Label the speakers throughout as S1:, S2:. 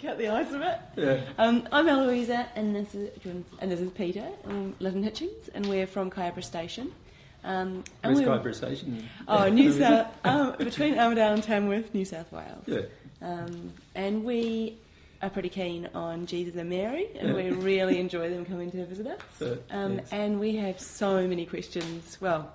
S1: cut the ice of it.
S2: Yeah.
S1: Um, I'm Eloisa, and this is and this is Peter, and Lytton Hitchings, and we're from Kyabra Station. Um, and
S2: Where's
S1: we're-
S2: Station?
S1: Oh, New South, um, between Armidale and Tamworth, New South Wales.
S2: Yeah.
S1: Um, and we are pretty keen on Jesus and Mary, and
S2: Yeah.
S1: we really enjoy them coming to visit us. Um,
S2: yes.
S1: and we have so many questions. Well,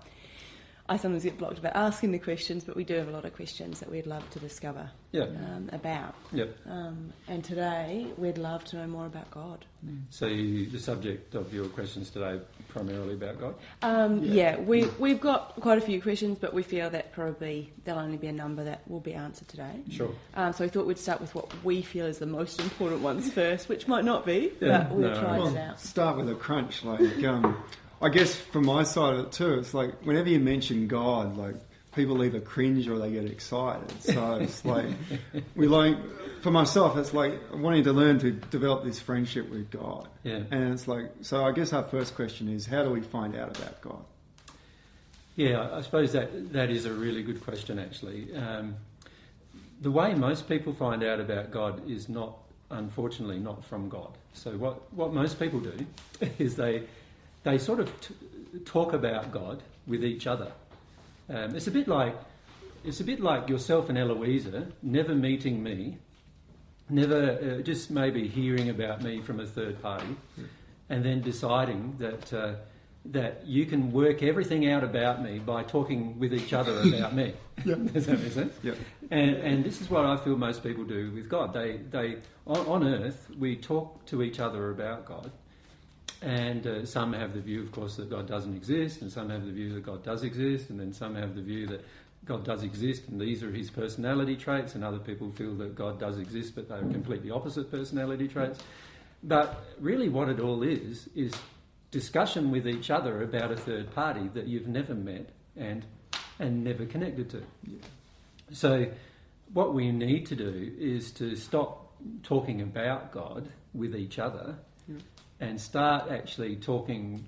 S1: I sometimes get blocked about asking the questions, but we do have a lot of questions that we'd love to discover
S2: Yeah.
S1: um, about.
S2: Yep.
S1: Um, and today, we'd love to know more about God.
S2: So you, the subject of your questions today primarily about God.
S1: Um,
S3: Yeah.
S1: yeah, we, we've got quite a few questions, but we feel that probably there'll only be a number that will be answered today.
S2: Sure.
S1: Um, so we thought we'd start with what we feel is the most important ones first, which might not be,
S2: Yeah,
S1: but we'll
S2: no,
S1: try
S3: Well,
S1: it out.
S3: start with a crunch. Like, um, I guess from my side of it too, it's like whenever you mention God, like people either cringe or they get excited. So it's like we like. For myself, it's like wanting to learn to develop this friendship with God.
S2: Yeah.
S3: And it's like, so I guess our first question is, how do we find out about God?
S2: Yeah, I suppose that that is a really good question. Actually, um, the way most people find out about God is not, unfortunately, not from God. So what what most people do is they they sort of t- talk about God with each other. Um, it's a bit like it's a bit like yourself and Eloisa never meeting me, never uh, just maybe hearing about me from a third party, and then deciding that uh, that you can work everything out about me by talking with each other about me.
S3: Yeah.
S2: Does that make sense?
S3: Yeah.
S2: And, and this is what I feel most people do with God. They, they on, on earth, we talk to each other about God. And uh, some have the view, of course, that God doesn't exist, and some have the view that God does exist, and then some have the view that God does exist, and these are his personality traits, and other people feel that God does exist, but they're completely opposite personality traits. But really, what it all is, is discussion with each other about a third party that you've never met and, and never connected to. So, what we need to do is to stop talking about God with each other
S3: Yeah.
S2: And start actually talking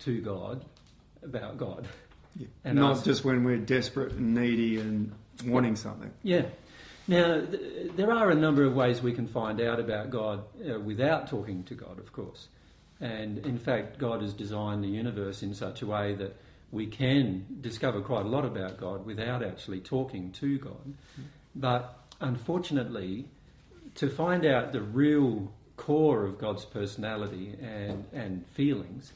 S2: to God about God.
S3: Yeah.
S2: And
S3: Not
S2: ask-
S3: just when we're desperate and needy and wanting something.
S2: Yeah. Now, th- there are a number of ways we can find out about God uh, without talking to God, of course. And in fact, God has designed the universe in such a way that we can discover quite a lot about God without actually talking to God. But unfortunately, to find out the real core of God's personality and, and feelings,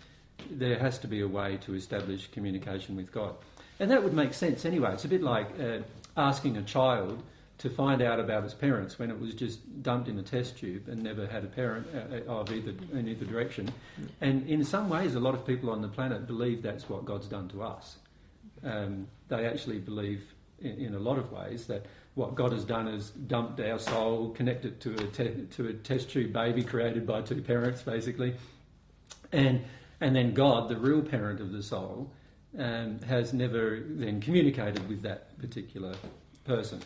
S2: there has to be a way to establish communication with God. And that would make sense anyway. It's a bit like uh, asking a child to find out about its parents when it was just dumped in a test tube and never had a parent uh, of either in either direction. And in some ways, a lot of people on the planet believe that's what God's done to us. Um, they actually believe, in, in a lot of ways, that what God has done is dumped our soul, connected to a te- to a test tube baby created by two parents, basically, and and then God, the real parent of the soul, um, has never then communicated with that particular person.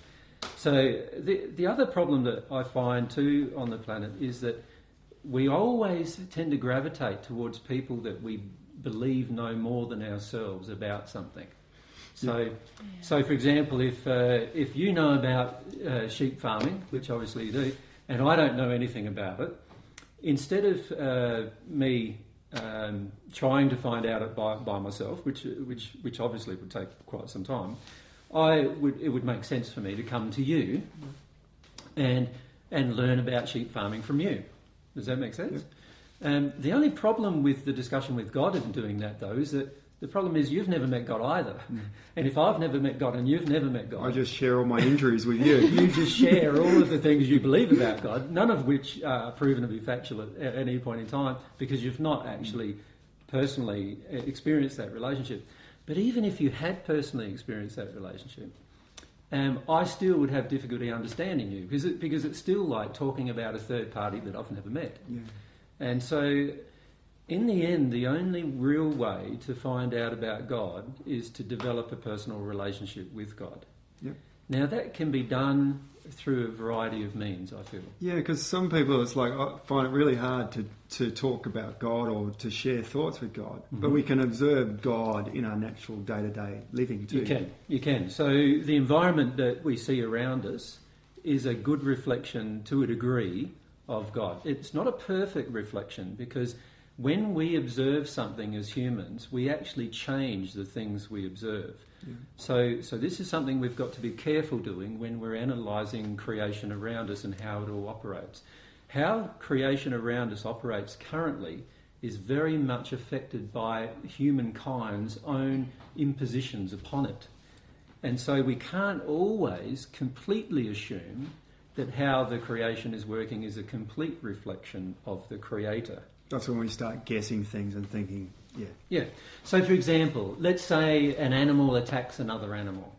S2: So the the other problem that I find too on the planet is that we always tend to gravitate towards people that we believe know more than ourselves about something. So, so for example, if uh, if you know about uh, sheep farming, which obviously you do, and I don't know anything about it, instead of uh, me um, trying to find out it by, by myself, which which which obviously would take quite some time, I would it would make sense for me to come to you and and learn about sheep farming from you. Does that make sense? Um, the only problem with the discussion with God in doing that, though, is that the problem is you've never met God either. And if I've never met God and you've never met God,
S3: I just share all my injuries with you.
S2: you just share all of the things you believe about God, none of which are proven to be factual at, any point in time because you've not actually personally uh, experienced that relationship. But even if you had personally experienced that relationship, um, I still would have difficulty understanding you because it, because it's still like talking about a third party that I've never met.
S3: Yeah.
S2: And so, in the end, the only real way to find out about God is to develop a personal relationship with God.
S3: Yep.
S2: Now, that can be done through a variety of means, I feel.
S3: Yeah, because some people, it's like I find it really hard to, to talk about God or to share thoughts with God. But
S2: Mhm.
S3: we can observe God in our natural day to day living too.
S2: You can, you can. So, the environment that we see around us is a good reflection to a degree of God. It's not a perfect reflection because when we observe something as humans, we actually change the things we observe.
S3: Yeah.
S2: So, so this is something we've got to be careful doing when we're analysing creation around us and how it all operates. How creation around us operates currently is very much affected by humankind's own impositions upon it. And so we can't always completely assume that how the creation is working is a complete reflection of the creator.
S3: That's when we start guessing things and thinking, yeah.
S2: Yeah. So, for example, let's say an animal attacks another animal.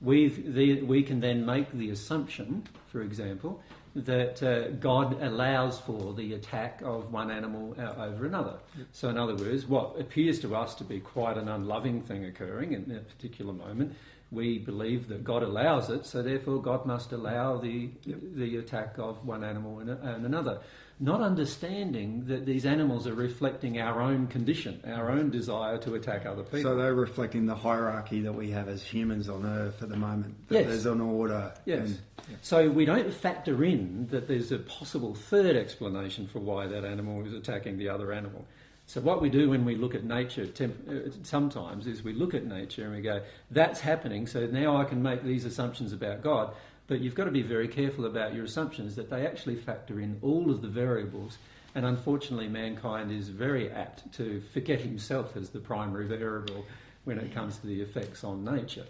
S2: we the, we can then make the assumption, for example, that uh, God allows for the attack of one animal uh, over another.
S3: Yep.
S2: So, in other words, what appears to us to be quite an unloving thing occurring in a particular moment, we believe that God allows it, so therefore God must allow the,
S3: Yep.
S2: the attack of one animal and, and another. Not understanding that these animals are reflecting our own condition, our own desire to attack other people.
S3: So they're reflecting the hierarchy that we have as humans on Earth at the moment. That
S2: Yes.
S3: there's an order.
S2: Yes.
S3: and-
S2: So we don't factor in that there's a possible third explanation for why that animal is attacking the other animal. So what we do when we look at nature temp- uh, sometimes is we look at nature and we go, that's happening, so now I can make these assumptions about God. But you've got to be very careful about your assumptions that they actually factor in all of the variables. And unfortunately, mankind is very apt to forget himself as the primary variable when it comes to the effects on nature.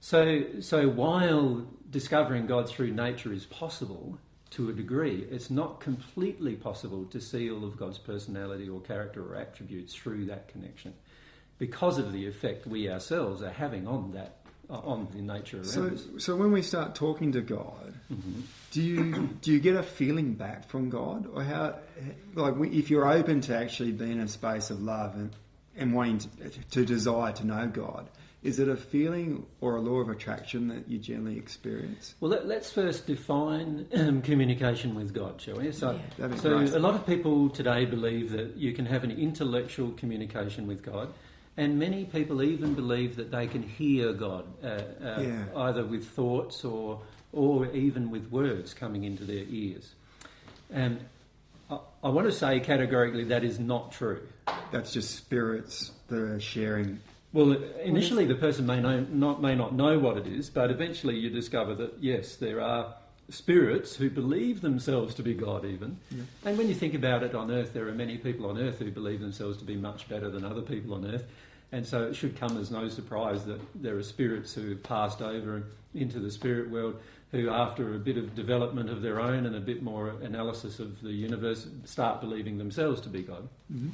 S2: So, so while discovering God through nature is possible to a degree, it's not completely possible to see all of God's personality or character or attributes through that connection because of the effect we ourselves are having on that, on the nature around
S3: So,
S2: us.
S3: so when we start talking to God,
S2: Mhm.
S3: do you do you get a feeling back from God, or how? Like, if you're open to actually being in a space of love and and wanting to, to desire to know God, is it a feeling or a law of attraction that you generally experience?
S2: Well, let, us first define um, communication with God, shall we? So,
S1: Yeah.
S2: So a lot of people today believe that you can have an intellectual communication with God, and many people even believe that they can hear God, uh, uh,
S3: Yeah.
S2: either with thoughts or or even with words coming into their ears. And I, I want to say categorically that is not true.
S3: That's just spirits that are sharing.
S2: Well, initially the person may know, not may not know what it is, but eventually you discover that yes, there are spirits who believe themselves to be God. Even,
S3: Yeah.
S2: and when you think about it, on Earth there are many people on Earth who believe themselves to be much better than other people on Earth, and so it should come as no surprise that there are spirits who have passed over into the spirit world who, after a bit of development of their own and a bit more analysis of the universe, start believing themselves to be God.
S3: Mhm.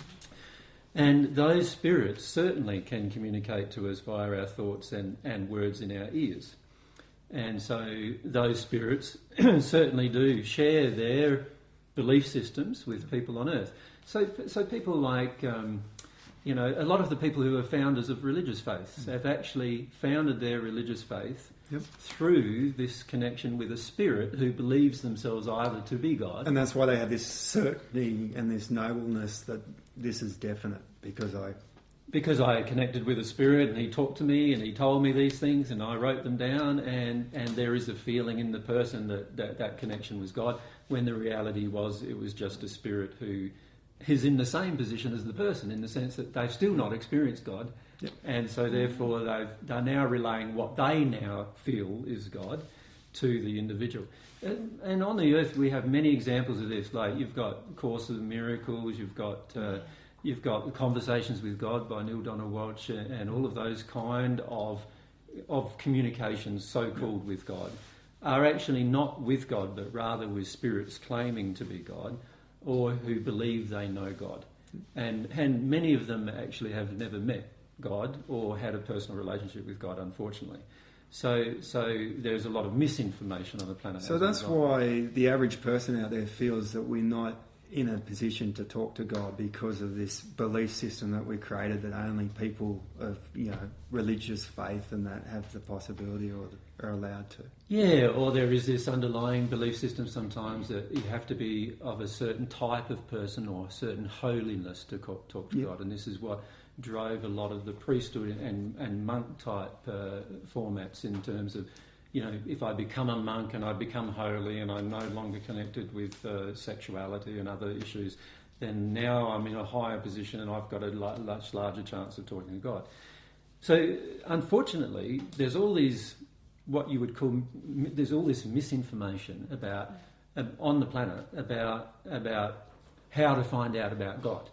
S2: And those spirits certainly can communicate to us via our thoughts and, and words in our ears. And so those spirits certainly do share their belief systems with people on earth. So, so people like, um, you know, a lot of the people who are founders of religious faiths hmm. have actually founded their religious faith
S3: Yep.
S2: through this connection with a spirit who believes themselves either to be God.
S3: And that's why they have this certainty and this nobleness that this is definite because I.
S2: because I connected with a spirit and he talked to me and he told me these things and I wrote them down and, and there is a feeling in the person that, that that connection was God when the reality was it was just a spirit who is in the same position as the person in the sense that they've still not experienced God
S3: Yep.
S2: and so therefore they've, they're now relaying what they now feel is God to the individual. And, and on the earth we have many examples of this like you've got Course of Miracles, you've got... Uh, You've got Conversations with God by Neale Donald Walsch and and all of those kind of of communications, so called with God, are actually not with God, but rather with spirits claiming to be God or who believe they know God. And, and many of them actually have never met God or had a personal relationship with God, unfortunately. So, so there's a lot of misinformation on the planet.
S3: So that's why the average person out there feels that we're not in a position to talk to God because of this belief system that we created that only people of you know religious faith and that have the possibility or are allowed to.
S2: Yeah, or there is this underlying belief system sometimes that you have to be of a certain type of person or a certain holiness to co- talk to
S3: Yep.
S2: God, and this is what drove a lot of the priesthood and, and monk type uh, formats in terms of, you know, if I become a monk and I become holy and I'm no longer connected with uh, sexuality and other issues, then now I'm in a higher position and I've got a much larger chance of talking to God. So, unfortunately, there's all these what you would call there's all this misinformation about um, on the planet about about how to find out about God.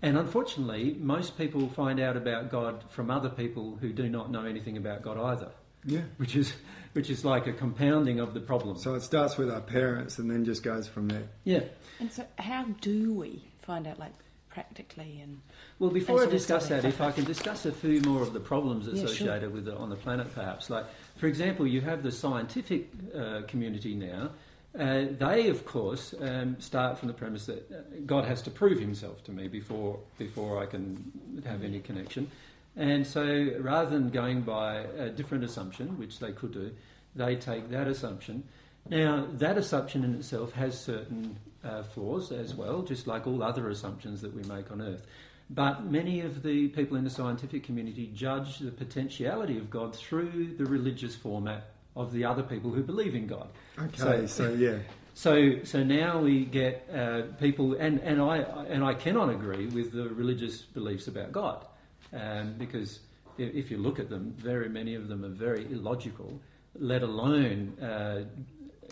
S2: And unfortunately, most people find out about God from other people who do not know anything about God either.
S3: Yeah.
S2: Which is which is like a compounding of the problem.
S3: So it starts with our parents and then just goes from there.
S2: yeah.
S1: And so, how do we find out, like practically, and
S2: Well, before I discuss that, if I can discuss a few more of the problems
S1: Yeah, sure.
S2: associated with it on the planet, perhaps. Like, for example, you have the scientific uh, community now. Uh, they, of course, um, start from the premise that uh, God has to prove Himself to me before before I can have any connection. And so, rather than going by a different assumption, which they could do, they take that assumption. Now, that assumption in itself has certain uh, flaws as well, just like all other assumptions that we make on Earth. But many of the people in the scientific community judge the potentiality of God through the religious format of the other people who believe in God.
S3: Okay, so, yeah.
S2: So, so now we get uh, people, and, and I and I cannot agree with the religious beliefs about God, um, because if, if you look at them, very many of them are very illogical, let alone uh,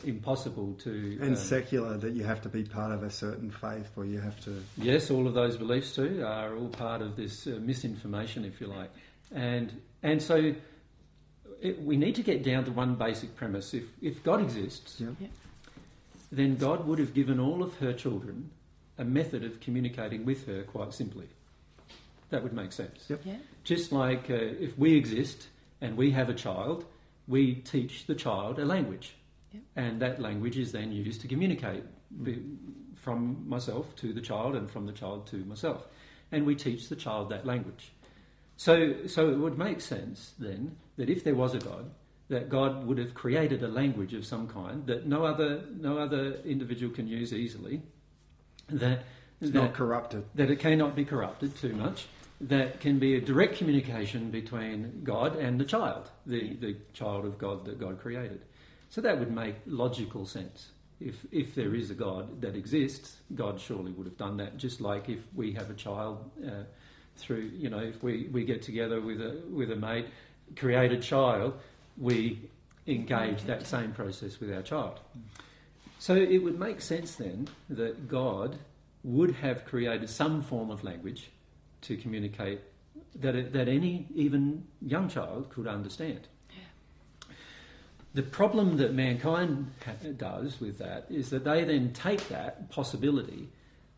S2: impossible to.
S3: And
S2: um,
S3: secular, that you have to be part of a certain faith or you have to.
S2: Yes, all of those beliefs too are all part of this uh, misinformation, if you like, and and so it, we need to get down to one basic premise: if if God exists,
S3: Yeah.
S1: Yeah.
S2: then God would have given all of her children a method of communicating with her quite simply. That would make sense.
S3: Yep.
S1: yeah,
S2: Just like uh, if we exist and we have a child, we teach the child a language.
S1: Yep.
S2: And that language is then used to communicate be, from myself to the child and from the child to myself. And we teach the child that language. So, so it would make sense then that if there was a God, that God would have created a language of some kind that no other, no other individual can use easily, that,
S3: It's
S2: that
S3: not corrupted.
S2: that it cannot be corrupted too much, that can be a direct communication between God and the child, the, the child of God that God created. So that would make logical sense. If, if there is a God that exists, God surely would have done that, just like if we have a child uh, through, you know, if we, we get together with a, with a mate, create a child, we engage that same process with our child. So it would make sense then that God would have created some form of language to communicate that, it, that any, even young child, could understand. The problem that mankind ha- does with that is that they then take that possibility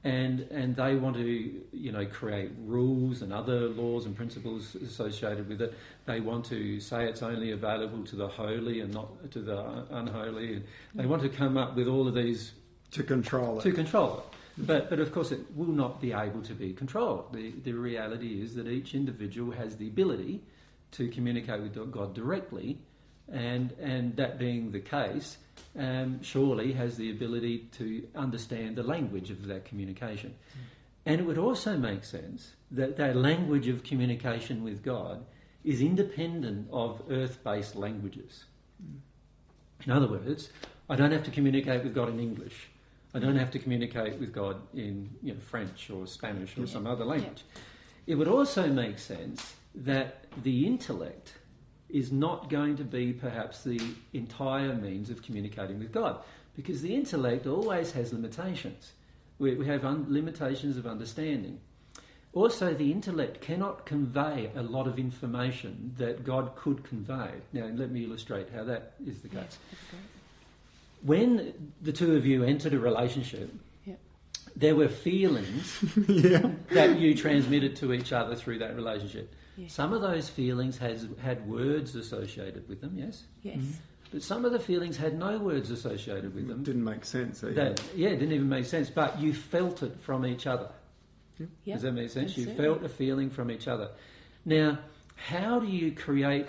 S2: and, and they want to, you know, create rules and other laws and principles associated with it. They want to say it's only available to the holy and not to the unholy. And they want to come up with all of these
S3: To control it.
S2: to control it. But, but of course, it will not be able to be controlled. The, the reality is that each individual has the ability to communicate with God directly, and, and that being the case, um, surely has the ability to understand the language of that communication. And it would also make sense that that language of communication with God is independent of earth based languages. In other words, I don't have to communicate with God in English. I don't have to communicate with God in you know, French or Spanish or
S1: Yeah.
S2: some other language. It would also make sense that the intellect is not going to be perhaps the entire means of communicating with God because the intellect always has limitations. We, we have un- limitations of understanding. Also, the intellect cannot convey a lot of information that God could convey. Now, let me illustrate how that is the case.
S1: yeah, that'd be great.
S2: When the two of you entered a relationship,
S1: Yeah.
S2: there were feelings
S3: yeah.
S2: that you transmitted to each other through that relationship.
S1: Yeah.
S2: Some of those feelings has, had words associated with them, yes,
S1: Yes.
S3: Mm-hmm.
S2: but some of the feelings had no words associated with them.
S3: Didn't make sense. either.
S2: That yeah, it didn't even make sense. But you felt it from each other.
S1: Yeah.
S2: Does that make sense? You felt a feeling from each other. Now, how do you create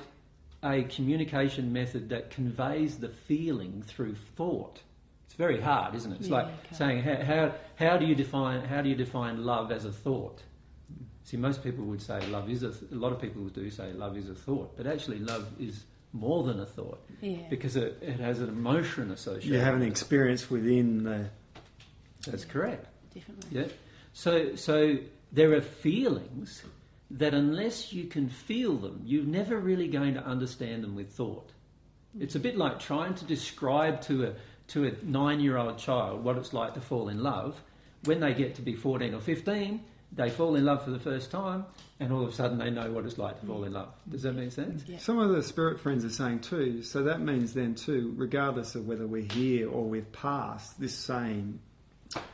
S2: a communication method that conveys the feeling through thought? It's very hard, isn't it? It's
S1: Yeah,
S2: like
S1: you can't.
S2: saying how, how how do you define how do you define love as a thought? See, most people would say love is a. Th- a lot of people do say love is a thought, but actually, love is more than a thought
S1: Yeah.
S2: because it, it has an emotion associated.
S3: You have an
S2: with it.
S3: experience within the.
S2: That's correct.
S1: Definitely.
S2: Yeah. So, so there are feelings that unless you can feel them, you're never really going to understand them with thought. It's a bit like trying to describe to a to a nine-year-old child what it's like to fall in love. When they get to be 14 or 15, they fall in love for the first time, and all of a sudden they know what it's like to fall in love. Does that make sense?
S1: Yeah.
S3: Some of the spirit friends are saying too, so that means then too, regardless of whether we're here or we've passed, this same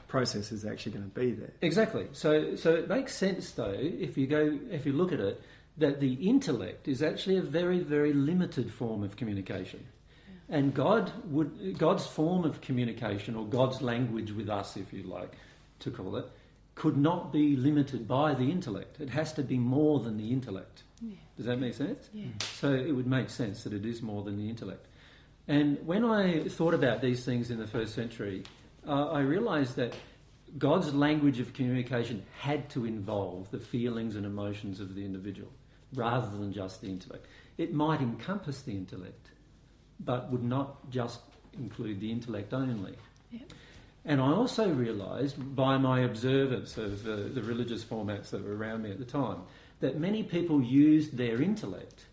S3: process is actually going to be there.
S2: Exactly. So, so it makes sense though, if you go, if you look at it, that the intellect is actually a very, very limited form of communication, and God would, God's form of communication or God's language with us, if you like to call it, could not be limited by the intellect. It has to be more than the intellect.
S1: Yeah.
S2: Does that make sense?
S1: Yeah.
S2: So it would make sense that it is more than the intellect. And when I thought about these things in the first century, uh, I realised that God's language of communication had to involve the feelings and emotions of the individual rather than just the intellect. It might encompass the intellect, but would not just include the intellect only.
S1: Yeah.
S2: And I also realised by my observance of uh, the religious formats that were around me at the time that many people used their intellect,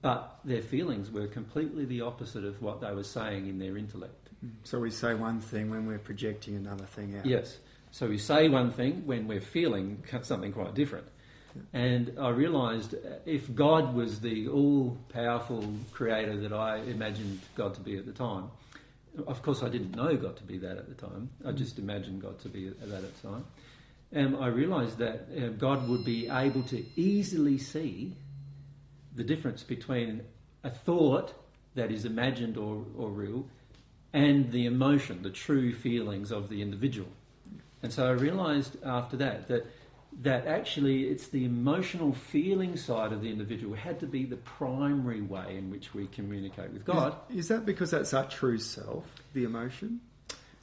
S2: but their feelings were completely the opposite of what they were saying in their intellect.
S3: So we say one thing when we're projecting another thing out.
S2: Yes. So we say one thing when we're feeling something quite different. And I realised uh, if God was the all powerful creator that I imagined God to be at the time, of course I didn't know God to be that at the time, I just imagined God to be that at the time. And I realised that uh, God would be able to easily see the difference between a thought that is imagined or, or real and the emotion, the true feelings of the individual. And so I realised after that that that actually it's the emotional feeling side of the individual had to be the primary way in which we communicate with God.
S3: Is, is that because that's our true self, the emotion?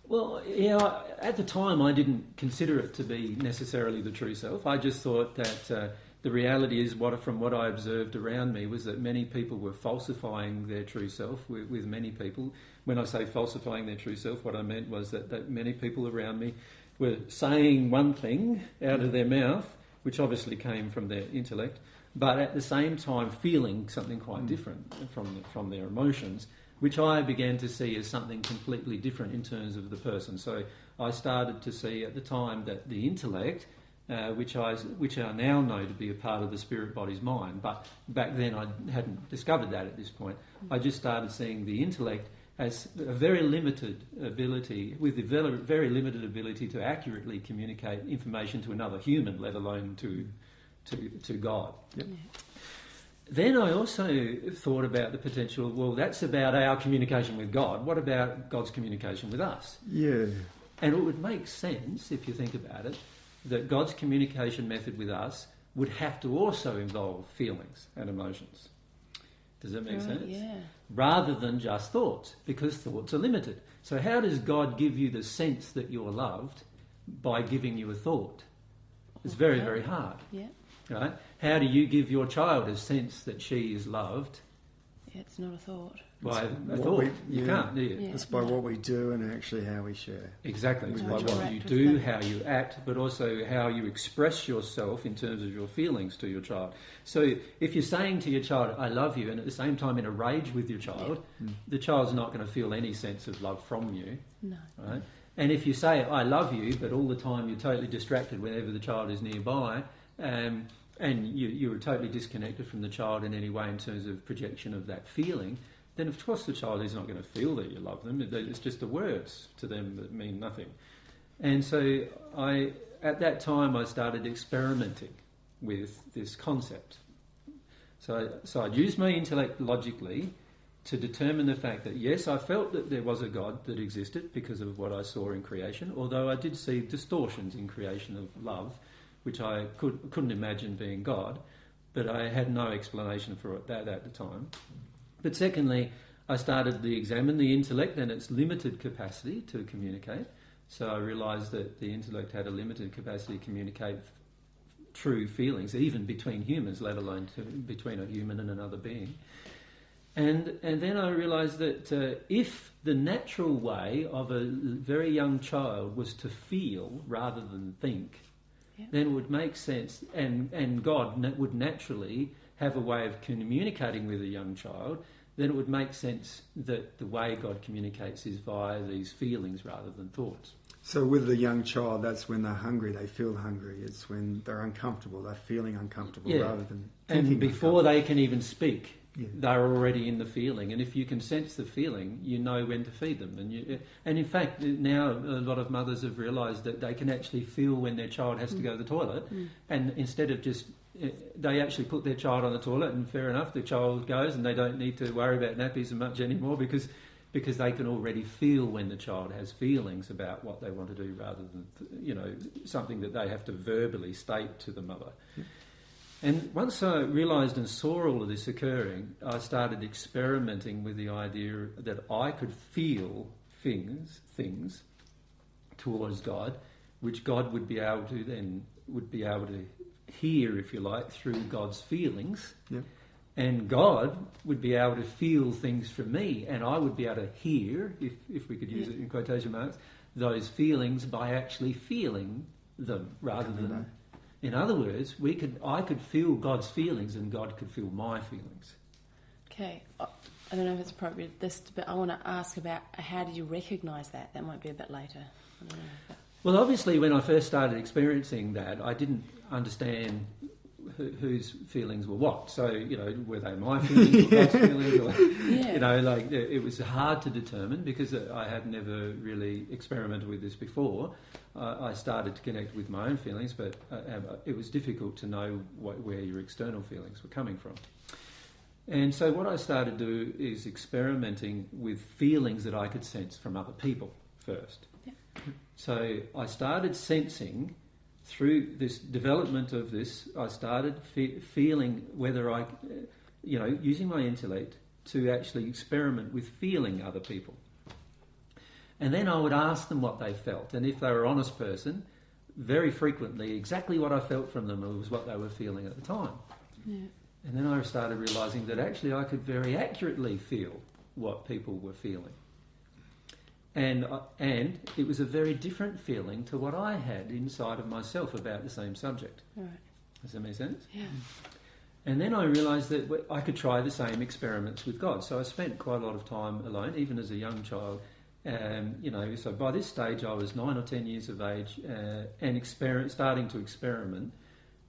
S2: Well, yeah, at the time I didn't consider it to be necessarily the true self. I just thought that uh, the reality is, what from what I observed around me, was that many people were falsifying their true self with, with many people. When I say falsifying their true self, what I meant was that, that many people around me were saying one thing out of their mouth, which obviously came from their intellect, but at the same time feeling something quite different from, from their emotions, which I began to see as something completely different in terms of the person. So I started to see at the time that the intellect, uh, which, I, which I now know to be a part of the spirit body's mind, but back then I hadn't discovered that at this point. I just started seeing the intellect as a very limited ability, with a very, limited ability to accurately communicate information to another human, let alone to, to, to God. Then I also thought about the potential, well, that's about our communication with God. What about God's communication with us?
S3: Yeah.
S2: And it would make sense, if you think about it, that God's communication method with us would have to also involve feelings and emotions. Does that make
S1: Right,
S2: sense?
S1: Yeah.
S2: rather than just thoughts, because thoughts are limited. So, how does God give you the sense that you're loved by giving you a thought? It's very,
S1: Okay.
S2: very hard,
S1: Yeah.
S2: right? How do you give your child a sense that she is loved
S1: Yeah, it's not a thought.
S2: By a
S3: what
S2: thought?
S3: we-
S2: you
S3: yeah.
S2: can't, do you?
S1: Yeah.
S3: It's by what we do and actually how we share.
S2: Exactly. It's by what you do,
S1: them.
S2: how you act, but also how you express yourself in terms of your feelings to your child. So if you're saying to your child, I love you, and at the same time in a rage with your child, the child's not going to feel any sense of love from you,
S1: No.
S2: right? And if you say, I love you, but all the time you're totally distracted whenever the child is nearby, um, and you, you're totally disconnected from the child in any way in terms of projection of that feeling, then of course the child is not going to feel that you love them. It's just the words to them that mean nothing. And so I, at that time, I started experimenting with this concept. So, so I'd used my intellect logically to determine the fact that yes, I felt that there was a God that existed because of what I saw in creation, although I did see distortions in creation of love, which I could, couldn't imagine being God, but I had no explanation for that at the time. But secondly, I started to examine the intellect and its limited capacity to communicate. So I realised that the intellect had a limited capacity to communicate true feelings, even between humans, let alone to, between a human and another being. And, and then I realised that uh, if the natural way of a very young child was to feel rather than think,
S1: Yeah.
S2: then it would make sense, and, and God would naturally have a way of communicating with a young child, then it would make sense that the way God communicates is via these feelings rather than thoughts.
S3: So with the young child, that's when they're hungry, they feel hungry. It's when they're uncomfortable, they're feeling uncomfortable
S2: Yeah.
S3: rather than thinking.
S2: And before they can even speak,
S3: Yeah.
S2: they're already in the feeling. And if you can sense the feeling, you know when to feed them. And you, and in fact, now a lot of mothers have realised that they can actually feel when their child has to mm. go to the toilet, mm. and instead of just they actually put their child on the toilet, and fair enough, the child goes, and they don't need to worry about nappies as much anymore because because they can already feel when the child has feelings about what they want to do, rather than you know something that they have to verbally state to the mother. And once I realised and saw all of this occurring, I started experimenting with the idea that I could feel things, things towards God, which God would be able to then would be able to hear, if you like, through God's feelings,
S3: Yeah.
S2: and God would be able to feel things from me, and I would be able to hear, if if we could use
S1: Yeah.
S2: it in quotation marks, those feelings by actually feeling them rather than. In other words, we could I could feel God's feelings, and God could feel my feelings.
S1: Okay. I I don't know if it's appropriate this, but I want to ask about how did you recognise that? That might be a bit later. I don't know.
S2: Well, obviously, when I first started experiencing that, I didn't understand who, whose feelings were what. So, you know, were they my feelings or God's feelings? Or,
S1: Yeah.
S2: You know, like it was hard to determine because I had never really experimented with this before. Uh, I started to connect with my own feelings, but uh, uh, it was difficult to know what, where your external feelings were coming from. And so, what I started to do is experimenting with feelings that I could sense from other people first.
S1: Yeah.
S2: So, I started sensing through this development of this, I started fe- feeling whether I, you know, using my intellect to actually experiment with feeling other people. And then I would ask them what they felt. And if they were an honest person, very frequently, exactly what I felt from them was what they were feeling at the time.
S1: Yeah.
S2: And then I started realizing that actually I could very accurately feel what people were feeling. And, I- and it was a very different feeling to what I had inside of myself about the same subject.
S1: Right.
S2: Does that make sense?
S1: Yeah.
S2: And then I realised that I could try the same experiments with God. So I spent quite a lot of time alone, even as a young child. Um, you know, so by this stage I was nine or ten years of age uh, and exper- starting to experiment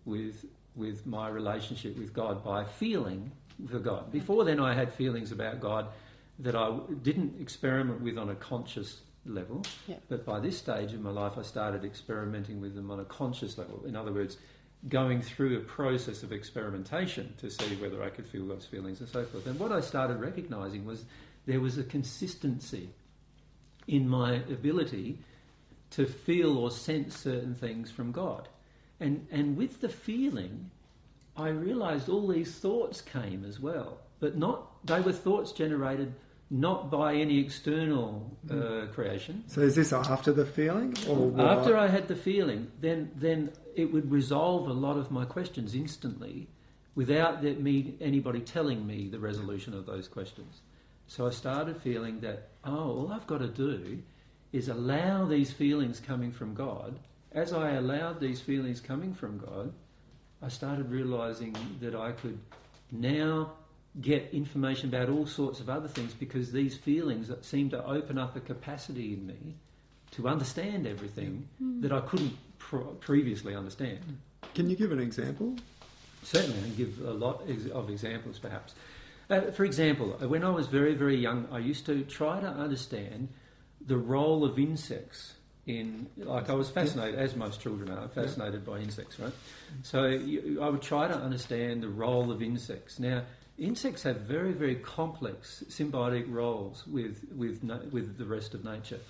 S2: with with my relationship with God by feeling for God. Before then, I had feelings about God that I didn't experiment with on a conscious level.
S1: Yeah.
S2: But by this stage in my life, I started experimenting with them on a conscious level. In other words, going through a process of experimentation to see whether I could feel those feelings and so forth. And what I started recognizing was there was a consistency in my ability to feel or sense certain things from God. And, and with the feeling, I realized all these thoughts came as well. But not, they were thoughts generated not by any external uh, creation,
S3: So is this after the feeling, or
S2: after I had the feeling, then then it would resolve a lot of my questions instantly, without that me anybody telling me the resolution of those questions. So I started feeling that oh, all I've got to do is allow these feelings coming from God. As I allowed these feelings coming from God, I started realizing that I could now get information about all sorts of other things because these feelings seem to open up a capacity in me to understand everything that I couldn't pr- previously understand.
S3: Can you give an example?
S2: Certainly, I can give a lot ex- of examples, perhaps. Uh, for example, when I was very, very young, I used to try to understand the role of insects in. Like, I was fascinated, as most children are, fascinated by insects, right? So you, I would try to understand the role of insects. Now, insects have very, very complex symbiotic roles with with with the rest of nature.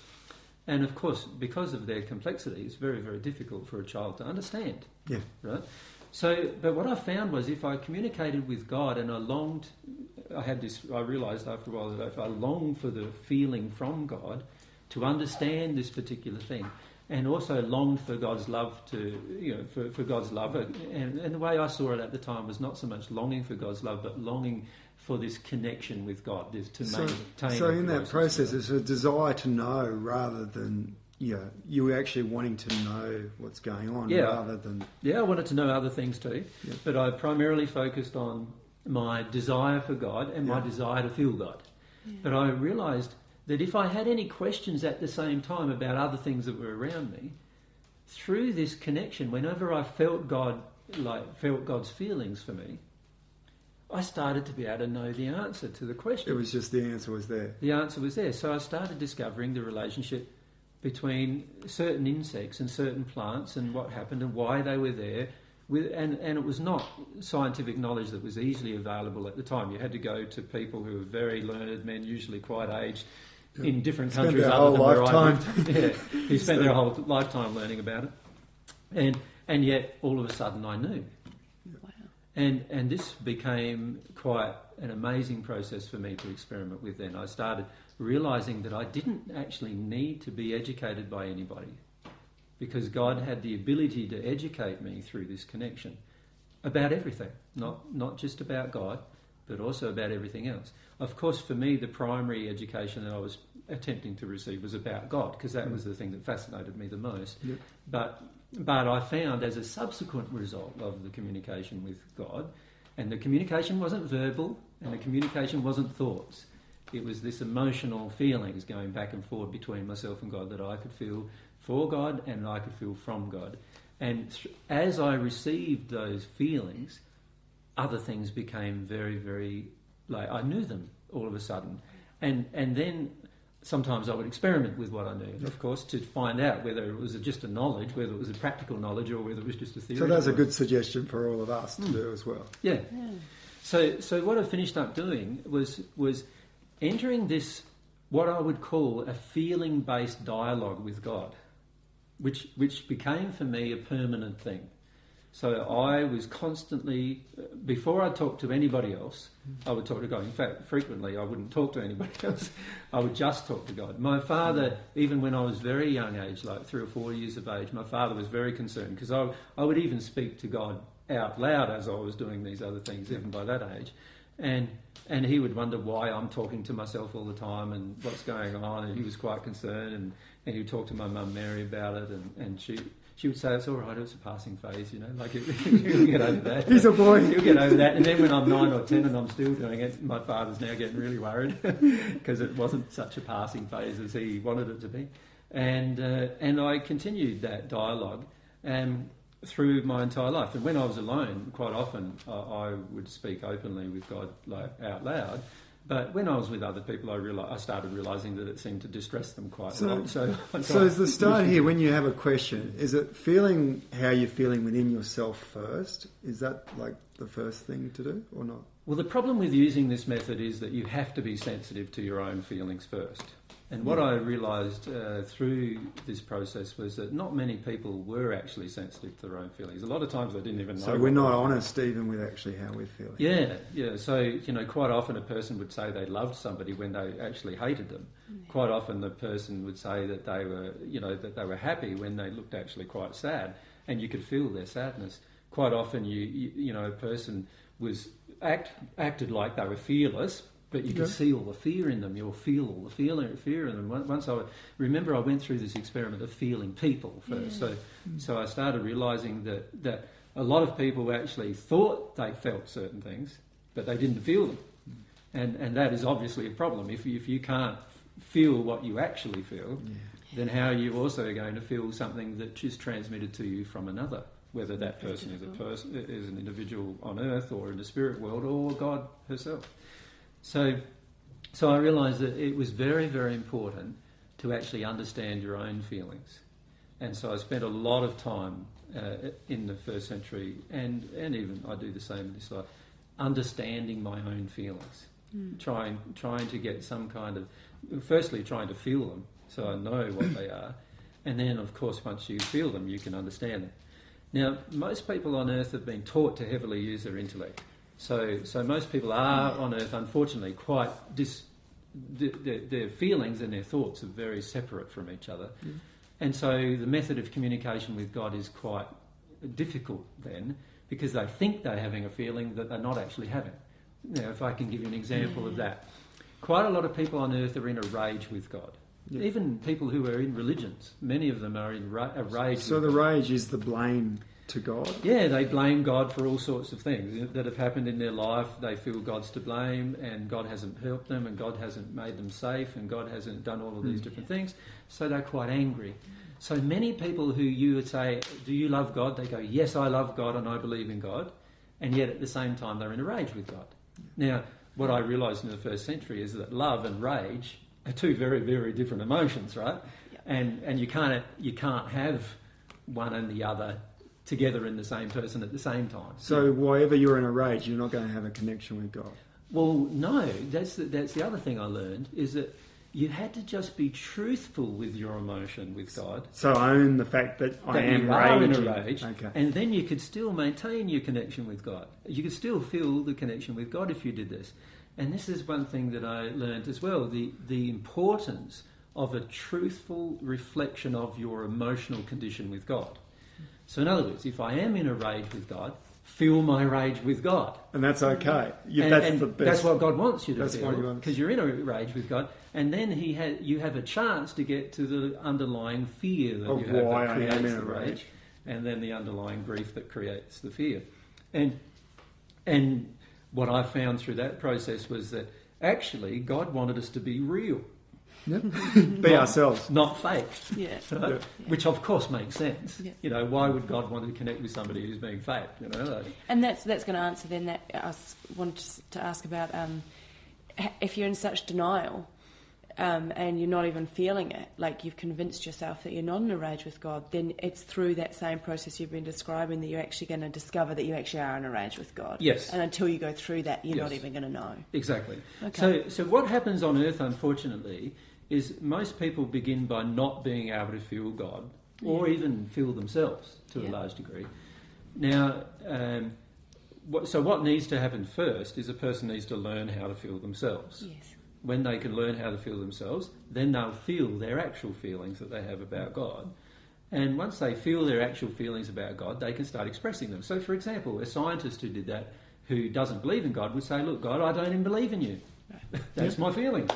S2: And of course, because of their complexity, it's very, very difficult for a child to understand
S3: Yeah.
S2: right? So, but what I found was if I communicated with God and I longed, I had this, I realised after a while that if I longed for the feeling from God to understand this particular thing, and also longed for God's love to, you know, for, for God's love. And, and the way I saw it at the time was not so much longing for God's love, but longing for this connection with God, this to
S3: So,
S2: maintain.
S3: so in that process,
S2: with
S3: it's a desire to know rather than yeah, you actually wanting to know what's going on
S2: Yeah.
S3: rather than
S2: Yeah, I wanted to know other things too,
S3: Yeah.
S2: but I primarily focused on my desire for God and my desire to feel God. But I realised that if I had any questions at the same time about other things that were around me, through this connection, whenever I felt God, like felt God's feelings for me, I started to be able to know the answer to the question.
S3: it was just the answer was there.
S2: the answer was there. So I started discovering the relationship between certain insects and certain plants and what happened and why they were there. With, and, and it was not scientific knowledge that was easily available at the time. You had to go to people who were very learned men, usually quite aged, in different
S3: Spend
S2: countries
S3: their
S2: other
S3: whole
S2: than where I
S3: lifetime.
S2: lived. Yeah, who spent their whole lifetime learning about it. And, and yet, all of a sudden, I knew.
S1: Wow.
S2: And, and this became quite an amazing process for me to experiment with then. I started realizing that I didn't actually need to be educated by anybody because God had the ability to educate me through this connection about everything, not, not just about God, but also about everything else. Of course, for me, the primary education that I was attempting to receive was about God because that was mm. the thing that fascinated me the most.
S3: Yep.
S2: But but I found as a subsequent result of the communication with God, and the communication wasn't verbal, and the communication wasn't thoughts. It was this emotional feelings going back and forth between myself and God that I could feel for God and I could feel from God. And th- as I received those feelings, other things became very, very like I knew them all of a sudden, and and then sometimes I would experiment with what I knew, of course, to find out whether it was just a knowledge, whether it was a practical knowledge, or whether it was just a theory.
S3: So that's a good suggestion for all of us to
S2: Hmm.
S3: do as well.
S2: yeah.
S1: Yeah.
S2: So, so what I finished up doing was was entering this what I would call a feeling-based dialogue with God, which which became for me a permanent thing. So I was constantly before I talked to anybody else, mm. I would talk to God. In fact, frequently I wouldn't talk to anybody else. I would just talk to God. My father, mm. even when I was very young age, like three or four years of age, my father was very concerned because I, I would even speak to God out loud as I was doing these other things, even by that age. And and he would wonder why I'm talking to myself all the time and what's going on. And he was quite concerned. And, and he would talk to my mum Mary about it. And, and she she would say it's all right. It's a passing phase, you know. Like you'll get over that.
S3: He's a boy.
S2: You'll get over that. And then when I'm nine or ten and I'm still doing it, my father's now getting really worried because it wasn't such a passing phase as he wanted it to be. And uh, and I continued that dialogue. Um, through my entire life. And when I was alone, quite often I, I would speak openly with God like out loud. But when I was with other people, I reali I started realizing that it seemed to distress them quite
S3: So-
S2: a lot. So,
S3: So is the start here when you have a question? Is it feeling how you're feeling within yourself first? Is that like the first thing to do or not?
S2: Well, the problem with using this method is that you have to be sensitive to your own feelings first. And what I realised uh, through this process was that not many people were actually sensitive to their own feelings. A lot of times they didn't even know.
S3: So we're not honest even with actually how we're feeling.
S2: Yeah, yeah. So, you know, quite often a person would say they loved somebody when they actually hated them. Quite often the person would say that they were, you know, that they were happy when they looked actually quite sad, and you could feel their sadness. Quite often, you, you, you know, a person was act acted like they were fearless, but you
S3: Yeah.
S2: see all the fear in them. You'll feel all the feeling, fear in them. Once- I remember, I went through this experiment of feeling people first. So, mm. so I started realizing that that a lot of people actually thought they felt certain things, but they didn't feel them, mm. and and that is obviously a problem. If you, if you can't feel what you actually feel,
S3: Yeah.
S2: then how are you also going to feel something that is transmitted to you from another? Whether that person is a person, is an individual on earth, or in the spirit world, or God herself. So, so I realised that it was very, very important to actually understand your own feelings, and so I spent a lot of time uh, in the first century, and and even I do the same in this life, understanding my own feelings, trying trying to get some kind of, firstly trying to feel them, so I know what they are, and then of course once you feel them, you can understand them. Now, most people on earth have been taught to heavily use their intellect. So, so most people are on earth, unfortunately, quite dis, their, their feelings and their thoughts are very separate from each other. Mm. And so the method of communication with God is quite difficult then because they think they're having a feeling that they're not actually having. Now, if I can give you an example of that, quite a lot of people on earth are in a rage with God.
S3: Yeah.
S2: Even people who are in religions, many of them are in ra- a rage.
S3: So the
S2: God.
S3: rage is the blame to God.
S2: Yeah, they blame God for all sorts of things that have happened in their life. They feel God's to blame, and God hasn't helped them, and God hasn't made them safe, and God hasn't done all of these
S3: Mm.
S2: different things. So they're quite angry. So many people who you would say, Do you love God? They go, Yes, I love God and I believe in God. And yet at the same time, they're in a rage with God. Now, what I realised in the first century is that love and rage are two very, very different emotions, right?
S1: Yeah.
S2: And, and you, can't, you can't have one and the other together in the same person at the same time.
S3: So wherever you're in a rage, you're not going to have a connection with God.
S2: Well, no, that's the, that's the other thing I learned is that you had to just be truthful with your emotion with God.
S3: So own the fact that, I am
S2: you are
S3: raging.
S2: in a rage,
S3: Okay.
S2: and then you could still maintain your connection with God. You could still feel the connection with God if you did this. And this is one thing that I learned as well: the the importance of a truthful reflection of your emotional condition with God. So, in other words, if I am in a rage with God, feel my rage with God.
S3: and that's okay. You,
S2: And-
S3: that's
S2: and
S3: the best.
S2: that's what God wants you to
S3: do. That's
S2: feel because you're in a rage with God, and then He ha- you have a chance to get to the underlying fear that
S3: Of
S2: you have
S3: why
S2: that
S3: I am
S2: creates
S3: in
S2: the
S3: a
S2: rage,
S3: rage.
S2: and then the underlying grief that creates the fear. And and what I found through that process was that actually God wanted us to be real,
S3: Yep. be
S2: Not-
S3: ourselves.
S2: not fake.
S1: Yeah.
S2: Right?
S3: Yeah.
S2: Which of course makes sense.
S1: Yeah.
S2: You know, why would God want to connect with somebody who's being fake? You know, like,
S1: And that's that's going to answer then that I s- wanted to ask about um, if you're in such denial um, and you're not even feeling it, like you've convinced yourself that you're not in a rage with God, then it's through that same process you've been describing that you're actually going to discover that you actually are in a rage with God.
S2: Yes.
S1: And until you go through that, you're not even going to know.
S2: Exactly.
S1: Okay.
S2: So, so what happens on Earth, unfortunately, is most people begin by not being able to feel God or
S1: Yeah.
S2: even feel themselves to a large degree. Now, um, what, so what needs to happen first is a person needs to learn how to feel themselves.
S1: Yes.
S2: When they can learn how to feel themselves, then they'll feel their actual feelings that they have about God. And once they feel their actual feelings about God, they can start expressing them. So, for example, a scientist who did that, who doesn't believe in God, would say, Look, God, I don't even believe in you. That's my feeling.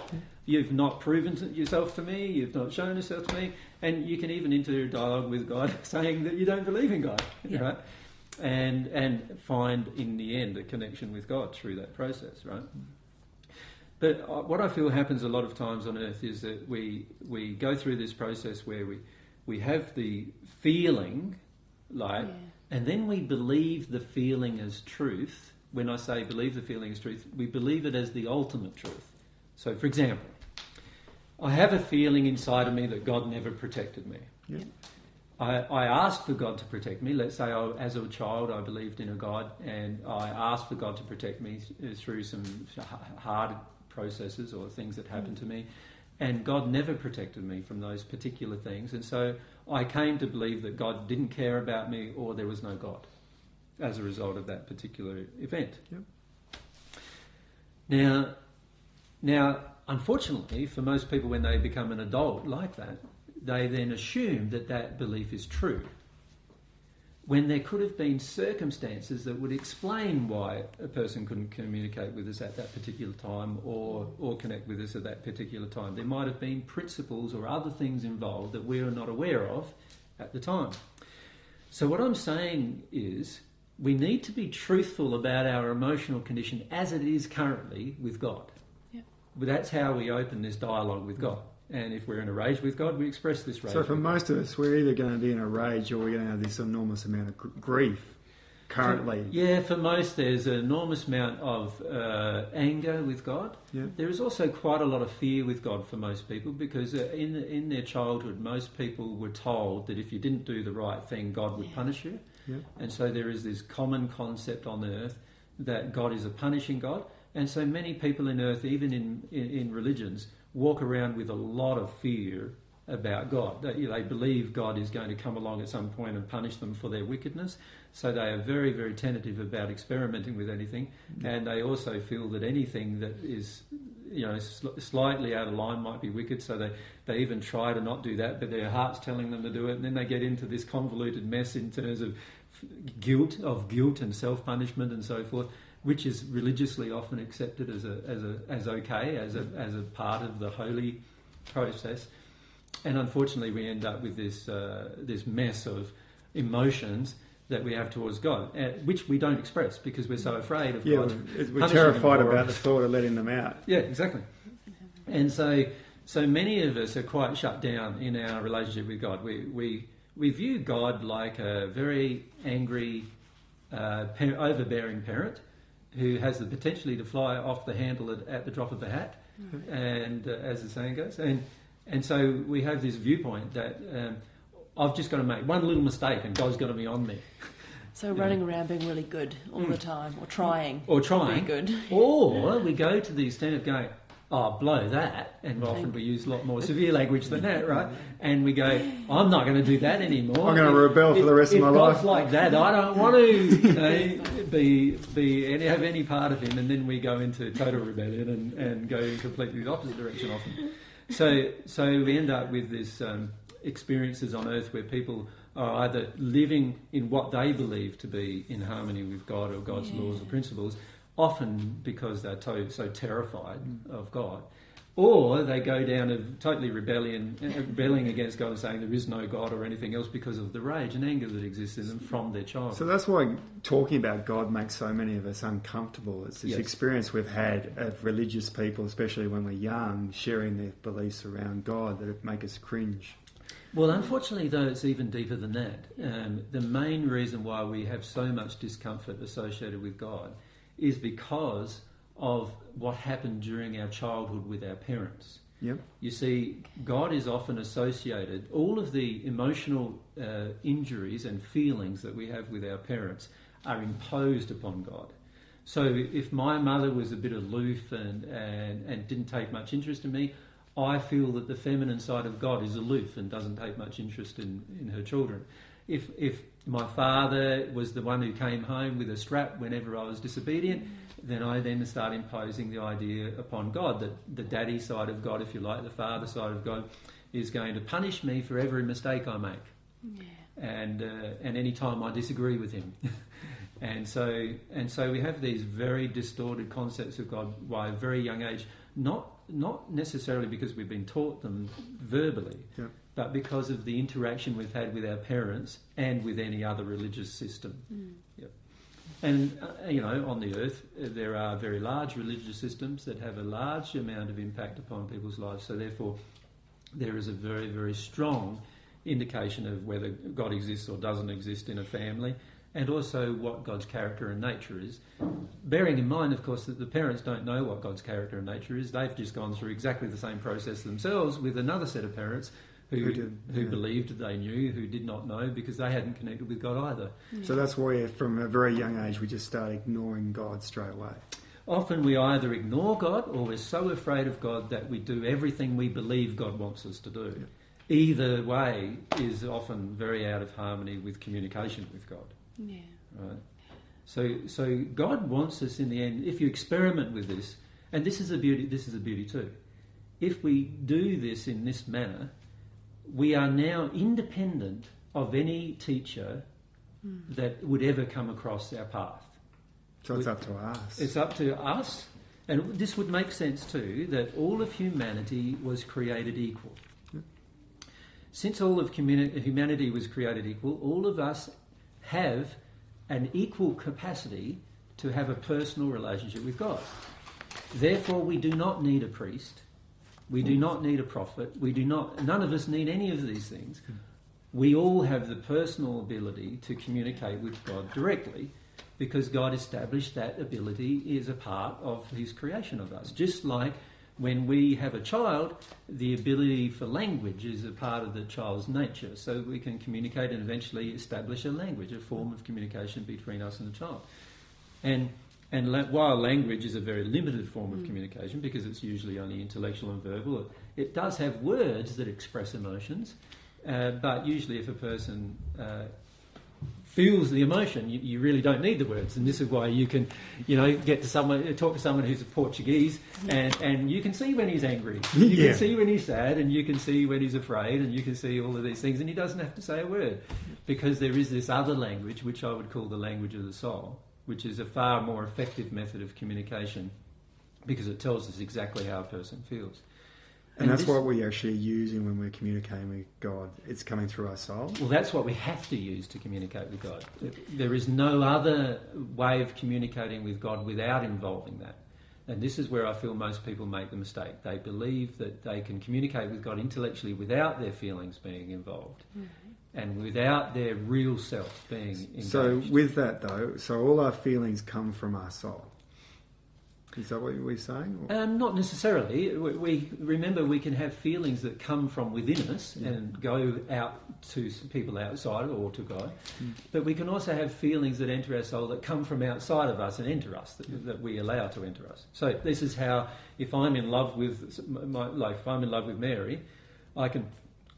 S2: You've not proven yourself to me, you've not shown yourself to me, and you can even enter a dialogue with God saying that you don't believe in God,
S1: Yeah.
S2: right? And, and find in the end a connection with God through that process, right? But uh, what I feel happens a lot of times on earth is that we, we go through this process where we, we have the feeling, like,
S1: Yeah.
S2: and then we believe the feeling as truth. When I say believe the feeling as truth, we believe it as the ultimate truth. So, for example, I have a feeling inside of me that God never protected me.
S3: Yeah.
S2: I, I asked for God to protect me. Let's say I, as a child I believed in a God and I asked for God to protect me th- uh, through some hard processes or things that happened mm. to me. And God never protected me from those particular things. And so I came to believe that God didn't care about me or there was no God as a result of that particular event.
S3: Yep.
S2: Now, now, unfortunately, for most people, when they become an adult like that, they then assume that that belief is true. When there could have been circumstances that would explain why a person couldn't communicate with us at that particular time or, or connect with us at that particular time. There might have been principles or other things involved that we are not aware of at the time. So, what I'm saying is, we need to be truthful about our emotional condition as it is currently with God.
S1: Yeah.
S2: But that's how we open this dialogue with God. And if we're in a rage with God, we express this rage.
S3: So for
S2: with God.
S3: most of us, we're either going to be in a rage or we're going to have this enormous amount of grief currently.
S2: Yeah, for most, there's an enormous amount of uh, anger with God.
S3: Yeah.
S2: There is also quite a lot of fear with God for most people because uh, in in their childhood, most people were told that if you didn't do the right thing, God would
S1: Yeah.
S2: punish you.
S3: Yeah.
S2: And so there is this common concept on earth that God is a punishing God. And so many people in earth, even in, in, in religions, walk around with a lot of fear about God. They, they believe God is going to come along at some point and punish them for their wickedness. So they are very, very tentative about experimenting with anything. And they also feel that anything that is you know, sl- slightly out of line might be wicked, so they, they even try to not do that, but their heart's telling them to do it, and then they get into this convoluted mess in terms of guilt, of guilt and self punishment and so forth, which is religiously often accepted as a, as a, as okay, as a, as a part of the holy process, and unfortunately we end up with this uh, this mess of emotions that we have towards God, uh, which we don't express because we're so afraid of
S3: Yeah,
S2: God.
S3: we're, we're terrified about the thought of letting them out.
S2: Yeah, exactly. And so, so many of us are quite shut down in our relationship with God. We we we view God like a very angry, uh, overbearing parent who has the potentially to fly off the handle at, at the drop of a hat, and uh, as the saying goes, and and so we have this viewpoint that. Um, I've just got to make one little mistake and God's going to be on me.
S1: So running around being really good all the time, or trying,
S2: Or trying.
S1: be good.
S2: Or we go to the extent of going, oh, blow that. And often we use a lot more severe language than that, right? And we go, I'm not going to do that anymore.
S3: I'm gonna
S2: If-
S3: rebel for the rest of
S2: if
S3: my
S2: God's
S3: life."
S2: like that, I don't want to you know, be, be any, have any part of him. And then we go into total rebellion and, and go in completely the opposite direction often. So, so we end up with this um, experiences on earth where people are either living in what they believe to be in harmony with God or God's laws or principles, often because they're to- so terrified of God, or they go down a totally rebellion, uh, rebelling against God and saying there is no God or anything else because of the rage and anger that exists in them from their childhood.
S3: So that's why talking about God makes so many of us uncomfortable. It's this
S2: Yes.
S3: experience we've had of religious people, especially when we're young, sharing their beliefs around God that make us cringe.
S2: Well, unfortunately, though, it's even deeper than that. Um, the main reason why we have so much discomfort associated with God is because of what happened during our childhood with our parents.
S3: Yep.
S2: You see, God is often associated, all of the emotional uh, injuries and feelings that we have with our parents are imposed upon God. So if my mother was a bit aloof and, and, and didn't take much interest in me, I feel that the feminine side of God is aloof and doesn't take much interest in, in her children. If, if my father was the one who came home with a strap whenever I was disobedient, then I then start imposing the idea upon God that the daddy side of God, if you like, the father side of God, is going to punish me for every mistake I make and uh, and any time I disagree with him. and so and so we have these very distorted concepts of God by a very young age, not not necessarily because we've been taught them verbally,
S3: Yep.
S2: But because of the interaction we've had with our parents and with any other religious system. Yep. And uh, you know, on the earth, uh, there are very large religious systems that have a large amount of impact upon people's lives. So therefore, there is a very very strong indication of whether God exists or doesn't exist in a family, and also what God's character and nature is. Bearing in mind, of course, that the parents don't know what God's character and nature is. They've just gone through exactly the same process themselves with another set of parents who,
S3: Who did,
S2: who
S3: yeah.
S2: believed they knew, who did not know because they hadn't connected with God either.
S3: So that's why, from a very young age, we just start ignoring God straight away.
S2: Often we either ignore God or we're so afraid of God that we do everything we believe God wants us to do. Either way is often very out of harmony with communication with God.
S1: Yeah.
S2: Right? So, so God wants us in the end. If you experiment with this, and this is a beauty. This is a beauty too. If we do this in this manner, we are now independent of any teacher hmm. that would ever come across our path.
S3: So it's
S2: We-
S3: up to us.
S2: It's up to us, and this would make sense too, that all of humanity was created equal. Since all of communi- humanity was created equal, all of us have an equal capacity to have a personal relationship with God. Therefore, we do not need a priest. We do not need a prophet. We do not. None of us need any of these things. Hmm. We all have the personal ability to communicate with God directly, because God established that ability is a part of His creation of us. Just like when we have a child, the ability for language is a part of the child's nature, so we can communicate and eventually establish a language, a form of communication between us and the child. And and la- while language is a very limited form of communication because it's usually only intellectual and verbal, it, it does have words that express emotions. Uh, but usually, if a person uh, feels the emotion, you, you, really don't need the words. And this is why you can, you know, get to someone, talk to someone who's a Portuguese, and, and you can see when he's angry, you yeah. can see when he's sad, and you can see when he's afraid, and you can see all of these things, and he doesn't have to say a word, because there is this other language, which I would call the language of the soul, which is a far more effective method of communication, because it tells us exactly how a person feels.
S3: And, and that's this, what we're actually using when we're communicating with God. It's coming through our soul.
S2: Well, that's what we have to use to communicate with God. There is no other way of communicating with God without involving that. And this is where I feel most people make the mistake. They believe that they can communicate with God intellectually without their feelings being involved. Mm-hmm and without their real self being engaged.
S3: So, with that though, so all our feelings come from our soul. Is that what we're saying?
S2: Um, not necessarily. We, we, remember we can have feelings that come from within us yeah. and go out to people outside or to God, mm. but we can also have feelings that enter our soul that come from outside of us and enter us that, yeah. that we allow to enter us. So this is how, if I'm in love with, my, like if I'm in love with Mary, I can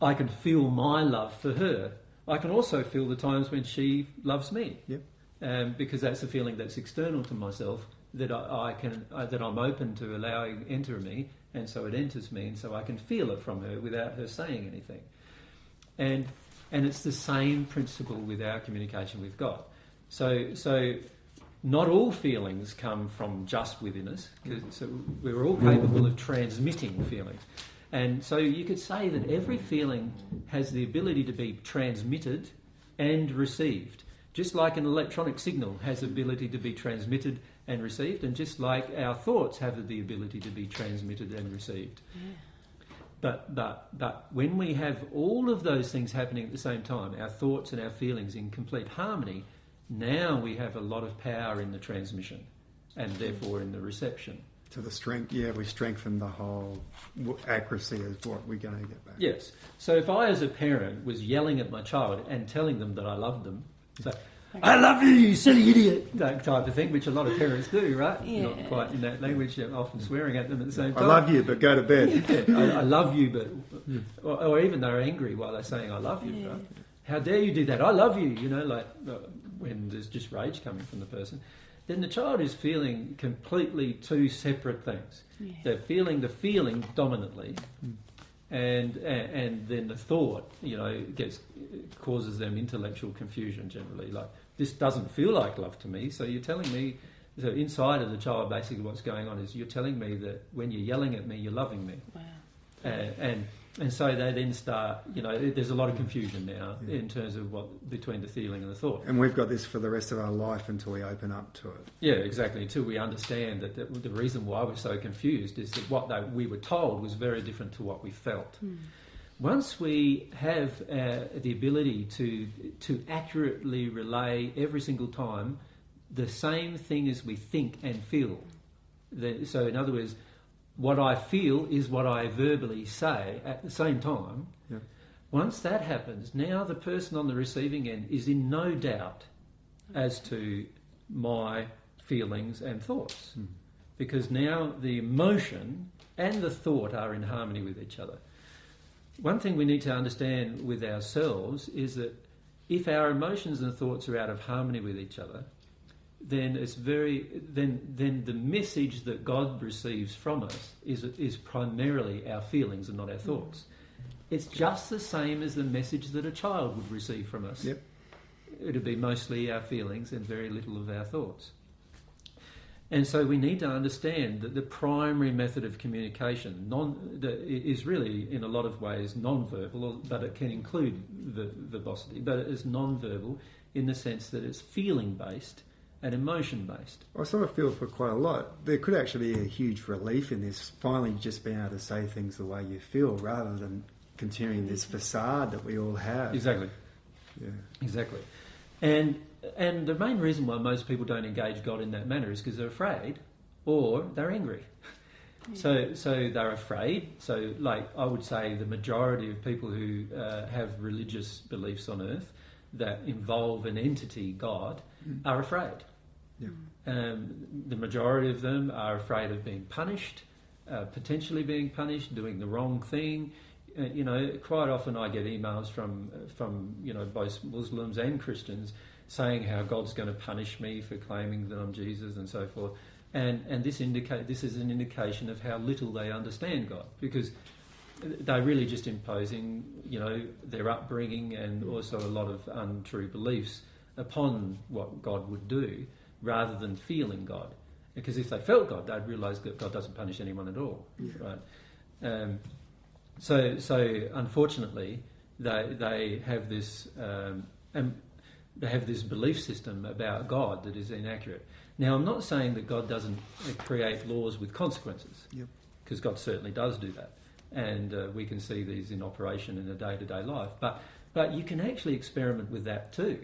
S2: I can feel my love for her. I can also feel the times when she loves me.
S3: Yep.
S2: Um, because that's a feeling that's external to myself that I, I can uh, that I'm open to allowing enter me, and so it enters me, and so I can feel it from her without her saying anything. And and it's the same principle with our communication with God. So so not all feelings come from just within us, so we're all capable of transmitting feelings. And so you could say that every feeling has the ability to be transmitted and received, just like an electronic signal has the ability to be transmitted and received, and just like our thoughts have the ability to be transmitted and received. Yeah. But, but, but when we have all of those things happening at the same time, our thoughts and our feelings in complete harmony, now we have a lot of power in the transmission and therefore in the reception.
S3: So the strength, yeah, we strengthen the whole accuracy of what we're going to get back.
S2: Yes. So if I, as a parent, was yelling at my child and telling them that I loved them, so I love you, you silly idiot, that type of thing, which a lot of parents do, right? Yeah. Not quite in that language, often swearing at them at the same time.
S3: I love you, but go to bed.
S2: yeah, I, I, love you, but, or, or, even they're angry while they're saying I love you. Yeah. Right? How dare you do that? I love you, you know, like uh, when there's just rage coming from the person. Then the child is feeling completely two separate things. Yeah. They're feeling the feeling dominantly. Mm and and then the thought, you know, gets causes them intellectual confusion generally. Like this doesn't feel like love to me. So you're telling me, so inside of the child, basically what's going on is you're telling me that when you're yelling at me, you're loving me.
S1: Wow.
S2: And, and and so they then start, you know, there's a lot of confusion now yeah. in terms of what between the feeling and the thought.
S3: And we've got this for the rest of our life until we open up to it.
S2: Yeah, exactly. Until we understand that the, the reason why we're so confused is that what they, we were told was very different to what we felt. Mm. Once we have uh, the ability to to accurately relay every single time the same thing as we think and feel, the, so in other words what I feel is what I verbally say at the same time. Yeah. Once that happens, now the person on the receiving end is in no doubt as to my feelings and thoughts. Mm. Because now the emotion and the thought are in harmony with each other. One thing we need to understand with ourselves is that if our emotions and thoughts are out of harmony with each other, then it's very then then the message that God receives from us is is primarily our feelings and not our thoughts. It's just the same as the message that a child would receive from us.
S3: Yep.
S2: It'd be mostly our feelings and very little of our thoughts. And so we need to understand that the primary method of communication non, the, is really, in a lot of ways, non-verbal, but it can include verbosity, but it is non-verbal in the sense that it's feeling-based and emotion based.
S3: I sort of feel for quite a lot. There could actually be a huge relief in this, finally just being able to say things the way you feel rather than continuing this facade that we all have.
S2: Exactly.
S3: Yeah.
S2: Exactly. And and the main reason why most people don't engage God in that manner is because they're afraid or they're angry. So, so they're afraid. So, like I would say, the majority of people who uh, have religious beliefs on earth that involve an entity, God. Are afraid.
S3: Yeah.
S2: Um, the majority of them are afraid of being punished, uh, potentially being punished, doing the wrong thing. Uh, you know, quite often I get emails from from you know both Muslims and Christians saying how God's going to punish me for claiming that I'm Jesus and so forth. And, and this, indicate, this is an indication of how little they understand God because they're really just imposing, you know, their upbringing and also a lot of untrue beliefs upon what God would do rather than feeling God. Because if they felt God, they'd realise that God doesn't punish anyone at all,
S3: Yeah.
S2: right? Um, so, so unfortunately, they they have this um, um, they have this belief system about God that is inaccurate. Now, I'm not saying that God doesn't uh, create laws with consequences,
S3: Yep.
S2: because God certainly does do that, and uh, we can see these in operation in a day-to-day life. But but you can actually experiment with that too,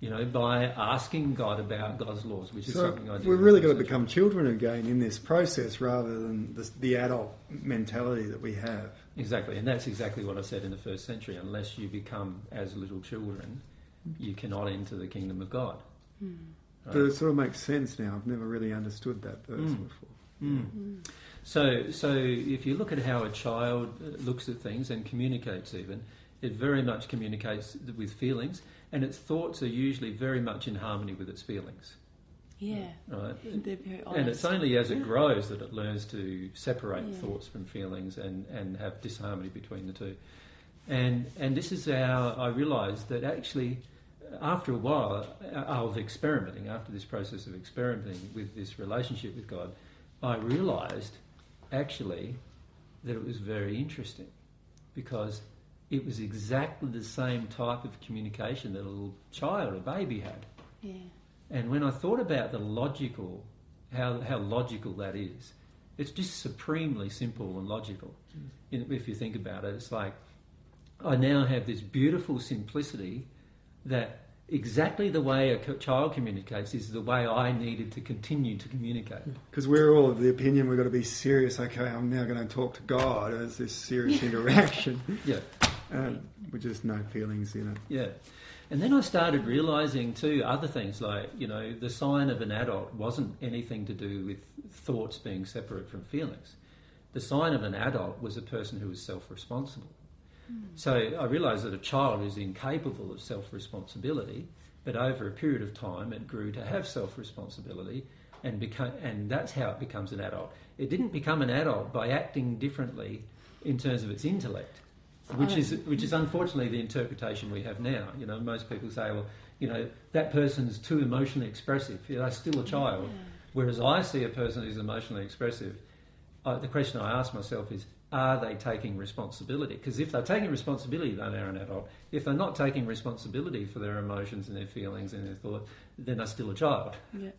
S2: you know, by asking God about God's laws, which is
S3: So
S2: something I do.
S3: we've really got to become children again in this process rather than the, the adult mentality that we have.
S2: Exactly, and that's exactly what I said in the first century. Unless you become as little children, you cannot enter the kingdom of God. Right?
S3: But it sort of makes sense now. I've never really understood that verse
S2: Mm.
S3: before.
S2: Mm. So, so if you look at how a child uh, looks at things and communicates, even it very much communicates with feelings, and its thoughts are usually very much in harmony with its feelings.
S1: Yeah.
S2: Right?
S1: They're very honest.
S2: And it's only as it grows that it learns to separate
S1: Yeah.
S2: thoughts from feelings and, and have disharmony between the two. And, and this is how I realised that actually, after a while uh, of experimenting, after this process of experimenting with this relationship with God, I realised actually that it was very interesting because it was exactly the same type of communication that a little child, a baby had.
S1: Yeah.
S2: And when I thought about the logical, how, how logical that is, it's just supremely simple and logical. Mm. In, if you think about it, it's like I now have this beautiful simplicity that exactly the way a child communicates is the way I needed to continue to communicate. Mm.
S3: Because we're all of the opinion we've got to be serious. Okay, I'm now going to talk to God as this serious interaction.
S2: Yeah.
S3: Um, with just no feelings in it.
S2: Yeah. And then I started realizing too other things like, you know, the sign of an adult wasn't anything to do with thoughts being separate from feelings. The sign of an adult was a person who was self responsible. So I realised that a child is incapable of self responsibility, but over a period of time it grew to have self responsibility and become, and that's how it becomes an adult. It didn't become an adult by acting differently in terms of its intellect, which is which is unfortunately the interpretation we have now. You know, most people say, well, you know, that person's too emotionally expressive. You know, they're still a child. Whereas I see a person who's emotionally expressive, uh, the question I ask myself is, are they taking responsibility? Because if they're taking responsibility, then they're an adult. If they're not taking responsibility for their emotions and their feelings and their thoughts, then they're still a child.
S1: Yeah.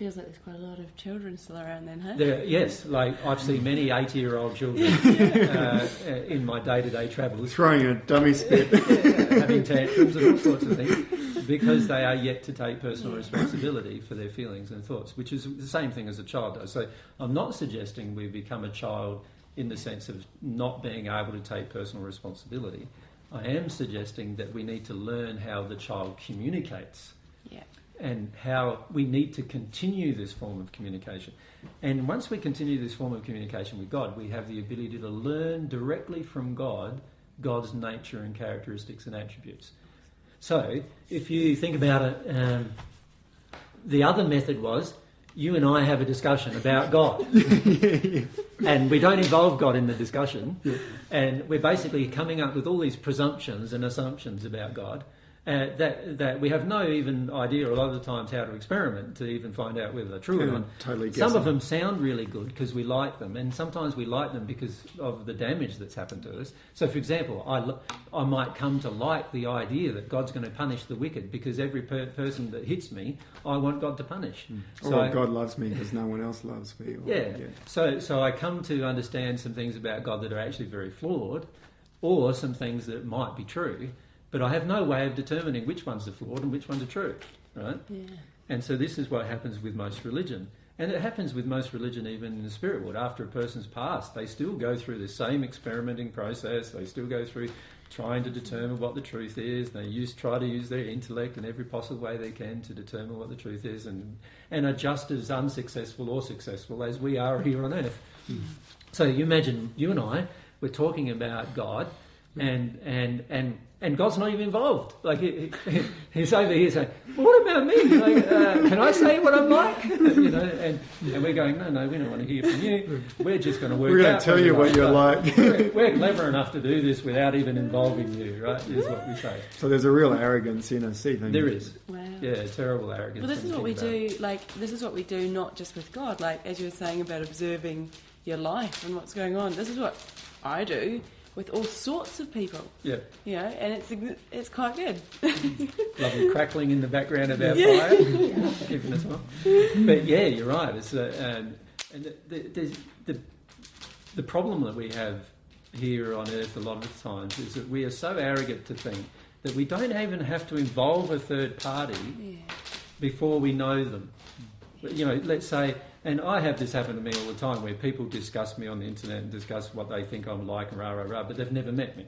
S1: Feels like there's quite a lot of children still around then, huh?
S2: There, yes, like I've seen many 80-year-old children uh, uh, in my day-to-day travels
S3: Throwing a dummy spit.
S2: having tantrums and all sorts of things because they are yet to take personal responsibility for their feelings and thoughts, which is the same thing as a child does. So I'm not suggesting we become a child in the sense of not being able to take personal responsibility. I am suggesting that we need to learn how the child communicates
S1: Yeah.
S2: And how we need to continue this form of communication. And once we continue this form of communication with God, we have the ability to learn directly from God God's nature and characteristics and attributes. So, if you think about it, um, the other method was you and I have a discussion about God. and we don't involve God in the discussion. And we're basically coming up with all these presumptions and assumptions about God uh, that, that we have no even idea a lot of the times how to experiment to even find out whether they're true or not.
S3: totally
S2: Some of them sound really good because we like them, and sometimes we like them because of the damage that's happened to us. So, for example, I, I might come to like the idea that God's going to punish the wicked because every per- person that hits me, I want God to punish. So
S3: or God loves me because no one else loves me. Or,
S2: yeah. So, so I come to understand some things about God that are actually very flawed, or some things that might be true, but I have no way of determining which ones are flawed and which ones are true, right?
S1: Yeah.
S2: And so this is what happens with most religion. And it happens with most religion even in the spirit world. After a person's passed, they still go through the same experimenting process. They still go through trying to determine what the truth is. They use try to use their intellect in every possible way they can to determine what the truth is and, and are just as unsuccessful or successful as we are here on earth. Hmm. So you imagine you and I, we're talking about God and and and and God's not even involved. Like he, he, he's over here saying, well, "What about me? Like, uh, can I say what I'm like?" you know, and, and we're going, "No, no, we don't want to hear from you. We're just going to work.
S3: We're going to tell you what you're like.
S2: we're, we're clever enough to do this without even involving you, right? Is what we say.
S3: so there's a real arrogance in us, even.
S2: There is,
S1: Wow.
S2: yeah, terrible arrogance.
S1: Well, this is what we
S2: about
S1: do. Like, this is what we do, not just with God. Like, as you were saying about observing your life and what's going on. This is what I do with all sorts of people.
S2: Yeah,
S1: You know, and it's it's quite good.
S2: lovely crackling in the background of our
S1: Yeah.
S2: fire, keeping us warm. But yeah, you're right. It's uh, um, and the, the, the, the the problem that we have here on Earth a lot of times is that we are so arrogant to think that we don't even have to involve a third party
S1: Yeah.
S2: before we know them. But, You know, let's say, and I have this happen to me all the time where people discuss me on the internet and discuss what they think I'm like and rah rah rah, but they've never met me.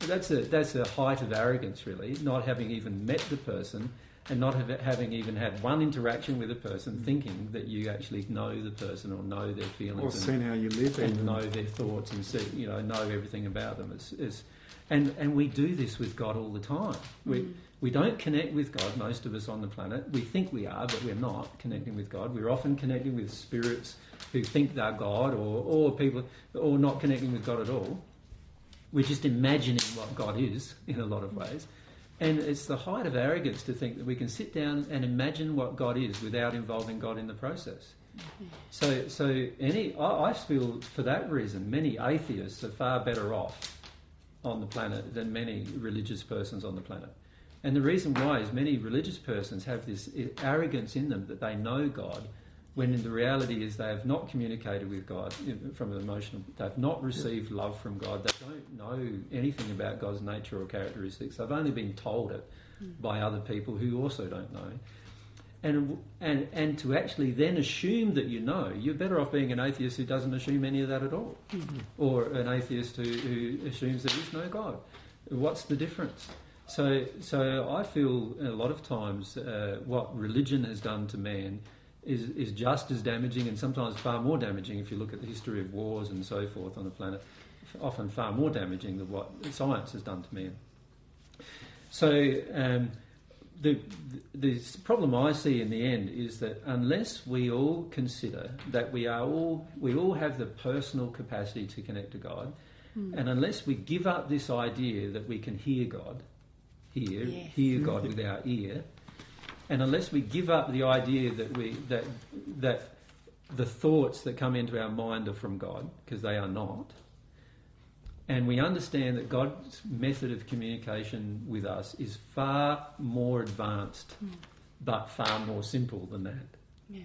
S2: But that's a that's a height of arrogance, really, not having even met the person and not have, having even had one interaction with a person, mm. thinking that you actually know the person or know their
S3: Or
S2: feelings and,
S3: seen how you live.
S2: and
S3: even.
S2: know their thoughts and see, you know, know everything about them. It's, it's, and and we do this with God all the time. We mm. We don't connect with God. Most of us on the planet, we think we are, but we're not connecting with God. We're often connecting with spirits who think they're God, or or people, or not connecting with God at all. We're just imagining what God is in a lot of ways. And it's the height of arrogance to think that we can sit down and imagine what God is without involving God in the process. Mm-hmm. So, so any, I, I feel for that reason, many atheists are far better off on the planet than many religious persons on the planet. And the reason why is many religious persons have this arrogance in them that they know God, when in the reality is they have not communicated with God from an emotional, they've not received love from God, they don't know anything about God's nature or characteristics, they've only been told it by other people who also don't know. And, and, and to actually then assume that you know, you're better off being an atheist who doesn't assume any of that at all. Mm-hmm. Or an atheist who, who assumes there is no God. What's the difference? So, so I feel a lot of times uh, what religion has done to man is, is just as damaging and sometimes far more damaging if you look at the history of wars and so forth on the planet, often far more damaging than what science has done to man. So, um, the, the the problem I see in the end is that unless we all consider that we are all we all have the personal capacity to connect to God, and unless we give up this idea that we can hear God, hear
S1: Yes.
S2: hear God with our ear, and unless we give up the idea that we that that the thoughts that come into our mind are from God because they are not, and we understand that God's method of communication with us is far more advanced, but far more simple than that.
S1: Yeah.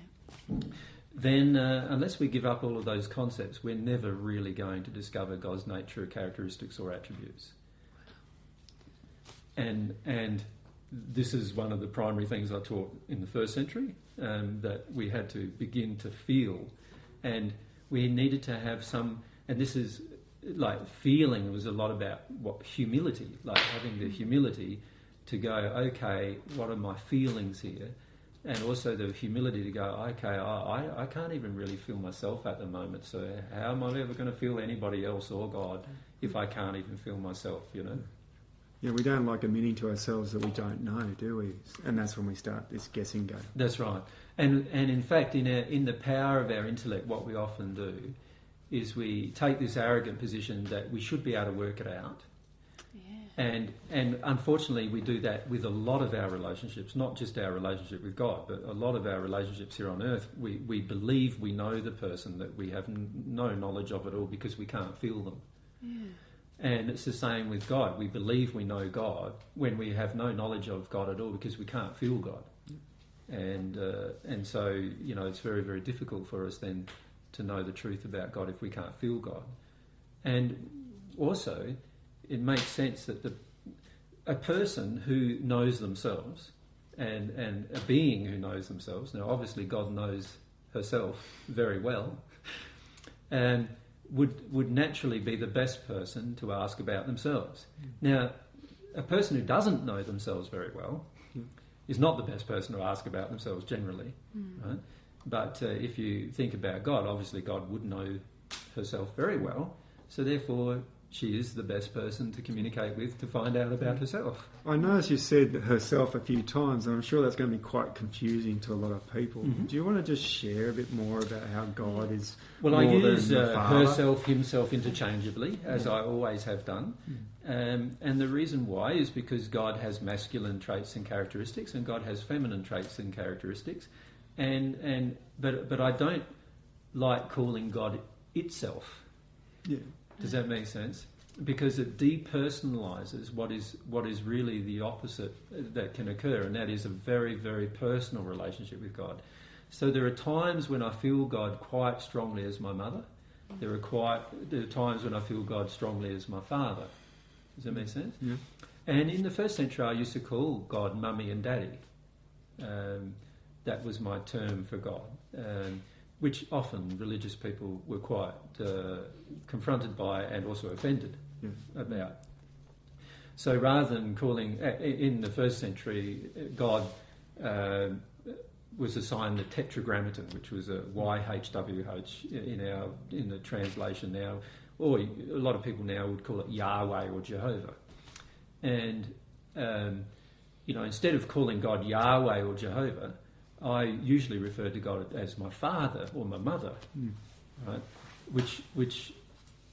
S2: Then, uh, unless we give up all of those concepts, we're never really going to discover God's nature, characteristics, or attributes. And and this is one of the primary things I taught in the first century um, that we had to begin to feel, and we needed to have some. And this is like feeling was a lot about what humility, like having the humility to go, okay, what are my feelings here? And also the humility to go, okay, I, I, I can't even really feel myself at the moment, so how am I ever going to feel anybody else or God if I can't even feel myself, you know?
S3: Yeah, we don't like admitting to ourselves that we don't know, do we? And that's when we start this guessing game.
S2: That's right. And, and in fact, in, our, in the power of our intellect, what we often do is we take this arrogant position that we should be able to work it out.
S1: Yeah.
S2: And, and unfortunately, we do that with a lot of our relationships, not just our relationship with God, but a lot of our relationships here on earth. We, we believe we know the person, that we have n- no knowledge of at all because we can't feel them.
S1: Yeah.
S2: And it's the same with God. We believe we know God when we have no knowledge of God at all because we can't feel God. And, uh, and so, you know, it's very, very difficult for us then to know the truth about God if we can't feel God. And also, it makes sense that the, a person who knows themselves and, and a being who knows themselves, now obviously God knows herself very well, and would, would naturally be the best person to ask about themselves. Hmm. Now, a person who doesn't know themselves very well hmm. is not the best person to ask about themselves generally, hmm. right? But uh, if you think about God, obviously God would know herself very well, so therefore she is the best person to communicate with to find out about herself.
S3: I noticed you said herself a few times, and I'm sure that's going to be quite confusing to a lot of people.
S2: Mhm.
S3: Do you want to just share a bit more about how God is
S2: Well, I use uh, herself, himself interchangeably, as I always have done.
S3: Mm.
S2: Um, and the reason why is because God has masculine traits and characteristics, and God has feminine traits and characteristics. And, and but, but I don't like calling God itself.
S3: Yeah.
S2: Does that make sense? Because it depersonalizes what is what is really the opposite that can occur, and that is a very very personal relationship with God. So there are times when I feel God quite strongly as my mother. There are quite there are times when I feel God strongly as my father. Does that make sense?
S3: Yeah.
S2: And in the first century, I used to call God mummy and daddy. Um, that was my term for God, um, which often religious people were quite uh, confronted by and also offended
S3: Yeah.
S2: about. So rather than calling, in the first century, God uh, was assigned the tetragrammaton, which was a YHWH in our in the translation now, or a lot of people now would call it Yahweh or Jehovah. And um, you know, instead of calling God Yahweh or Jehovah, I usually refer to God as my father or my mother,
S3: Mm.
S2: right? Which which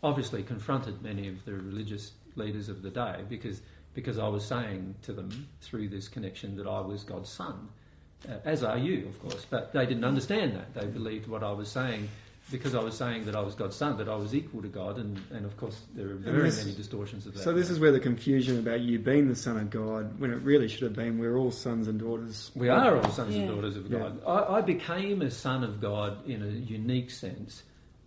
S2: obviously confronted many of the religious leaders of the day because because I was saying to them through this connection that I was God's son, uh, as are you, of course. But they didn't understand that. They believed what I was saying because I was saying that I was God's son, that I was equal to God, and, and of course there are very
S3: this-
S2: many distortions of that.
S3: So this is where the confusion about you being the son of God, when it really should have been, we're all sons and daughters.
S2: We are all sons and daughters of
S3: Yeah.
S2: God. I, I became a son of God in a unique sense,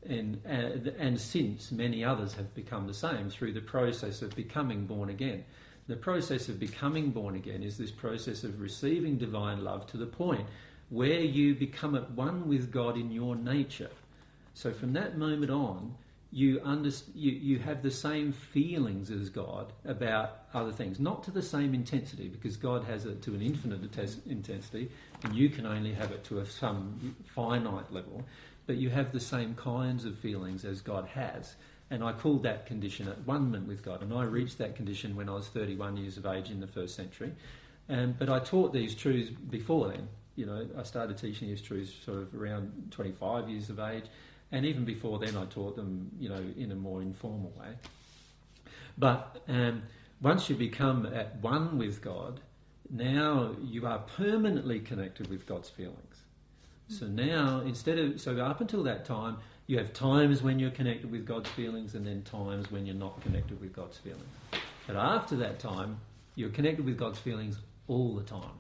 S2: and, and, and since many others have become the same through the process of becoming born again. The process of becoming born again is this process of receiving divine love to the point where you become at one with God in your nature. So from that moment on, you, under, you, you have the same feelings as God about other things, not to the same intensity, because God has it to an infinite intensity, and you can only have it to a some finite level, but you have the same kinds of feelings as God has. And I called that condition at one-ment with God, and I reached that condition when I was 31 years of age in the first century. Um, but I taught these truths before then. You know, I started teaching these truths sort of around 25 years of age, and even before then, I taught them, you know, in a more informal way. But um, once you become at one with God, now you are permanently connected with God's feelings. So now, instead of so up until that time, you have times when you're connected with God's feelings, and then times when you're not connected with God's feelings. But after that time, you're connected with God's feelings all the time.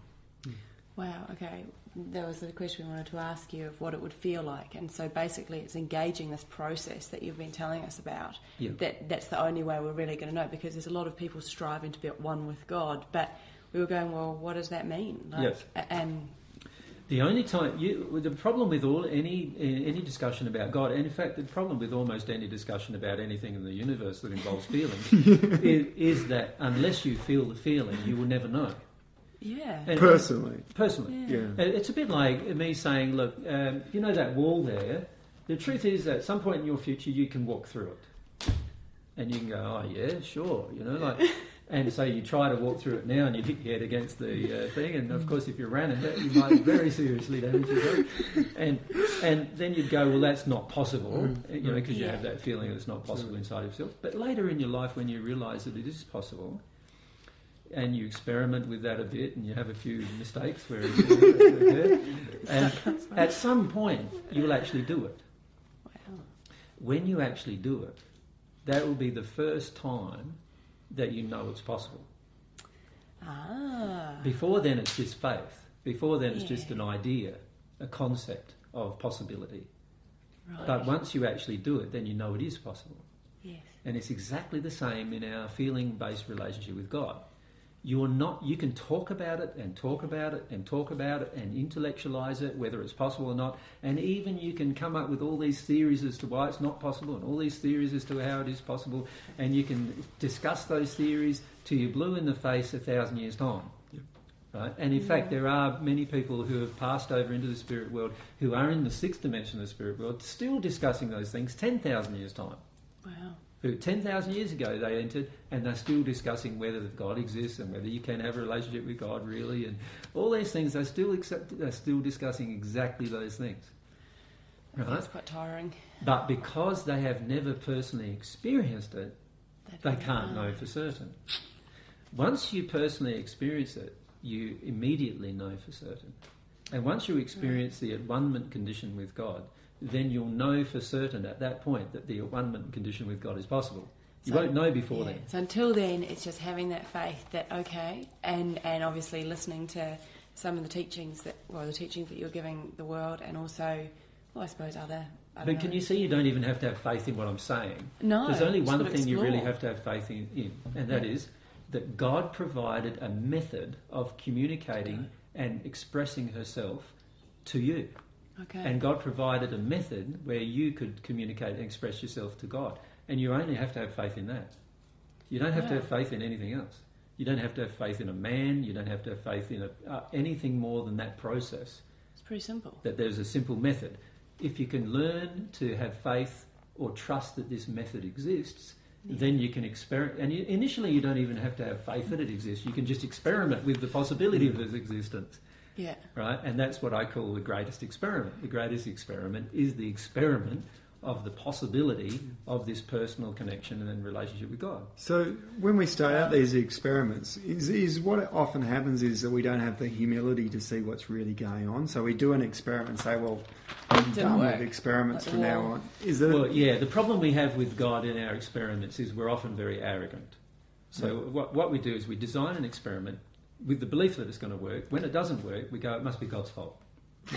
S1: Wow, okay. There was a question we wanted to ask you of what it would feel like. And so basically, it's engaging this process that you've been telling us about.
S2: Yeah.
S1: That That's the only way we're really going to know because there's a lot of people striving to be at one with God. But we were going, well, what does that mean? Like,
S2: Yes.
S1: And
S2: The only time you, the problem with all any any discussion about God, and in fact, the problem with almost any discussion about anything in the universe that involves feelings, is, is that unless you feel the feeling, you will never know.
S1: Yeah.
S2: And-
S3: Personally,
S2: personally,
S1: Yeah.
S3: yeah.
S2: It's a bit like me saying, look, um, you know that wall there? The truth is that at some point in your future you can walk through it. And you can go, oh, yeah, sure, you know, like, and so you try to walk through it now and you hit your head against the uh, thing, and of course, if you ran in it, you might very seriously damage yourself. And, and then you'd go, well, that's not possible, you know, because you have that feeling that it's not possible inside of yourself. But later in your life, when you realise that it is possible, and you experiment with that a bit, and you have a few mistakes where and at some point you will actually do it.
S1: Wow.
S2: When you actually do it, that will be the first time that you know it's possible.
S1: Ah.
S2: Before then, it's just faith. Before then, it's just an idea, a concept of possibility.
S1: Right.
S2: But once you actually do it, then you know it is possible.
S1: yes.
S2: And it's exactly the same in our feeling based relationship with God. You're not, you can talk about it and talk about it and talk about it and intellectualize it, whether it's possible or not. And even you can come up with all these theories as to why it's not possible and all these theories as to how it is possible. And you can discuss those theories till you're blue in the face a thousand years' time. Right? And in fact, there are many people who have passed over into the spirit world who are in the sixth dimension of the spirit world still discussing those things 10,000 years' time.
S1: Wow.
S2: Who 10,000 years ago they entered and they're still discussing whether God exists and whether you can have a relationship with God really and all these things. They're still accept, they're still discussing exactly those things. Right
S1: That's quite tiring.
S2: but because they have never personally experienced it they
S1: don't
S2: can't know for certain. Once you personally experience it you immediately know for certain. And once you experience the at-one-ment condition with God then you'll know for certain at that point that the at-one-ment condition with God is possible you
S1: So-
S2: won't know before
S1: Yeah.
S2: then
S1: So until then, it's just having that faith that okay, and and obviously listening to some of the teachings that well, the teachings that you're giving the world, and also, well, I suppose other. I
S2: But can
S1: know.
S2: you see you don't even have to have faith in what I'm saying?
S1: No,
S2: There's only one thing you really have to have faith in, in and that
S1: Yeah.
S2: is that God provided a method of communicating and expressing herself to you.
S1: Okay.
S2: And God provided a method where you could communicate and express yourself to God. And you only have to have faith in that. You don't have to have faith in anything else. You don't have to have faith in a man. You don't have to have faith in a, uh, anything more than that process
S1: it's pretty simple.
S2: that there's a simple method. If you can learn to have faith or trust that this method exists, then you can experiment. And you, initially, you don't even have to have faith that it exists. You can just experiment with the possibility of its existence,
S1: Yeah.
S2: right? And that's what I call the greatest experiment. The greatest experiment is the experiment of the possibility of this personal connection and then relationship with God.
S3: So when we start out these experiments, is, is what often happens is that we don't have the humility to see what's really going on. So we do an experiment and say, "Well, I'm
S1: Didn't
S3: done
S1: work.
S3: with experiments
S1: Like
S3: from
S1: the
S3: now on." Is there?
S2: Well, yeah, the problem we have with God in our experiments is we're often very arrogant. So what, what we do is we design an experiment with the belief that it's going to work. When it doesn't work, we go, it must be God's fault.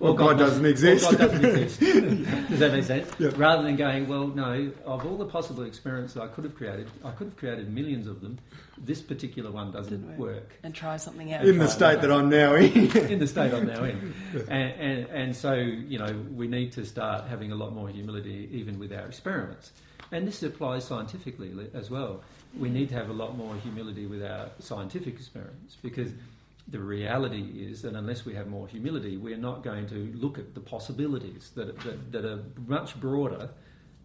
S3: Or God doesn't exist.
S2: God doesn't exist. Does that make sense?
S3: Yeah.
S2: Rather than going, well, no, of all the possible experiments that I could have created, I could have created millions of them. This particular one doesn't work.
S1: work. And try something else.
S3: in the state that I'm now in.
S2: in the state I'm now in. And, and, and so, you know, we need to start having a lot more humility even with our experiments. And this applies scientifically as well. We need to have a lot more humility with our scientific experiments because the reality is that unless we have more humility, we're not going to look at the possibilities that, that, that are much broader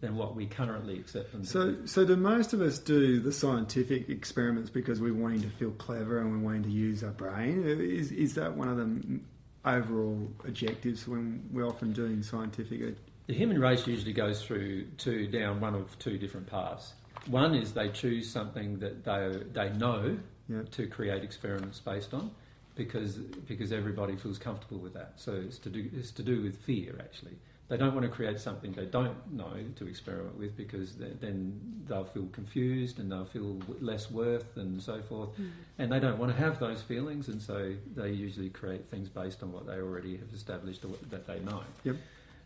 S2: than what we currently accept them
S3: So,
S2: be.
S3: so do most of us do the scientific experiments because we're wanting to feel clever and we're wanting to use our brain? Is is that one of the overall objectives when we're often doing scientific?
S2: The human race usually goes through two down one of two different paths. One is they choose something that they they know
S3: Yeah.
S2: to create experiments based on, because because everybody feels comfortable with that. So it's to do it's to do with fear actually. They don't want to create something they don't know to experiment with because th- then they'll feel confused and they'll feel less worth and so forth. Hmm. And they don't want to have those feelings, and so they usually create things based on what they already have established or what- that they know.
S3: Yep.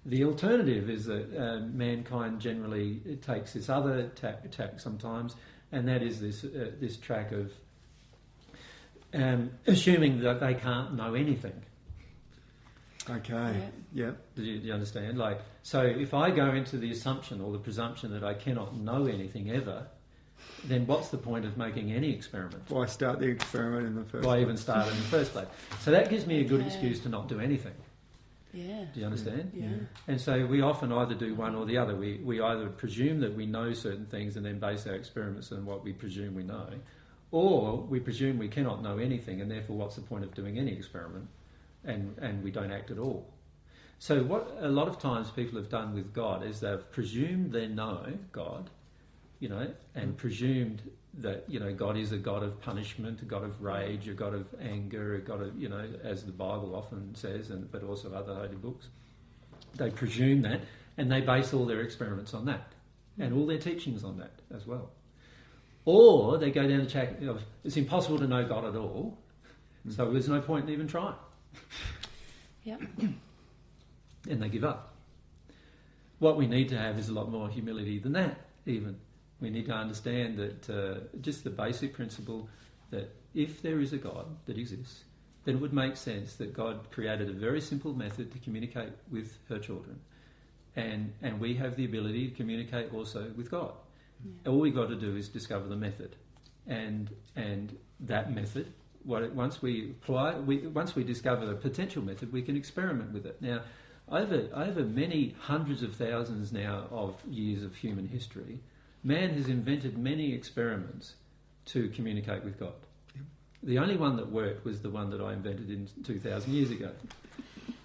S2: The alternative is that uh, mankind generally takes this other tack, tack sometimes, and that is this uh, this track of um, assuming that they can't know anything.
S3: Okay. Yep.
S2: Do you, do you understand? Like, so if I go into the assumption or the presumption that I cannot know anything ever, then what's the point of making any experiment?
S3: Why start the experiment in the first?
S2: Why
S3: place?
S2: even start in the first place? So that gives me a good
S1: Okay.
S2: excuse to not do anything.
S1: Yeah.
S2: Do you understand?
S1: Yeah.
S2: And so we often either do one or the other. We, we either presume that we know certain things and then base our experiments on what we presume we know, or we presume we cannot know anything and therefore what's the point of doing any experiment and, and we don't act at all. So what a lot of times people have done with God is they've presumed they know God, you know, and mm. presumed that, you know, God is a God of punishment, a God of rage, a God of anger, a God of, you know, as the Bible often says, and but also other holy books. They presume that and they base all their experiments on that and all their teachings on that as well. Or they go down the track of it's impossible to know God at all, so there's no point in even trying
S1: Yep.
S2: and they give up. What we need to have is a lot more humility than that, even. We need to understand that uh, just the basic principle that if there is a God that exists, then it would make sense that God created a very simple method to communicate with her children. And, and we have the ability to communicate also with God. All we've got to do is discover the method. And, and that method, what it, once we apply, we, once we discover the potential method, we can experiment with it. Now, over, over many hundreds of thousands now of years of human history, man has invented many experiments to communicate with God. The only one that worked was the one that I invented in 2,000 years ago.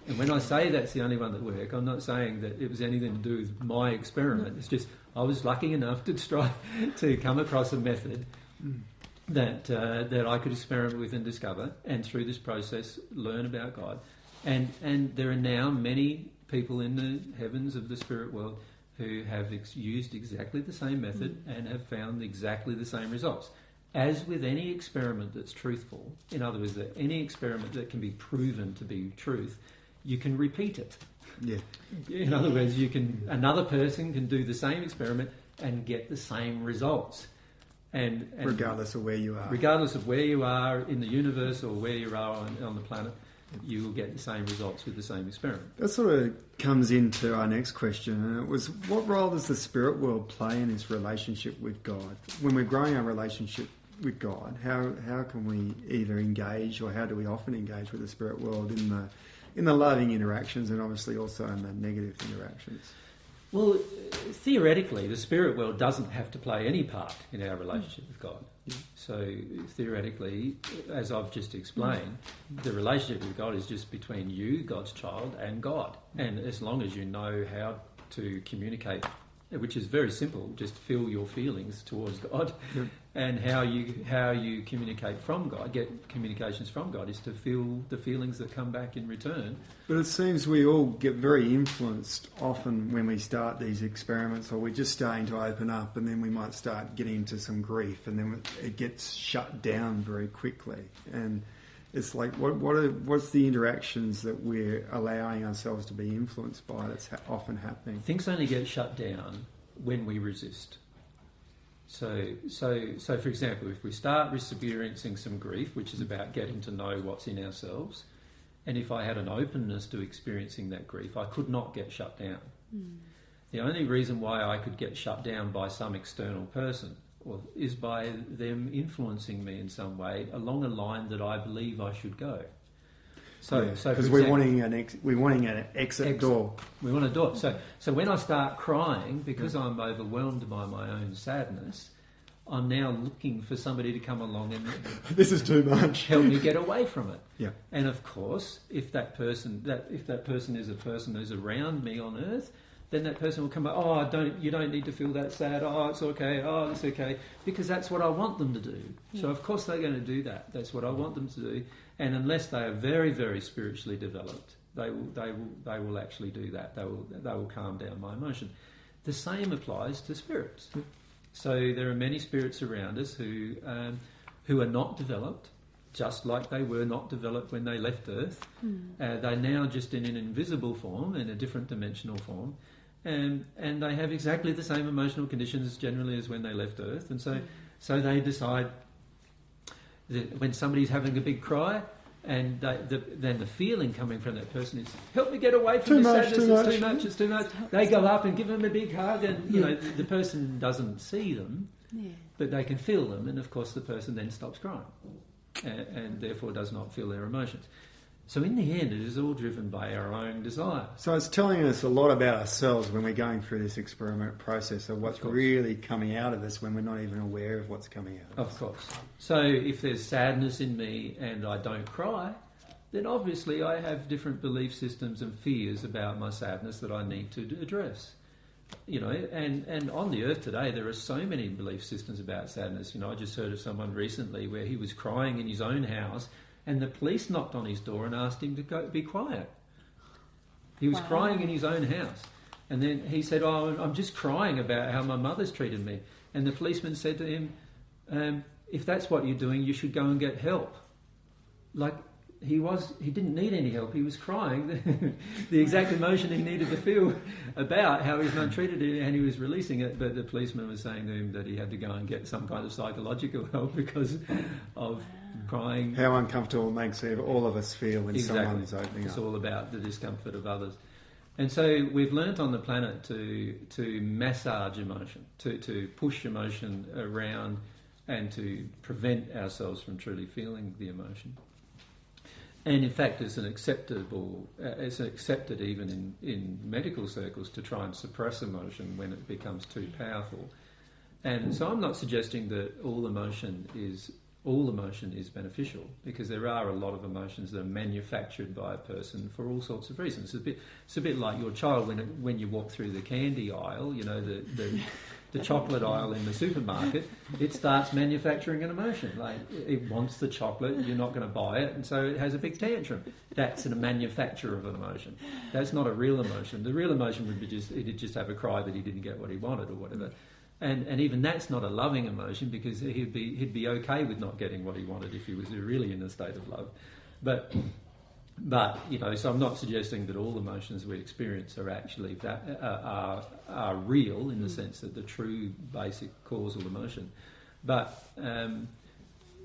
S2: And when I say that's the only one that worked, I'm not saying that it was anything to do with my experiment. It's just I was lucky enough to try to come across a method that uh, that I could experiment with and discover, and through this process learn about God. And and there are now many people in the heavens of the spirit world who have ex- used exactly the same method mm. and have found exactly the same results. As with any experiment that's truthful, in other words, that any experiment that can be proven to be truth, you can repeat it.
S3: Yeah.
S2: In other words, you can another person can do the same experiment and get the same results. And, and
S3: Regardless of where you are.
S2: regardless of where you are in the universe or where you are on, on the planet, you will get the same results with the same experiment.
S3: That sort of comes into our next question, and it was what role does the spirit world play in its relationship with God? When we're growing our relationship with God, how, how can we either engage or how do we often engage with the spirit world in the in the loving interactions and obviously also in the negative interactions?
S2: Well, theoretically, the spirit world doesn't have to play any part in our relationship with God. So, theoretically, as I've just explained, the relationship with God is just between you, God's child, and God. And as long as you know how to communicate, which is very simple, just feel your feelings towards God,
S3: Yep.
S2: And how you how you communicate from God, get communications from God, is to feel the feelings that come back in return.
S3: But it seems we all get very influenced often when we start these experiments, or we're just starting to open up, and then we might start getting into some grief, and then it gets shut down very quickly. And it's like, what what are, what's the interactions that we're allowing ourselves to be influenced by that's ha- often happening?
S2: Things only get shut down when we resist. So, so, so, for example, if we start experiencing some grief, which is about getting to know what's in ourselves, and if I had an openness to experiencing that grief, I could not get shut down. Hmm. The only reason why I could get shut down by some external person or, is by them influencing me in some way along a line that I believe I should go. So, so for
S3: because we're wanting an ex- we're wanting an exit,
S2: Exit.
S3: door.
S2: we want to do it. So, so when I start crying because I'm overwhelmed by my own sadness, I'm now looking for somebody to come along and
S3: this is too much.
S2: help me get away from it.
S3: Yeah.
S2: And of course, if that person that if that person is a person who's around me on earth, then that person will come back. Oh, don't you don't need to feel that sad. Oh, it's okay. Oh, it's okay because that's what I want them to do. So of course they're going to do that. That's what I want them to do. And unless they are very very spiritually developed, they will they will they will actually do that. They will they will calm down my emotion. The same applies to spirits. So there are many spirits around us who um, who are not developed, just like they were not developed when they left Earth. Uh, they're now just in an invisible form, in a different dimensional form, and and they have exactly the same emotional conditions generally as when they left Earth. And so so they decide that when somebody's having a big cry. And they, the, then the feeling coming from that person is, "Help me get away from
S3: Too
S2: this
S3: much,
S2: sadness.
S3: too
S2: it's
S3: much."
S2: too much. It's too much." They go up and give them a big hug, and you know the, the person doesn't see them,
S1: Yeah.
S2: but they can feel them, and of course the person then stops crying, and, and therefore does not feel their emotions. So in the end, it is all driven by our own desire.
S3: So it's telling us a lot about ourselves when we're going through this experiment process of what's
S2: Of
S3: really coming out of us when we're not even aware of what's coming out. Of us.
S2: Of course. So if there's sadness in me and I don't cry, then obviously I have different belief systems and fears about my sadness that I need to address. You know, and, and on the earth today, there are so many belief systems about sadness. You know, I just heard of someone recently where he was crying in his own house, and the police knocked on his door and asked him to go, be quiet. He was
S1: Wow.
S2: crying in his own house. And then he said, Oh, I'm just crying about how my mother's treated me. And the policeman said to him, um, If that's what you're doing, you should go and get help. Like, he was, he didn't need any help. He was crying, the exact emotion he needed to feel about how his mum treated him, and he was releasing it. But the policeman was saying to him that he had to go and get some kind of psychological help because of crying
S3: How uncomfortable it makes all of us feel when
S2: Exactly.
S3: someone's opening
S2: It's
S3: up.
S2: all about the discomfort of others. And so we've learnt on the planet to, to massage emotion, to, to push emotion around and to prevent ourselves from truly feeling the emotion. And in fact, it's an acceptable, uh, it's accepted even in, in medical circles to try and suppress emotion when it becomes too powerful. And so I'm not suggesting that all emotion is all emotion is beneficial because there are a lot of emotions that are manufactured by a person for all sorts of reasons. It's a bit, it's a bit like your child when, when you walk through the candy aisle, you know, the, the, the chocolate aisle in the supermarket, it starts manufacturing an emotion. Like it wants the chocolate, you're not going to buy it, and so it has a big tantrum. That's a manufacture of an emotion. That's not a real emotion. The real emotion would be just, it'd just have a cry that he didn't get what he wanted or whatever. And, and even that's not a loving emotion because he'd be, he'd be okay with not getting what he wanted if he was really in a state of love. But, but you know, so I'm not suggesting that all emotions we experience are actually that, uh, are, are real in the sense that the true basic causal emotion. But, um,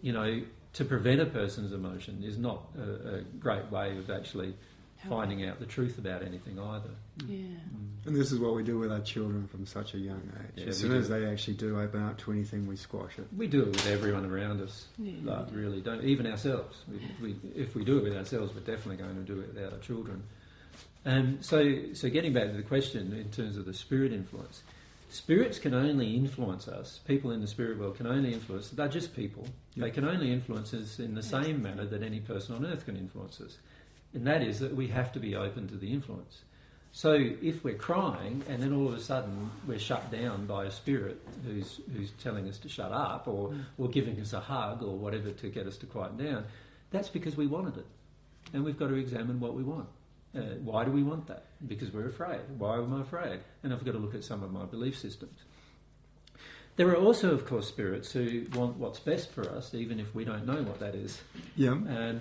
S2: you know, to prevent a person's emotion is not a, a great way of actually finding out the truth about anything either.
S1: Yeah.
S3: And this is what we do with our children from such a young age.
S2: Yeah,
S3: as
S2: we
S3: soon as they actually do open up to anything, we squash it.
S2: We do it with everyone around us.
S1: Yeah,
S2: like,
S1: we
S2: really don't. Even ourselves. We, we, if we do it with ourselves, we're definitely going to do it with our children. Um, so, so getting back to the question in terms of the spirit influence, spirits can only influence us. People in the spirit world can only influence. They're just people. They can only influence us in the same manner that any person on earth can influence us, and that is that we have to be open to the influence. So if we're crying and then all of a sudden we're shut down by a spirit who's who's telling us to shut up or, or giving us a hug or whatever to get us to quiet down, that's because we wanted it. And we've got to examine what we want. Uh, why do we want that? Because we're afraid. Why am I afraid? And I've got to look at some of my belief systems. There are also, of course, spirits who want what's best for us, even if we don't know what that is.
S3: Yeah.
S2: Um,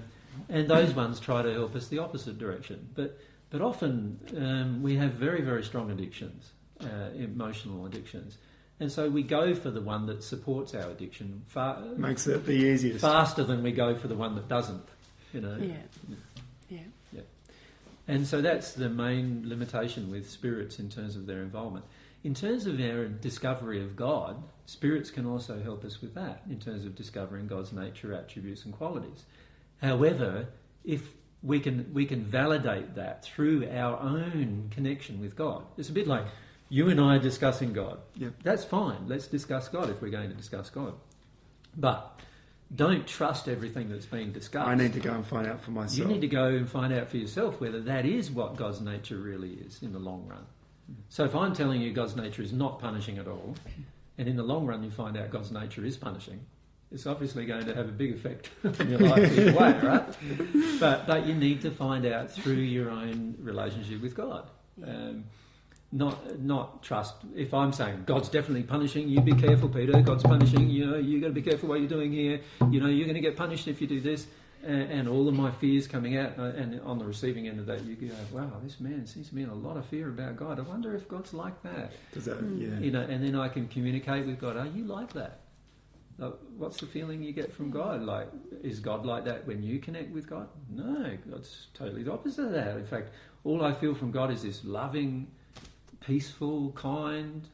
S2: and those ones try to help us the opposite direction. But, but often um, we have very, very strong addictions, uh, emotional addictions. And so we go for the one that supports our addiction far,
S3: Makes it the easiest.
S2: faster than we go for the one that doesn't. You know.
S1: Yeah. Yeah. Yeah.
S2: And so that's the main limitation with spirits in terms of their involvement. In terms of our discovery of God, spirits can also help us with that in terms of discovering God's nature, attributes, and qualities. However, if we can we can validate that through our own connection with God. It's a bit like you and I are discussing God.
S3: Yep.
S2: That's fine. Let's discuss God if we're going to discuss God. But don't trust everything that's being discussed.
S3: I need to go and find out for myself.
S2: You need to go and find out for yourself whether that is what God's nature really is in the long run. So if I'm telling you God's nature is not punishing at all, and in the long run you find out God's nature is punishing, it's obviously going to have a big effect on your life either way, right? But but you need to find out through your own relationship with God. Um, not not trust. If I'm saying God's definitely punishing, you be careful, Peter. God's punishing. You know, you got to be careful what you're doing here. You know, you're going to get punished if you do this. And, and all of my fears coming out, uh, and on the receiving end of that, you go, "Wow, this man seems to be in a lot of fear about God. I wonder if God's like that."
S3: Does that,
S1: Mm.
S3: yeah.
S2: You know, and then I can communicate with God. Are you like that? Like, what's the feeling you get from God? Like, is God like that when you connect with God? No, God's totally the opposite of that. In fact, all I feel from God is this loving, peaceful, kind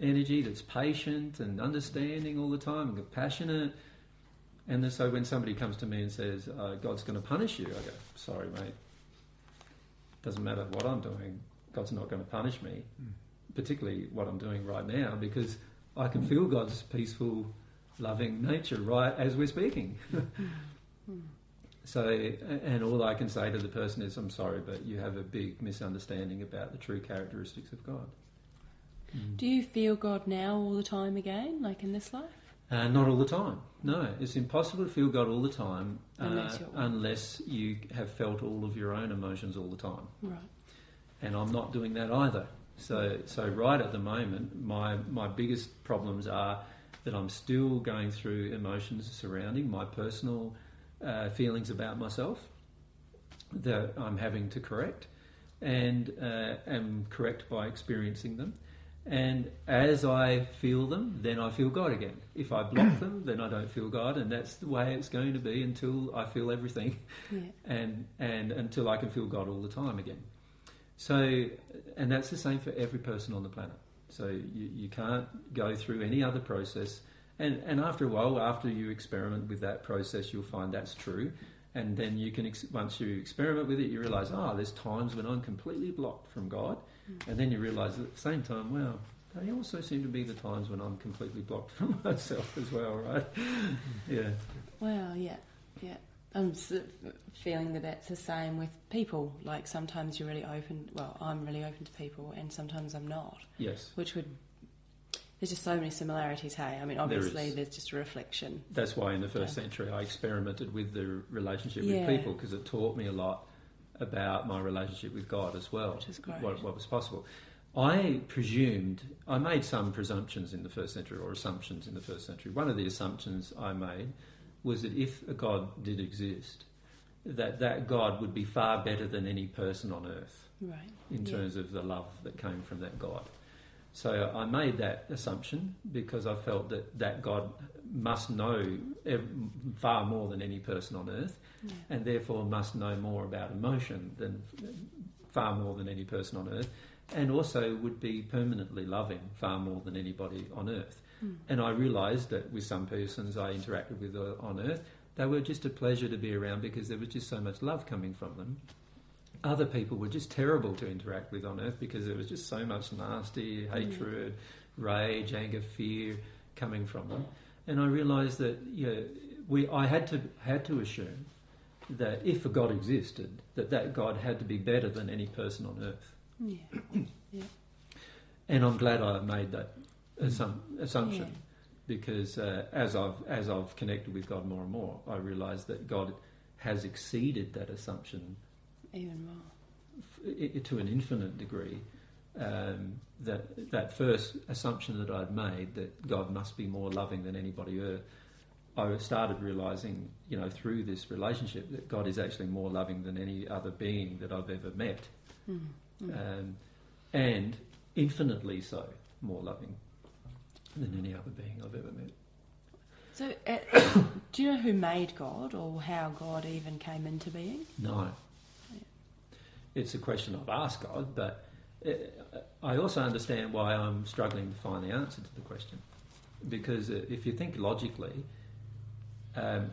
S2: energy that's patient and understanding all the time and compassionate. And then, so when somebody comes to me and says, uh, God's going to punish you, I go, sorry, mate. Doesn't matter what I'm doing, God's not going to punish me, particularly what I'm doing right now, because I can feel God's peaceful, loving nature right as we're speaking. so, and all I can say to the person is, I'm sorry, but you have a big misunderstanding about the true characteristics of God.
S1: Do you feel God now all the time again, like in this life?
S2: Uh, not all the time. No, it's impossible to feel God all the time uh,
S1: Unless you're-
S2: unless you have felt all of your own emotions all the time.
S1: Right.
S2: and I'm not doing that either. So, so right at the moment, my my biggest problems are that I'm still going through emotions surrounding my personal uh, feelings about myself that I'm having to correct, and uh, am correct by experiencing them. And as I feel them, then I feel God again. If I block them, then I don't feel God, and that's the way it's going to be until I feel everything
S1: Yeah.
S2: and and until I can feel God all the time again. So, and that's the same for every person on the planet. So you, you can't go through any other process. And, and after a while, after you experiment with that process, you'll find that's true. And then you can, ex- once you experiment with it, you realise, oh, ah, there's times when I'm completely blocked from God. Hmm. And then you realise at the same time, wow, they also seem to be the times when I'm completely blocked from myself as well, right? Hmm. yeah.
S1: Well, yeah, yeah. I'm feeling that that's the same with people. Like sometimes you're really open. Well, I'm really open to people, and sometimes I'm not.
S2: Yes.
S1: Which would there's just so many similarities. Hey, I mean, obviously
S2: is.
S1: there's just a reflection.
S2: That's why in the first
S1: Yeah.
S2: century I experimented with the relationship
S1: Yeah.
S2: with people because it taught me a lot about my relationship with God as well.
S1: Which is great.
S2: What, what was possible. I presumed, I made some presumptions in the first century or assumptions in the first century. One of the assumptions I made was that if a God did exist, that that God would be far better than any person on earth
S1: Right.
S2: in
S1: Yeah.
S2: terms of the love that came from that God. So I made that assumption because I felt that that God must know ev- far more than any person on earth,
S1: Yeah.
S2: and therefore must know more about emotion than far more than any person on earth, and also would be permanently loving far more than anybody on earth.
S1: Mm.
S2: And I realised that with some persons I interacted with uh, on earth, they were just a pleasure to be around because there was just so much love coming from them. Other people were just terrible to interact with on earth because there was just so much nasty hatred, rage, anger, fear coming from them. And I realised that yeah, we, I had to had to assume that if a God existed, that that God had to be better than any person on earth.
S1: Yeah.
S2: And I'm glad I made that assum- assumption
S1: Yeah.
S2: because uh, as I've as I've connected with God more and more, I realise that God has exceeded that assumption
S1: Even more.
S2: f- to an infinite degree. Um, that that first assumption that I'd made that God must be more loving than anybody earth, I started realizing, you know, through this relationship that God is actually more loving than any other being that I've ever met,
S1: Mm. Mm.
S2: um, and infinitely so more loving than any other being I've ever met.
S1: So, uh, do you know who made God or how God even came into being?
S2: No. It's a question I've asked God, but uh, I also understand why I'm struggling to find the answer to the question. Because uh, if you think logically, um,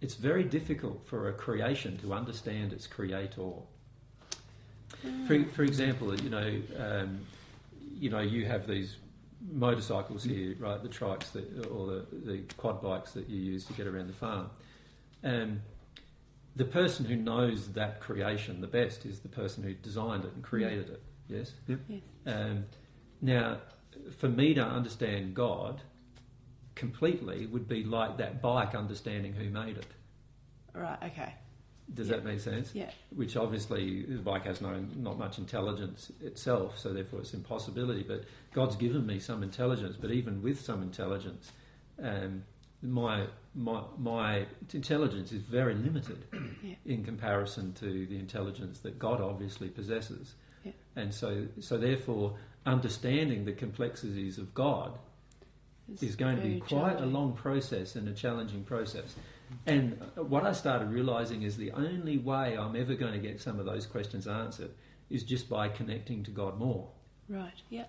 S2: it's very difficult for a creation to understand its creator. For, for example, you know, um, you know, you have these motorcycles here, right? The trikes that, or the, the quad bikes that you use to get around the farm. And the person who knows that creation the best is the person who designed it and created it. Yes.
S1: Yes.
S2: Um, now, for me to understand God completely would be like that bike understanding who made it.
S1: Right. Okay.
S2: Does
S1: Yeah.
S2: that make sense?
S1: Yeah.
S2: Which obviously the bike has no not much intelligence itself, so therefore it's impossibility. But God's given me some intelligence. But even with some intelligence, um, my my my intelligence is very limited
S1: Yeah.
S2: in comparison to the intelligence that God obviously possesses.
S1: Yeah.
S2: And so so therefore understanding the complexities of God
S1: It's
S2: is going to be quite a long process and a challenging process. And what I started realizing is the only way I'm ever going to get some of those questions answered is just by connecting to God more.
S1: Right. Yeah.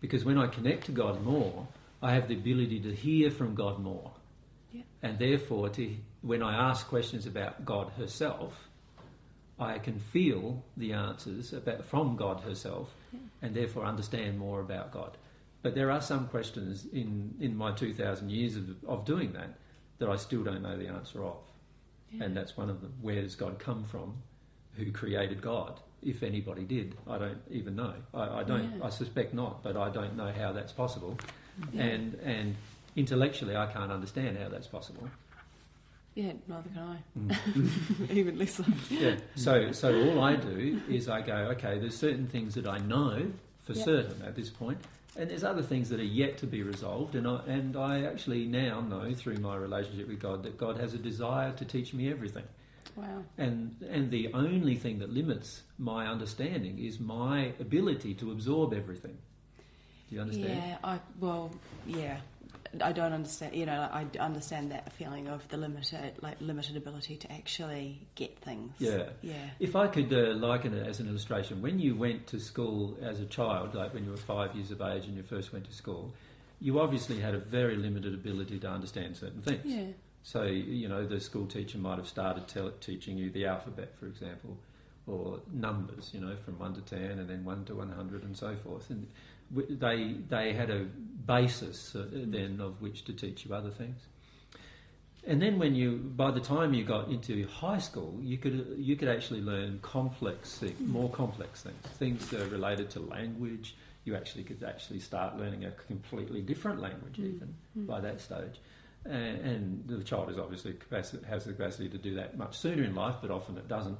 S2: Because when I connect to God more, I have the ability to hear from God more.
S1: Yeah.
S2: And therefore, to, when I ask questions about God herself, I can feel the answers about, from God herself
S1: Yeah.
S2: and therefore understand more about God. But there are some questions in, in my 2,000 years of, of doing that that I still don't know the answer of.
S1: Yeah.
S2: And that's one of them. Where does God come from? Who created God? If anybody did, I don't even know. I, I don't.
S1: Yeah.
S2: I suspect not, but I don't know how that's possible.
S1: Yeah.
S2: And and intellectually, I can't understand how that's possible.
S1: Yeah. Neither can I.
S2: Mm.
S1: even less. so.
S2: yeah. So so all I do is I go, okay. There's certain things that I know for
S1: Yeah.
S2: certain at this point, and there's other things that are yet to be resolved. And I and I actually now know through my relationship with God that God has a desire to teach me everything.
S1: Wow.
S2: And and the only thing that limits my understanding is my ability to absorb everything. Do you understand?
S1: Yeah. I well. Yeah. I don't understand. You know, I understand that feeling of the limited, like limited ability to actually get things.
S2: Yeah.
S1: Yeah.
S2: If I could uh, liken it as an illustration, when you went to school as a child, like when you were five years of age and you first went to school, you obviously had a very limited ability to understand certain things.
S1: Yeah.
S2: So, you know, the school teacher might have started tell teaching you the alphabet, for example, or numbers, you know, from 1 to 10 and then 1 to 100 and so forth. And they, they had a basis uh, then of which to teach you other things. And then when you, by the time you got into high school, you could, you could actually learn complex things, more complex things, things that are related to language. You actually could actually start learning a completely different language
S1: Mm.
S2: even by that stage. And, and the child is obviously capacity, has the capacity to do that much sooner in life, but often it doesn't.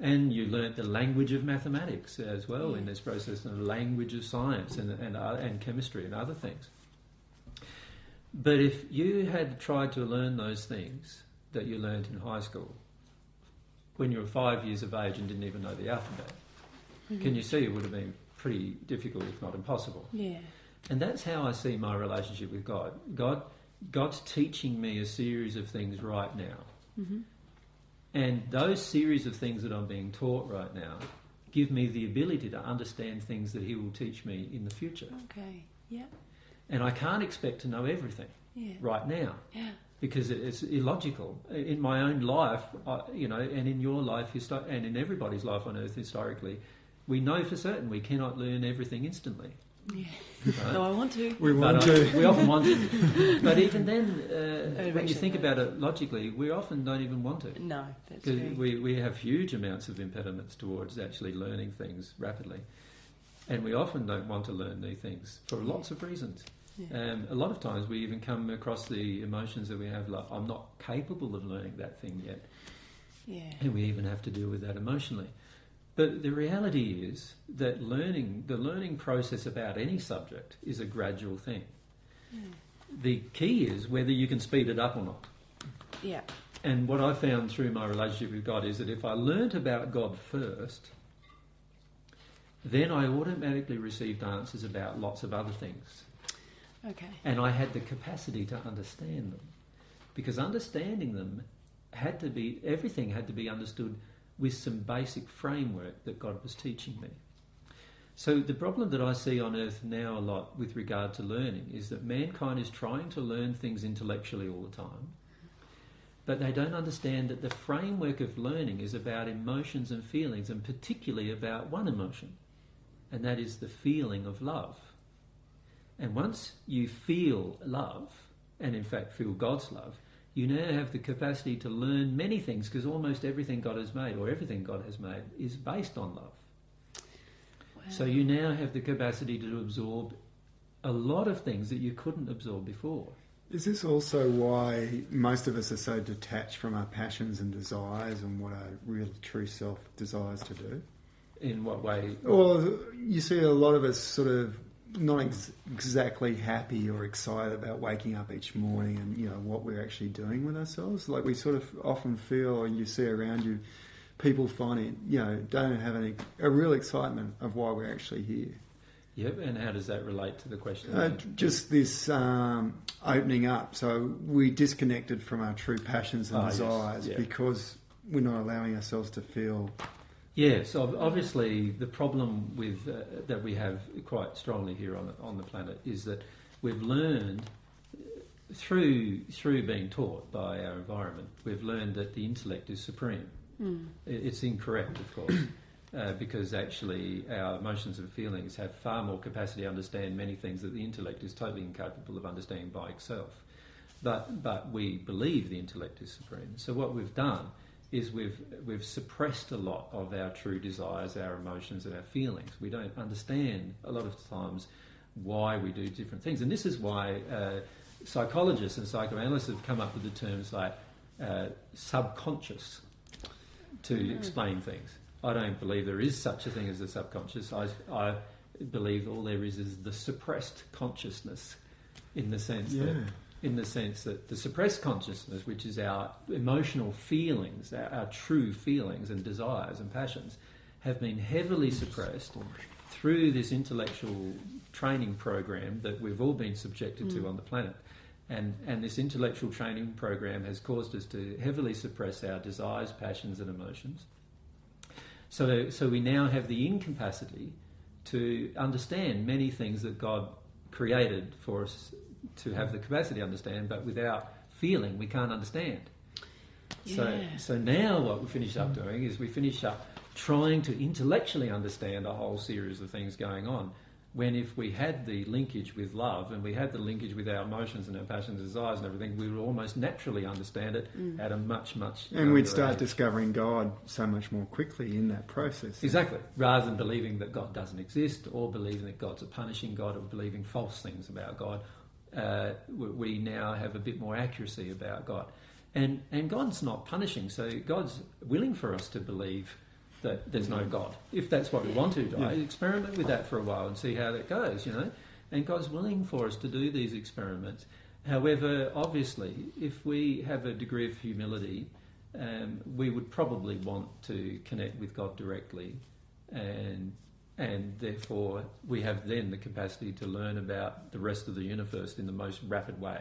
S2: And you learnt the language of mathematics as well in this process, and the language of science and, and, uh, and chemistry and other things. But if you had tried to learn those things that you learnt in high school when you were five years of age and didn't even know the alphabet, can you see it would have been pretty difficult, if not impossible?
S1: Yeah.
S2: And that's how I see my relationship with God. God, God's teaching me a series of things right now,
S1: Mm-hmm.
S2: And those series of things that I'm being taught right now give me the ability to understand things that He will teach me in the future.
S1: Okay. Yeah.
S2: And I can't expect to know everything
S1: Yeah.
S2: right now
S1: Yeah.
S2: because it's illogical. In my own life, I, you know, and in your life, histo- and in everybody's life on earth historically, we know for certain we cannot learn everything instantly.
S1: Yeah.
S2: Right?
S1: No, I want to.
S3: We
S2: But
S3: want
S2: I-
S3: to.
S2: we often want to. But even then, uh, when you think
S1: no.
S2: about it logically, we often don't even want to.
S1: No, that's
S2: Because
S1: true.
S2: we, we have huge amounts of impediments towards actually learning things rapidly. And we often don't want to learn new things for lots of reasons.
S1: Yeah.
S2: Um, a lot of times we even come across the emotions that we have like, I'm not capable of learning that thing yet.
S1: yeah.
S2: And we even have to deal with that emotionally. But the reality is that learning, the learning process about any subject is a gradual thing. Hmm. The key is whether you can speed it up or not.
S1: Yeah.
S2: And what I found through my relationship with God is that if I learnt about God first, then I automatically received answers about lots of other things.
S1: Okay.
S2: And I had the capacity to understand them. Because understanding them had to be, everything had to be understood with some basic framework that God was teaching me. So the problem that I see on earth now a lot with regard to learning is that mankind is trying to learn things intellectually all the time. But they don't understand that the framework of learning is about emotions and feelings, and particularly about one emotion, and that is the feeling of love. And once you feel love, and in fact feel God's love, you now have the capacity to learn many things because almost everything God has made, or everything God has made, is based on love. So you now have the capacity to absorb a lot of things that you couldn't absorb before.
S3: Is this also why most of us are so detached from our passions and desires and what our real true self desires to do?
S2: In what way?
S3: Well, you see a lot of us sort of not ex- exactly happy or excited about waking up each morning and you know what we're actually doing with ourselves. Like we sort of often feel, or you see around you, people finding you know don't have any a real excitement of why we're actually here.
S2: Yep, and how does that relate to the question?
S3: Uh, just this um, opening up. So we disconnected from our true passions and
S2: yes,
S3: desires
S2: yeah.
S3: because we're not allowing ourselves to feel.
S2: Yes, obviously the problem with uh, that we have quite strongly here on the, on the planet is that we've learned uh, through through being taught by our environment, we've learned that the intellect is supreme.
S1: Mm.
S2: It's incorrect, of course, uh, because actually our emotions and feelings have far more capacity to understand many things that the intellect is totally incapable of understanding by itself. But but we believe the intellect is supreme. So what we've done is we've we've suppressed a lot of our true desires, our emotions, and our feelings. We don't understand a lot of times why we do different things, and this is why uh, psychologists and psychoanalysts have come up with the terms like uh, subconscious to explain things. I don't believe there is such a thing as the subconscious. I, I believe all there is is the suppressed consciousness, in the sense that
S3: Yeah.
S2: In the sense that the suppressed consciousness, which is our emotional feelings, our, our true feelings and desires and passions, have been heavily suppressed through this intellectual training program that we've all been subjected to mm. on the planet. And, and this intellectual training program has caused us to heavily suppress our desires, passions, and emotions. So, so we now have the incapacity to understand many things that God created for us to have the capacity to understand, but without feeling, we can't understand. So,
S1: Yeah.
S2: so now what we finish up doing is we finish up trying to intellectually understand a whole series of things going on. When if we had the linkage with love and we had the linkage with our emotions and our passions and desires and everything, we would almost naturally understand it mm. at a much, much
S3: And we'd start
S2: age.
S3: discovering God so much more quickly in that process.
S2: Exactly. Rather than believing that God doesn't exist or believing that God's a punishing God or believing false things about God, uh, we- now have a bit more accuracy about God. And, and God's not punishing, so God's willing for us to believe that there's no God. If that's what we want to do,
S3: Yeah.
S2: experiment with that for a while and see how that goes, you know. And God's willing for us to do these experiments. However, obviously, if we have a degree of humility, um, we would probably want to connect with God directly, and and therefore we have then the capacity to learn about the rest of the universe in the most rapid way.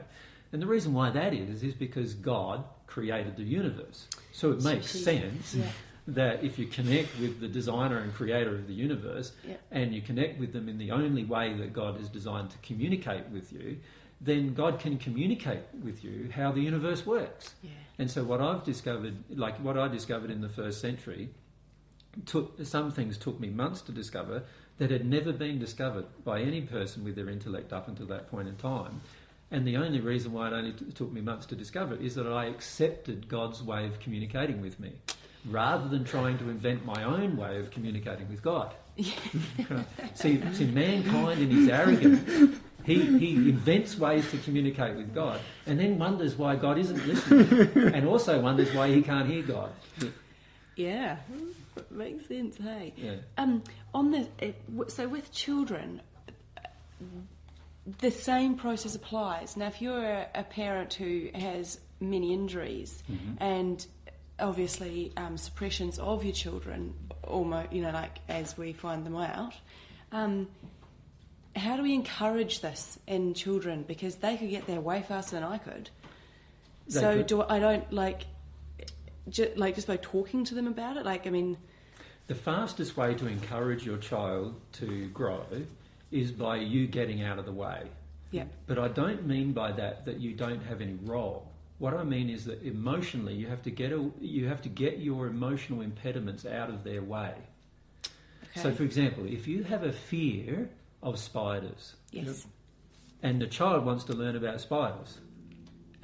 S2: And the reason why that is is because God created the universe, so it makes
S1: Jeez.
S2: sense
S1: Yeah.
S2: that if you connect with the designer and creator of the universe,
S1: Yeah.
S2: and you connect with them in the only way that God has designed to communicate with you, then God can communicate with you how the universe works.
S1: Yeah.
S2: And so, what I've discovered, like what I discovered in the first century, took some things took me months to discover that had never been discovered by any person with their intellect up until that point in time. And the only reason why it only t- took me months to discover it is that I accepted God's way of communicating with me, rather than trying to invent my own way of communicating with God. see, see, mankind in his arrogance, he, he invents ways to communicate with God, and then wonders why God isn't listening, and also wonders why he can't hear God.
S1: Yeah, makes sense. Hey,
S2: Yeah.
S1: um, on the it, so with children, the same process applies. Now, if you're a, parent who has many injuries and obviously um, suppressions of your children, almost you know, like as we find them out. Um, how do we encourage this in children? Because they could get there way faster than I could.
S2: They
S1: so
S2: could.
S1: do I don't like, ju- like just by talking to them about it. Like I mean,
S2: The fastest way to encourage your child to grow is by you getting out of the way.
S1: yeah,
S2: But I don't mean by that that you don't have any role. What I mean is that emotionally you have to get a, you have to get your emotional impediments out of their way.
S1: okay,
S2: So, for example, if you have a fear of spiders
S1: yes,
S2: and the child wants to learn about spiders,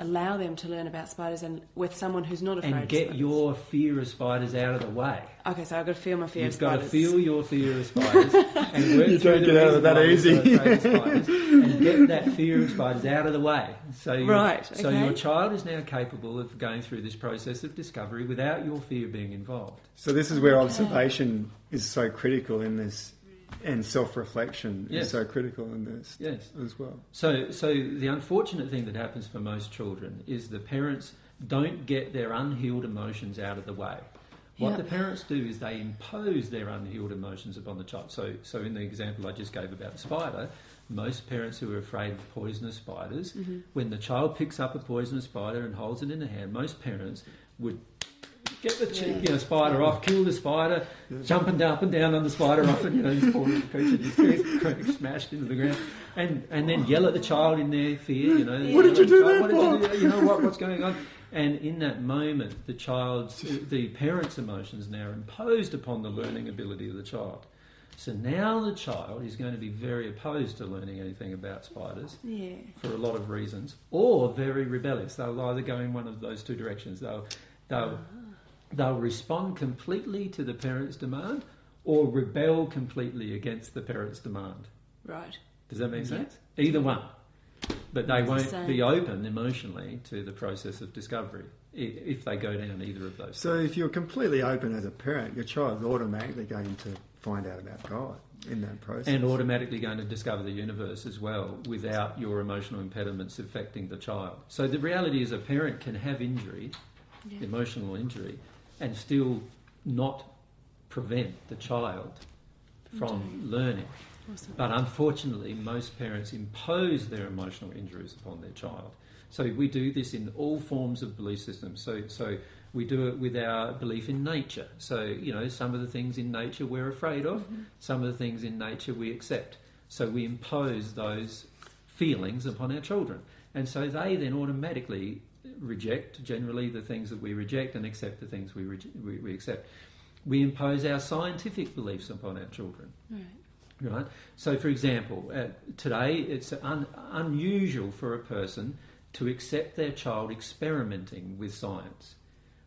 S1: allow them to learn about spiders and with someone who's not afraid.
S2: and get
S1: spiders.
S2: your fear of spiders out of the way.
S1: Okay, so I've got to feel my fear
S2: You've
S1: of
S2: got to feel your fear of spiders and work
S3: You
S2: through
S3: don't
S2: the
S3: get out of it that
S2: why you're
S3: easy.
S2: of and get that fear of spiders out of the way. So your-
S1: Right,
S2: So your child is now capable of going through this process of discovery without your fear being involved.
S3: So this is where
S1: Okay.
S3: observation is so critical in this, and self-reflection
S2: Yes.
S3: is so critical in this
S2: Yes.
S3: as well.
S2: So, so the unfortunate thing that happens for most children is the parents don't get their unhealed emotions out of the way. What
S1: Yeah.
S2: the parents do is they impose their unhealed emotions upon the child. So, so in the example I just gave about the spider, most parents who are afraid of poisonous spiders,
S1: Mm-hmm.
S2: when the child picks up a poisonous spider and holds it in the hand, most parents would get the
S1: Yeah.
S2: you know, spider off, kill the spider, jumping up and down on the spider off, and you know this poor little creature just smashed into the ground, and and then yell at the child in their fear. You know,
S1: What
S3: did you do that
S2: did you? You know what, what's going on? And in that moment, the child's, the parent's emotions now are imposed upon the learning ability of the child. So now the child is going to be very opposed to learning anything about spiders
S1: Yeah.
S2: for a lot of reasons, or very rebellious. They'll either go in one of those two directions. They'll they'll uh-huh. They'll respond completely to the parent's demand, or rebel completely against the parent's demand.
S1: Right.
S2: Does that make
S1: Yeah.
S2: sense? Either one, but they
S1: It's
S2: won't
S1: same.
S2: be open emotionally to the process of discovery if they go down either of those.
S3: So if you're completely open as a parent, your child's automatically going to find out about God in that process.
S2: and automatically going to discover the universe as well without your emotional impediments affecting the child. So the reality is a parent can have injury,
S1: Yeah.
S2: emotional injury, and still not prevent the child from mm-hmm. learning.
S1: Awesome.
S2: But unfortunately, most parents impose their emotional injuries upon their child. So we do this in all forms of belief systems. So, so we do it with our belief in nature. So, you know, some of the things in nature we're afraid of, mm-hmm. some of the things in nature we accept. So we impose those feelings upon our children. And so they then automatically reject generally the things that we reject and accept the things we, reje- we, we accept. we impose our scientific beliefs upon our children.
S1: Right.
S2: Right. So, for example, uh, today it's un- unusual for a person to accept their child experimenting with science,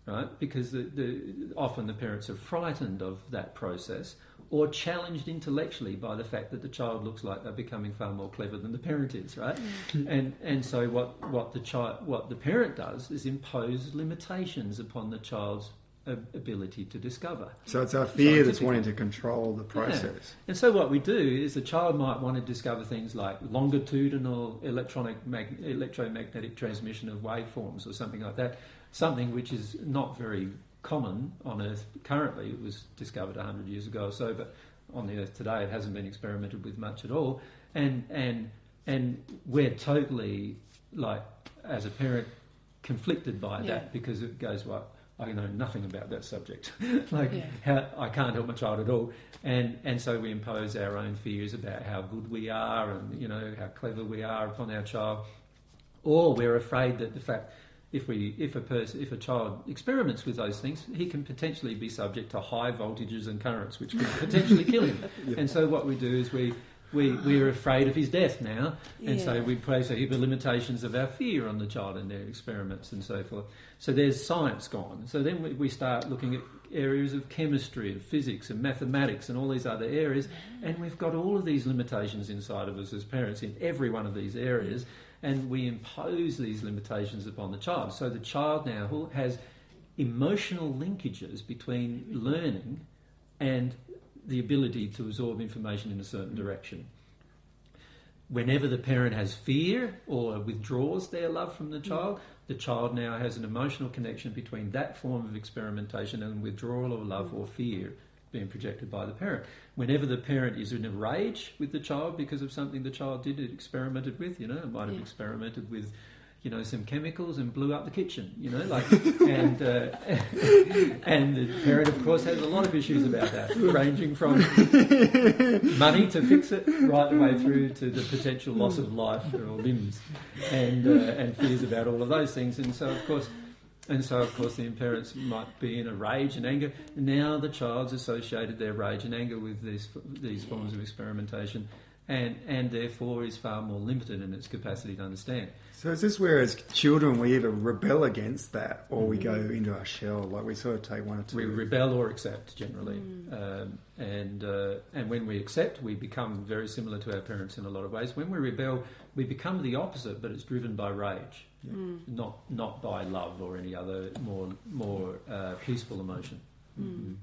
S2: right? Because the, the, often the parents are frightened of that process or challenged intellectually by the fact that the child looks like they're becoming far more clever than the parent is, right? Mm. And and so what what the child what the parent does is impose limitations upon the child's ability to discover.
S3: So it's our fear that's wanting to control the process. Yeah.
S2: And so what we do is the child might want to discover things like longitudinal electronic mag- electromagnetic transmission of waveforms or something like that, something which is not very common on Earth currently. It was discovered 100 years ago or so, but on the Earth today it hasn't been experimented with much at all. And, and, and we're totally, like, as a parent, conflicted by yeah. that because it goes, well, I know nothing about that subject. like yeah. how, I can't help my child at all, and and so we impose our own fears about how good we are and you know how clever we are upon our child, or we're afraid that the fact if we if a person if a child experiments with those things, he can potentially be subject to high voltages and currents, which could potentially kill him. Yeah. And so what we do is we we, we're afraid of his death now, and yeah. so we place the limitations of our fear on the child and their experiments and so forth. So there's science gone. So then we, we start looking at areas of chemistry and physics and mathematics and all these other areas, mm-hmm. and we've got all of these limitations inside of us as parents in every one of these areas, and we impose these limitations upon the child. So the child now has emotional linkages between learning and the ability to absorb information in a certain direction. Whenever the parent has fear or withdraws their love from the mm. child, the child now has an emotional connection between that form of experimentation and withdrawal of love mm. or fear being projected by the parent. Whenever the parent is in a rage with the child because of something the child did, it experimented with, you know, it might have yeah. experimented with you know, some chemicals and blew up the kitchen, you know, like, and uh, and the parent, of course, has a lot of issues about that, ranging from money to fix it, right the way through to the potential loss of life or limbs, and uh, and fears about all of those things, and so of course. And so, of course, the parents might be in a rage and anger. Now, the child's associated their rage and anger with these these forms of experimentation, and and therefore is far more limited in its capacity to understand.
S3: So is this where, as children, we either rebel against that, or we go mm. into our shell? Like we sort of take one or two.
S2: We rebel or accept generally, mm. um, and uh, and when we accept, we become very similar to our parents in a lot of ways. When we rebel, we become the opposite, but it's driven by rage, yeah. mm. not not by love or any other more more uh, peaceful emotion.
S3: Mm.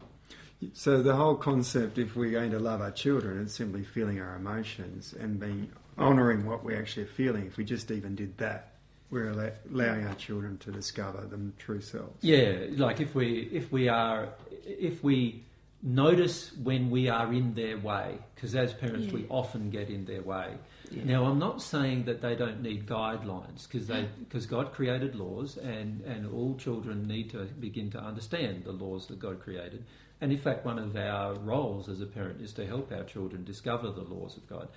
S3: So the whole concept, if we're going to love our children, it's simply feeling our emotions and being honouring what we're actually are feeling. If we just even did that, we're allowing our children to discover them true selves.
S2: Yeah, like if we if we are if we notice when we are in their way, because as parents yeah. we often get in their way. Yeah. Now I'm not saying that they don't need guidelines because they because God created laws and and all children need to begin to understand the laws that God created. And in fact, one of our roles as a parent is to help our children discover the laws of God.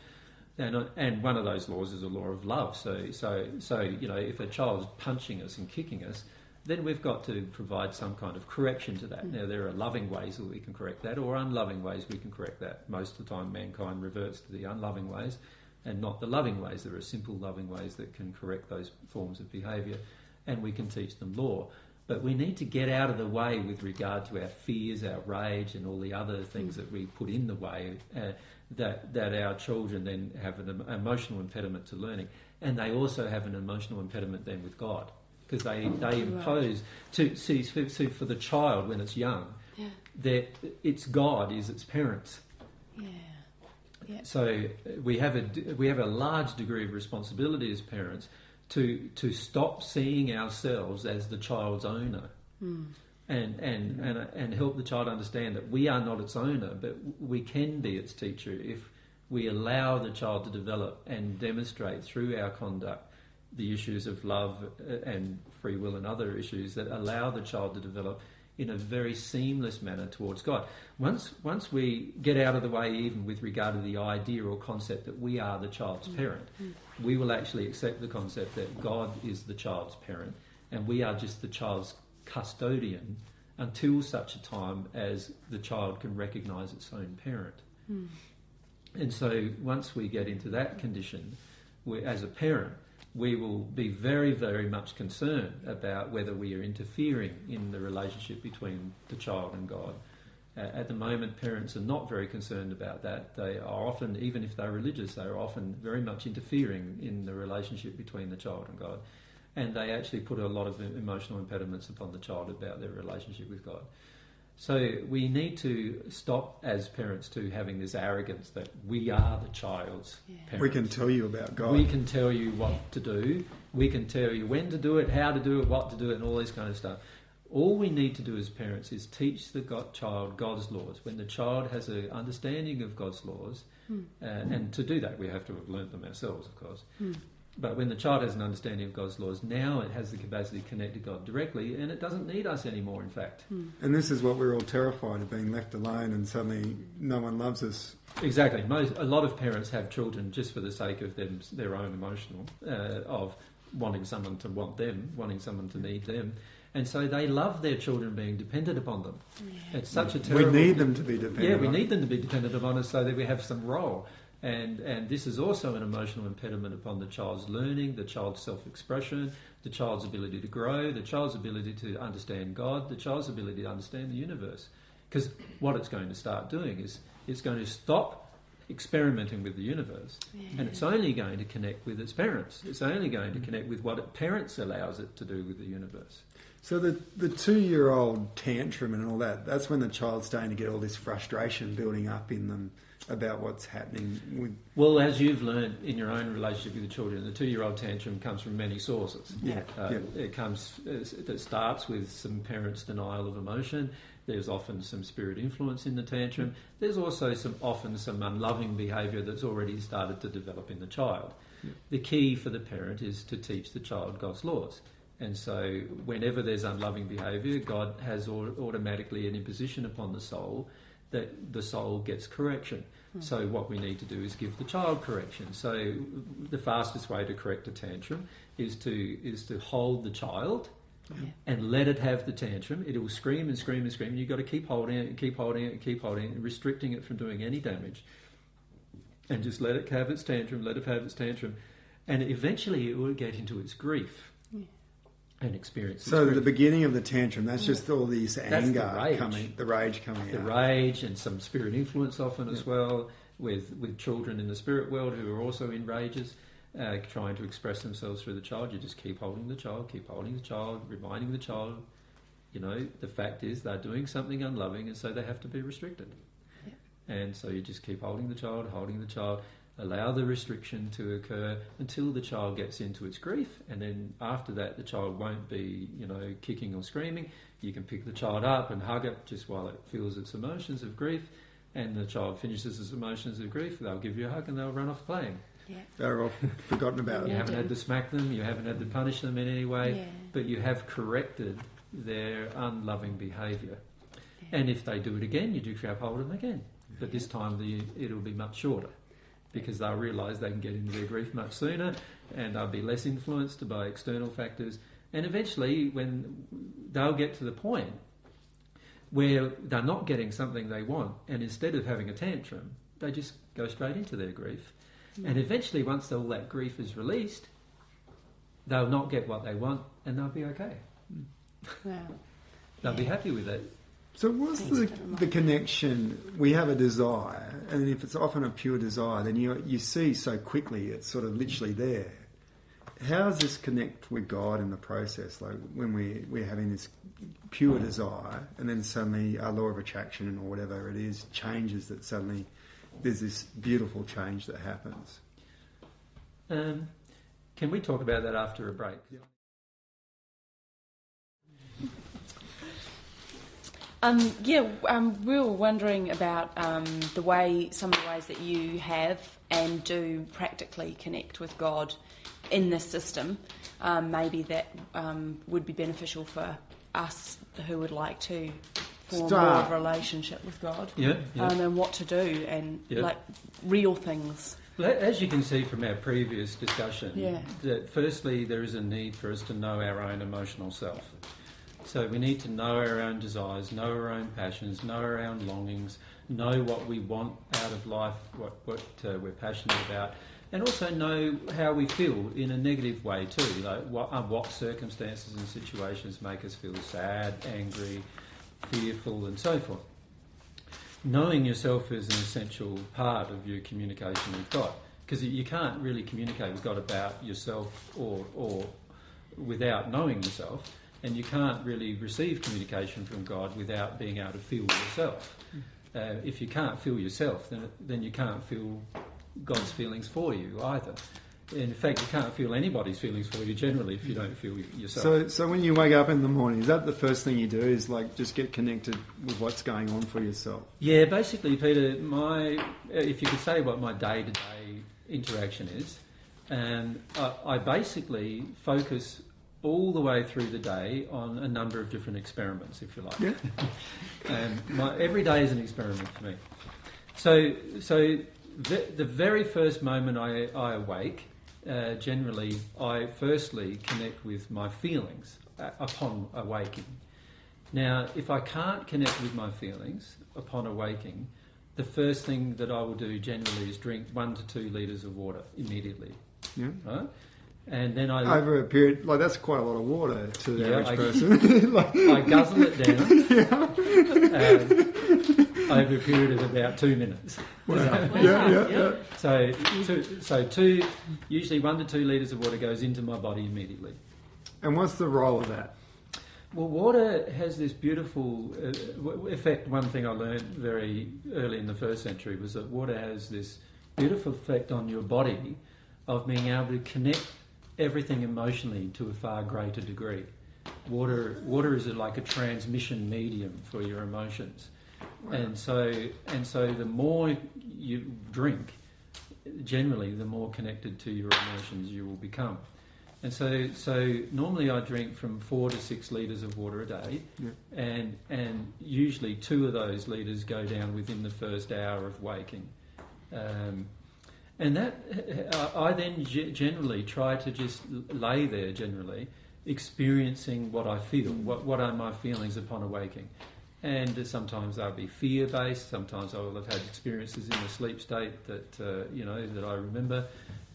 S2: And, and one of those laws is a law of love. So, so, so you know, if a child's punching us and kicking us, then we've got to provide some kind of correction to that. Mm. Now, there are loving ways that we can correct that, or unloving ways we can correct that. Most of the time, mankind reverts to the unloving ways and not the loving ways. There are simple loving ways that can correct those forms of behaviour, and we can teach them law. But we need to get out of the way with regard to our fears, our rage, and all the other things that we put in the way. Uh, that, that our children then have an emotional impediment to learning. And they also have an emotional impediment then with God. Because they, they impose, to see, see, for the child when it's young, yeah. that it's God is its parents.
S1: Yeah.
S2: Yeah. So we have a we have a large degree of responsibility as parents to to stop seeing ourselves as the child's owner. Mm and, and, and, and help the child understand that we are not its owner, but we can be its teacher if we allow the child to develop and demonstrate through our conduct the issues of love uh, and free will and other issues that allow the child to develop in a very seamless manner towards God. Once, once we get out of the way, even with regard to the idea or concept that we are the child's mm. parent, mm. we will actually accept the concept that God is the child's parent and we are just the child's custodian until such a time as the child can recognise its own parent.
S1: Hmm.
S2: And so once we get into that condition, we, as a parent, we will be very, very much concerned about whether we are interfering in the relationship between the child and God. Uh, at the moment, parents are not very concerned about that. They are often, even if they're religious, they are often very much interfering in the relationship between the child and God. And they actually put a lot of emotional impediments upon the child about their relationship with God. So we need to stop as parents to having this arrogance that we are the child's
S1: Yeah.
S2: parents.
S3: We can tell you about God.
S2: We can tell you what to do. We can tell you when to do it, how to do it, what to do it, and all this kind of stuff. All we need to do as parents is teach the God, child God's laws. When the child has an understanding of God's laws,
S1: Hmm.
S2: uh, and to do that we have to have learnt them ourselves, of course.
S1: Hmm.
S2: But when the child has an understanding of God's laws, now it has the capacity to connect to God directly, and it doesn't need us anymore. In fact,
S1: Hmm.
S3: and this is what we're all terrified of being left alone and suddenly no one loves us.
S2: Exactly. Most, a lot of parents have children just for the sake of them, their own emotional, uh, of wanting someone to want them, wanting someone to need them. And so they love their children being dependent upon them. It's such a terrible.
S3: We need them to be dependent.
S2: Yeah, we
S3: on-
S2: need them to be dependent upon us so that we have some role. And, and this is also an emotional impediment upon the child's learning, the child's self expression, the child's ability to grow, the child's ability to understand God, the child's ability to understand the universe. Because what it's going to start doing is it's going to stop experimenting with the universe and it's only going to connect with its parents. It's only going to connect with what it, parents allows it to do with the universe.
S3: So the the two year old tantrum and all that, that's when the child's starting to get all this frustration building up in them about what's happening with
S2: Well, as you've learned in your own relationship with the children, the two-year-old tantrum comes from many sources.
S3: Yeah,
S2: Uh,
S3: yeah.
S2: It comes. It starts with some parents' denial of emotion. There's often some spirit influence in the tantrum. There's also some often some unloving behaviour that's already started to develop in the child.
S3: Yeah.
S2: The key for the parent is to teach the child God's laws. And so, whenever there's unloving behaviour, God has automatically an imposition upon the soul that the soul gets correction. Hmm. So, what we need to do is give the child correction. So, the fastest way to correct a tantrum is to is to hold the child
S1: Yeah.
S2: and let it have the tantrum. It will scream and scream and scream. And you've got to keep holding it, and keep holding it, and keep holding it, and restricting it from doing any damage. And just let it have its tantrum, let it have its tantrum. And eventually it will get into its grief. And experience
S3: So the beginning of the tantrum, that's just all this
S2: the
S3: anger
S2: rage.
S3: coming, the rage coming out.
S2: the
S3: out.
S2: rage and some spirit influence often as well with with children in the spirit world who are also in rages uh, trying to express themselves through the child you just keep holding the child keep holding the child reminding the child you know the fact is they're doing something unloving and so they have to be restricted and so you just keep holding the child holding the child allow the restriction to occur until the child gets into its grief and then after that the child won't be you know kicking or screaming you can pick the child up and hug it just while it feels its emotions of grief and the child finishes its emotions of grief they'll give you a hug and they'll run off playing
S1: Yeah.
S3: They're all forgotten about
S2: you
S3: it.
S1: Yeah.
S2: haven't had to smack them you haven't had to punish them in any way
S1: Yeah.
S2: but you have corrected their unloving behaviour
S1: Yeah.
S2: and if they do it again you do grab hold of them again but this time the, it'll be much shorter because they'll realise they can get into their grief much sooner and they'll be less influenced by external factors. And eventually, when they'll get to the point where they're not getting something they want, and instead of having a tantrum, they just go straight into their grief. Hmm. And eventually, once all that grief is released, they'll not get what they want and they'll be okay.
S1: Wow. Hmm.
S2: They'll be happy with it.
S3: So what's the,
S1: the
S3: the connection? We have a desire, and if it's often a pure desire, then you you see so quickly it's sort of literally there. How does this connect with God in the process? Like when we we're having this pure desire, and then suddenly our law of attraction or whatever it is changes. That suddenly there's this beautiful change that happens.
S2: Um, can we talk about that after a break?
S1: Um, yeah, um, we were wondering about um, the way, some of the ways that you have and do practically connect with God in this system. Um, maybe that um, would be beneficial for us who would like to form more of a relationship with God.
S2: Yeah, yeah.
S1: Um, and what to do and
S2: Yeah.
S1: like real things.
S2: Well, As you can see from our previous discussion,
S1: Yeah.
S2: that firstly there is a need for us to know our own emotional self. So we need to know our own desires, know our own passions, know our own longings, know what we want out of life, what, what uh, we're passionate about, and also know how we feel in a negative way too. Like what, uh, what circumstances and situations make us feel sad, angry, fearful, and so forth. Knowing yourself is an essential part of your communication with God because you can't really communicate with God about yourself or, or without knowing yourself, and you can't really receive communication from God without being able to feel yourself. Hmm. Uh, if you can't feel yourself, then, then you can't feel God's feelings for you either. In fact, you can't feel anybody's feelings for you generally if you don't feel yourself.
S3: So, so when you wake up in the morning, is that the first thing you do? Is like just get connected with what's going on for yourself?
S2: Yeah, basically, Peter, my uh, if you could say what my day-to-day interaction is, and I, I basically focus all the way through the day on a number of different experiments, if you like.
S3: Yeah.
S2: and my, every day is an experiment for me. So, so the, the very first moment I, I awake, uh, generally, I firstly connect with my feelings uh, upon awaking. Now, if I can't connect with my feelings upon awaking, the first thing that I will do generally is drink one to two litres of water immediately.
S3: Yeah.
S2: Right? And then I
S3: Over a period, like that's quite a lot of water to the
S2: Yeah,
S3: average
S2: I-
S3: person. like,
S2: I guzzle it down um, over a period of about two minutes.
S3: yeah, yeah, yeah.
S2: So, two, so two, usually one to two litres of water goes into my body immediately.
S3: And what's the role of that?
S2: Well, water has this beautiful uh, effect. One thing I learned very early in the first century was that water has this beautiful effect on your body of being able to connect everything emotionally to a far greater degree. Water, water is like a transmission medium for your emotions, and so and so the more you drink, generally the more connected to your emotions you will become. And so, so normally I drink from four to six litres of water a day,
S3: Yeah.
S2: and and usually two of those litres go down within the first hour of waking. Um, and that I I then ge- generally try to just lay there, generally experiencing what I feel. What what are my feelings upon awaking? And sometimes they'll be fear based. Sometimes I will have had experiences in the sleep state that uh, you know that I remember,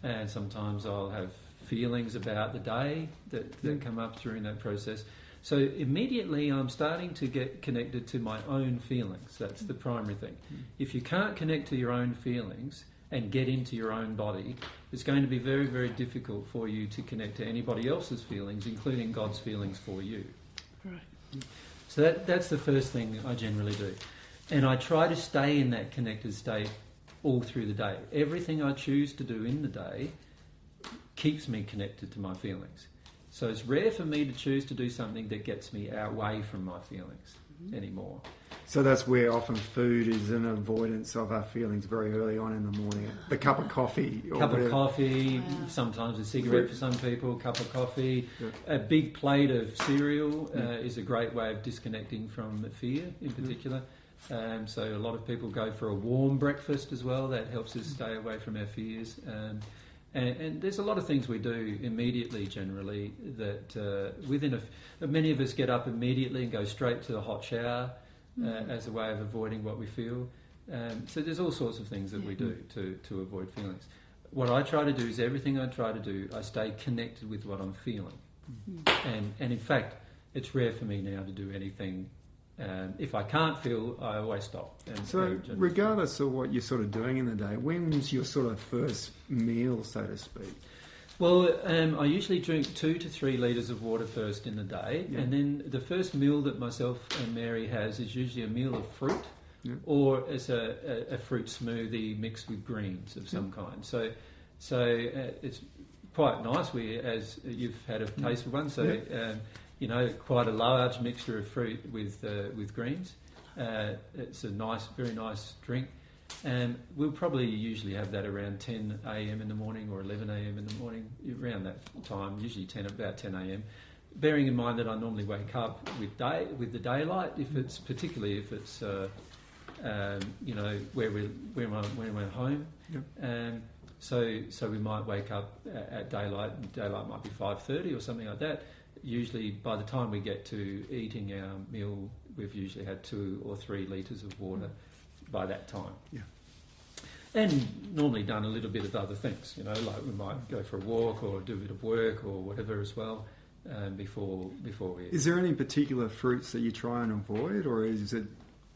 S2: and sometimes I'll have feelings about the day that, that come up during that process. So immediately I'm starting to get connected to my own feelings. That's the primary thing. If you can't connect to your own feelings and get into your own body, it's going to be very, very difficult for you to connect to anybody else's feelings, including God's feelings for you.
S1: Right.
S2: So that, that's the first thing I generally do. And I try to stay in that connected state all through the day. Everything I choose to do in the day keeps me connected to my feelings. So it's rare for me to choose to do something that gets me away from my feelings mm-hmm. anymore.
S3: So that's where often food is an avoidance of our feelings very early on in the morning. The cup of coffee. Or
S2: cup of coffee,
S1: Wow.
S2: sometimes a cigarette for some people, cup of coffee.
S3: Yeah.
S2: A big plate of cereal uh,
S3: Yeah.
S2: is a great way of disconnecting from fear in particular. Um, so a lot of people go for a warm breakfast as well. That helps us stay away from our fears. Um, and, and there's a lot of things we do immediately, generally, that uh, within a f- many of us get up immediately and go straight to the hot shower uh, as a way of avoiding what we feel. Um, so there's all sorts of things that we do to, to avoid feelings. What I try to do is everything I try to do, I stay connected with what I'm feeling. And, and in fact, it's rare for me now to do anything. Um, if I can't feel, I always stop. And,
S3: So,
S2: and
S3: regardless of what you're sort of doing in the day, when's your sort of first meal, so to speak?
S2: Well, um, I usually drink two to three litres of water first in the day,
S3: Yeah.
S2: and then the first meal that myself and Mary has is usually a meal of fruit,
S3: Yeah.
S2: or as a, a, a fruit smoothie mixed with greens of some kind. So, so uh, it's quite nice. We, as you've had a taste of one, so um, you know, quite a large mixture of fruit with uh, with greens. Uh, it's a nice, very nice drink. And we'll probably usually have that around 10 a.m. in the morning or 11 a.m. in the morning, around that time, usually 10 about 10 a.m. Bearing in mind that I normally wake up with day with the daylight, if it's particularly if it's uh, um, you know where we when we're, where we're home.
S3: Yep.
S2: Um, so so we might wake up at, at daylight. Daylight might be 5:30 or something like that. usually by the time we get to eating our meal, we've usually had two or three litres of water by that time.
S3: Yeah.
S2: And normally done a little bit of other things, you know, like we might go for a walk or do a bit of work or whatever as well um, before before we eat.
S3: Is there any particular fruits that you try and avoid, or is it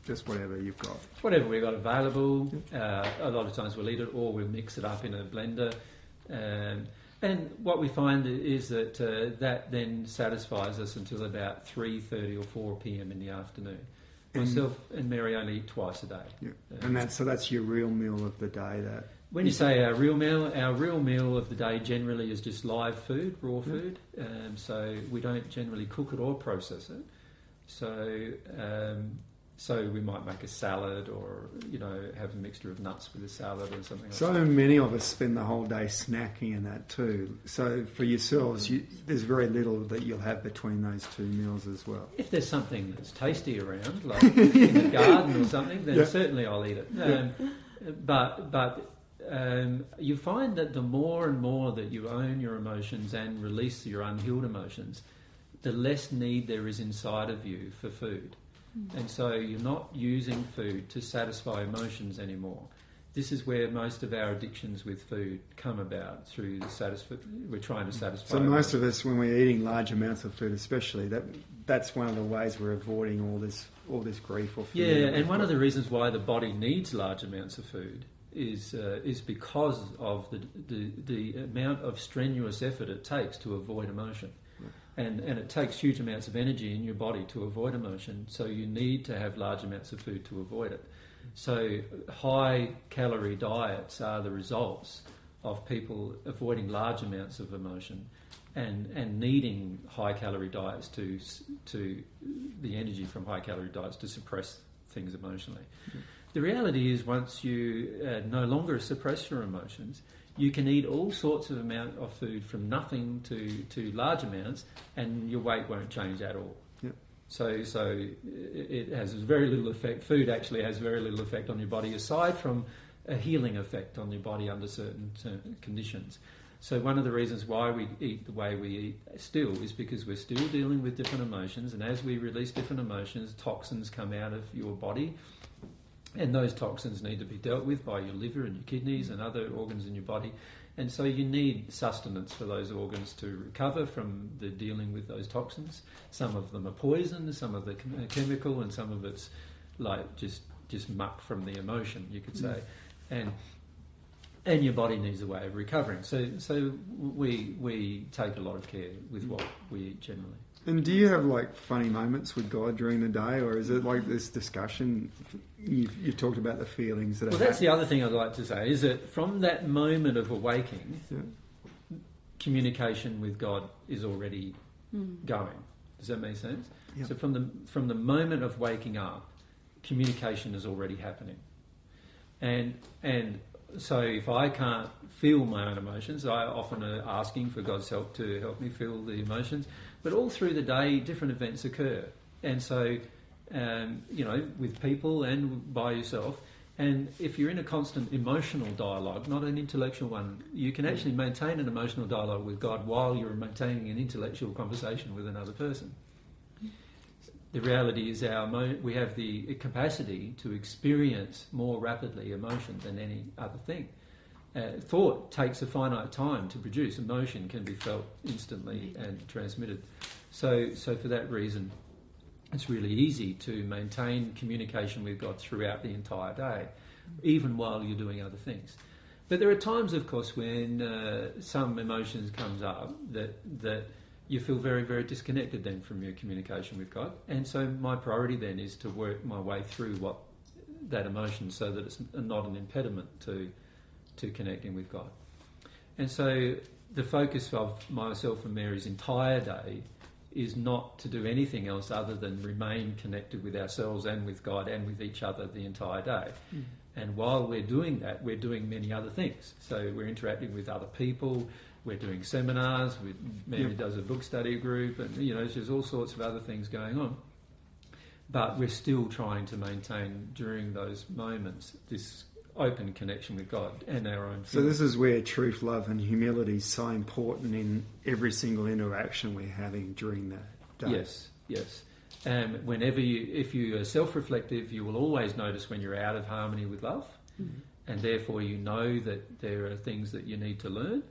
S3: just whatever you've got?
S2: Whatever we've got available. Uh, a lot of times we'll eat it or we'll mix it up in a blender. Um, and what we find is that uh, that then satisfies us until about 3.30 or 4 p.m. in the afternoon. Myself and Mary only eat twice a day.
S3: Yeah. And that's so that's your real meal of the day. That
S2: When you say our real meal, our real meal of the day generally is just live food, raw food. Um, so we don't generally cook it or process it. So um, so we might make a salad or you know have a mixture of nuts with a salad or something. like
S3: so
S2: that.
S3: many of us spend the whole day snacking and that too. So for yourselves, you, there's very little that you'll have between those two meals as well.
S2: If there's something that's tasty around, like in the garden or something, then
S3: Yeah.
S2: certainly I'll eat it. Um, But but um, you find that the more and more that you own your emotions and release your unhealed emotions, the less need there is inside of you for food. And so you're not using food to satisfy emotions anymore. This is where most of our addictions with food come about through the satisf- We're trying to satisfy.
S3: So most of us, when we're eating large amounts of food, especially that, that's one of the ways we're avoiding all this all this grief or fear.
S2: Yeah, and one of the reasons why the body needs large amounts of food is uh, is because of the, the the amount of strenuous effort it takes to avoid emotion, and and it takes huge amounts of energy in your body to avoid emotion. So you need to have large amounts of food to avoid it. So high calorie diets are the results of people avoiding large amounts of emotion. And, and needing high calorie diets to to the energy from high calorie diets to suppress things emotionally. The reality is, once you uh, no longer suppress your emotions, you can eat all sorts of amount of food from nothing to, to large amounts, and your weight won't change at all.
S3: Yep.
S2: So, so it has very little effect. Food actually has very little effect on your body, aside from a healing effect on your body under certain conditions. So one of the reasons why we eat the way we eat still is because we're still dealing with different emotions, and as we release different emotions, toxins come out of your body, and those toxins need to be dealt with by your liver and your kidneys and other organs in your body. And so you need sustenance for those organs to recover from the dealing with those toxins. Some of them are poison, some of them are chemical, and some of it's like just just muck from the emotion, you could say. Mm. And and your body needs a way of recovering. So so we we take a lot of care with mm. what we eat generally.
S3: And do you have like funny moments with God during the day, or is it like this discussion? You, you talked about the feelings that.
S2: Well,
S3: are
S2: that's the other thing I'd like to say is that from that moment of awaking,
S3: Yeah.
S2: communication with God is already hmm. going. Does that make sense?
S3: Yeah.
S2: So from the from the moment of waking up, communication is already happening, and and so if I can't feel my own emotions, I often are asking for God's help to help me feel the emotions. But all through the day, different events occur, and so um, you know, with people and by yourself. And if you're in a constant emotional dialogue, not an intellectual one, you can actually maintain an emotional dialogue with God while you're maintaining an intellectual conversation with another person. The reality is, our emo- we have the capacity to experience more rapidly emotion than any other thing. Uh, thought takes a finite time to produce. Emotion can be felt instantly and transmitted. So, so for that reason, it's really easy to maintain communication with God throughout the entire day, even while you're doing other things. But there are times, of course, when uh, some emotions comes up that that you feel very, very disconnected then from your communication with God. And so my priority then is to work my way through what that emotion so that it's not an impediment to to connecting with God. And so the focus of myself and Mary's entire day is not to do anything else other than remain connected with ourselves and with God and with each other the entire day. Mm. And while we're doing that, we're doing many other things. So we're interacting with other people, we're doing seminars, we, Mary
S3: Yep.
S2: does a book study group, and you know, there's all sorts of other things going on. But we're still trying to maintain during those moments this open connection with God and our own.
S3: So this is where truth, love, and humility is so important in every single interaction we're having during that day.
S2: Yes, yes. Um, whenever you, if you are self-reflective, you will always notice when you're out of harmony with love,
S1: Mm-hmm.
S2: and therefore you know that there are things that you need to learn.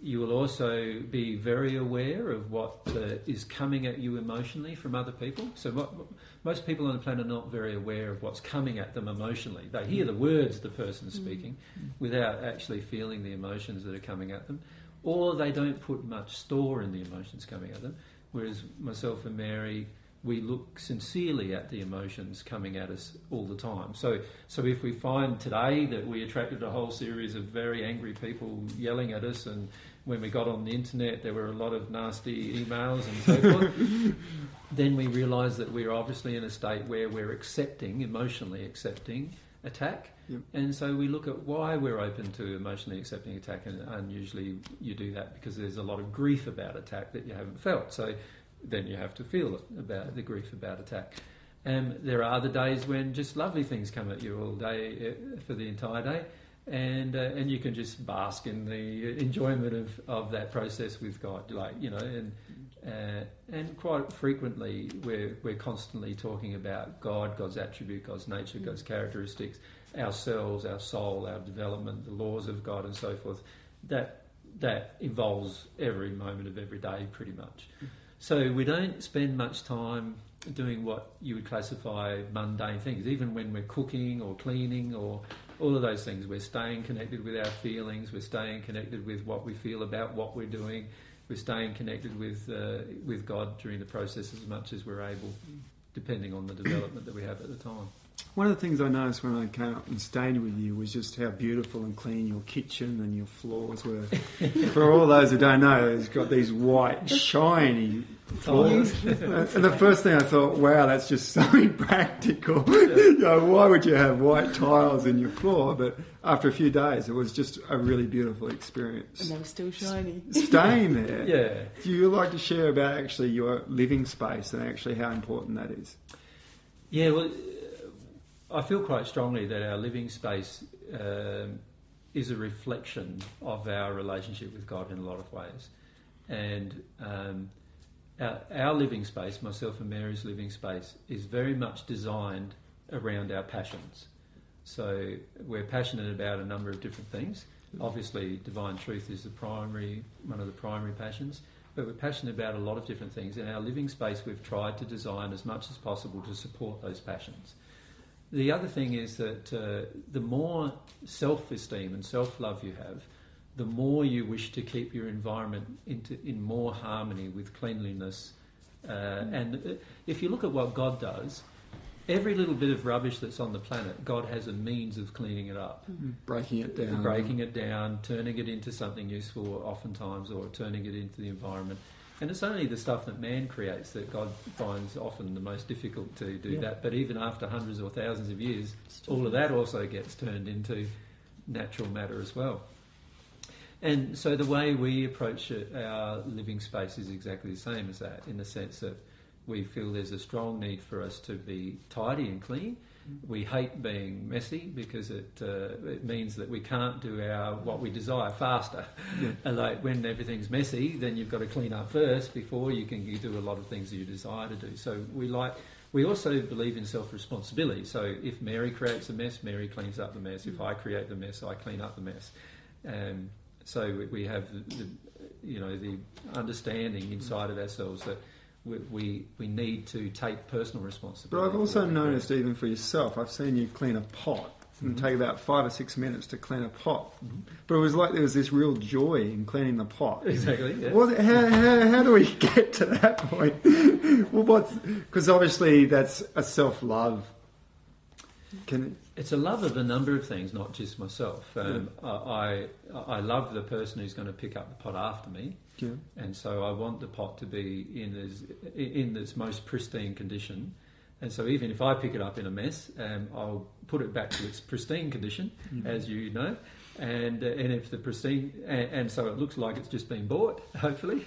S2: You will also be very aware of what uh, is coming at you emotionally from other people. So mo- most people on the planet are not very aware of what's coming at them emotionally. They hear the words the person's speaking without actually feeling the emotions that are coming at them, or they don't put much store in the emotions coming at them. Whereas myself and Mary, we look sincerely at the emotions coming at us all the time. So, so if we find today that we attracted a whole series of very angry people yelling at us, and when we got on the internet there were a lot of nasty emails and so forth, then we realise that we're obviously in a state where we're accepting, emotionally accepting attack.
S3: Yep.
S2: And so we look at why we're open to emotionally accepting attack, and, and usually you do that because there's a lot of grief about attack that you haven't felt. So then you have to feel about the grief about attack. And there are other days when just lovely things come at you all day uh, for the entire day, and uh, and you can just bask in the enjoyment of, of that process with God, like you know, and uh, and quite frequently we're we're constantly talking about God, God's attribute, God's nature, God's characteristics, ourselves, our soul, our development, the laws of God, and so forth. That that involves every moment of every day, pretty much. So we don't spend much time doing what you would classify mundane things, even when we're cooking or cleaning or all of those things. We're staying connected with our feelings. We're staying connected with what we feel about what we're doing. We're staying connected with uh, with God during the process as much as we're able, depending on the development that we have at the time.
S3: One of the things I noticed when I came up and stayed with you was just how beautiful and clean your kitchen and your floors were. For all those who don't know, it's got these white, shiny floors. and the first thing I thought, wow, that's just so impractical. you know, why would you have white tiles in your floor? But after a few days, it was just a really beautiful experience.
S1: And they were still shiny.
S3: Staying there.
S2: Yeah.
S3: Do you like to share about actually your living space and actually how important that is?
S2: Yeah, well, I feel quite strongly that our living space um, is a reflection of our relationship with God in a lot of ways. And um, our, our living space, myself and Mary's living space, is very much designed around our passions. So we're passionate about a number of different things. Obviously, divine truth is the primary, one of the primary passions, but we're passionate about a lot of different things. In our living space, we've tried to design as much as possible to support those passions. The other thing is that uh, the more self esteem and self love you have, the more you wish to keep your environment into, in more harmony with cleanliness. Uh, and uh, if you look at what God does, every little bit of rubbish that's on the planet, God has a means of cleaning it up
S3: Breaking it down.
S2: breaking it down, turning it into something useful, oftentimes, or turning it into the environment. And it's only the stuff that man creates that God finds often the most difficult to do
S1: Yeah.
S2: that. But even after hundreds or thousands of years, all of that also gets turned into natural matter as well. And so the way we approach it, our living space is exactly the same as that, in the sense that we feel there's a strong need for us to be tidy and clean. We hate being messy because it uh, it means that we can't do our what we desire faster. and like when everything's messy, then you've got to clean up first before you can you do a lot of things that you desire to do. So we like we also believe in self responsibility. So if Mary creates a mess, Mary cleans up the mess. If I create the mess, I clean up the mess. Um, so we- we have the, the you know the understanding inside of ourselves that we, we we need to take personal responsibility.
S3: But.
S2: I've
S3: also
S2: what we do.
S3: noticed, even for yourself, I've seen you clean a pot and take about five or six minutes to clean a pot. But it was like there was this real joy in cleaning the pot.
S2: exactly. Yeah.
S3: What, how, how, how do we get to that point? well, what's because obviously that's a self love. Can
S2: It's a love of a number of things, not just myself. Um, I, I I love the person who's going to pick up the pot after me,
S3: yeah,
S2: and so I want the pot to be in as in its most pristine condition. And so even if I pick it up in a mess, um, I'll put it back to its pristine condition, as you know. And uh, and if the pristine and, and so it looks like it's just been bought, hopefully.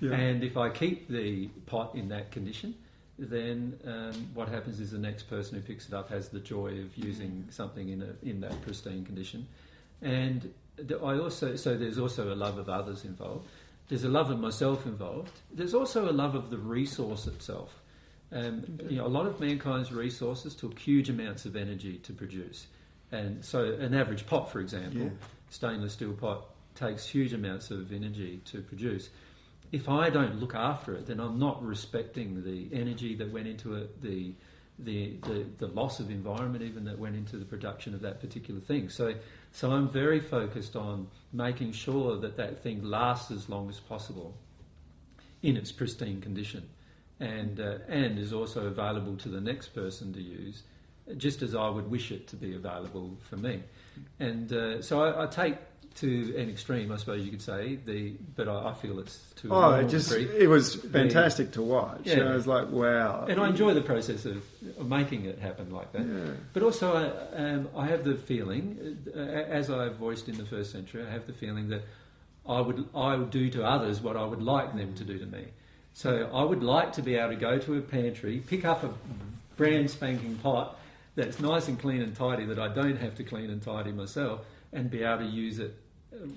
S3: Yeah.
S2: And if I keep the pot in that condition, then um, what happens is the next person who picks it up has the joy of using something in a, in that pristine condition, and I also so there's also a love of others involved. There's a love of myself involved. There's also a love of the resource itself. Um, you know, a lot of mankind's resources took huge amounts of energy to produce, and so an average pot, for example,
S3: Yeah.
S2: stainless steel pot, takes huge amounts of energy to produce. If I don't look after it, then I'm not respecting the energy that went into it, the the, the, the loss of environment even that went into the production of that particular thing. So, so I'm very focused on making sure that that thing lasts as long as possible in its pristine condition and, uh, and is also available to the next person to use, just as I would wish it to be available for me. And uh, so I, I take to an extreme, I suppose you could say, the but I, I feel it's too.
S3: Oh, it just
S2: degree.
S3: it was fantastic to watch.
S2: Yeah.
S3: I was like, wow.
S2: And I enjoy the process of, of making it happen like that.
S3: Yeah.
S2: But also, I, um, I have the feeling, uh, as I voiced in the first century, I have the feeling that I would I would do to others what I would like them to do to me. So I would like to be able to go to a pantry, pick up a brand spanking pot that's nice and clean and tidy that I don't have to clean and tidy myself, and be able to use it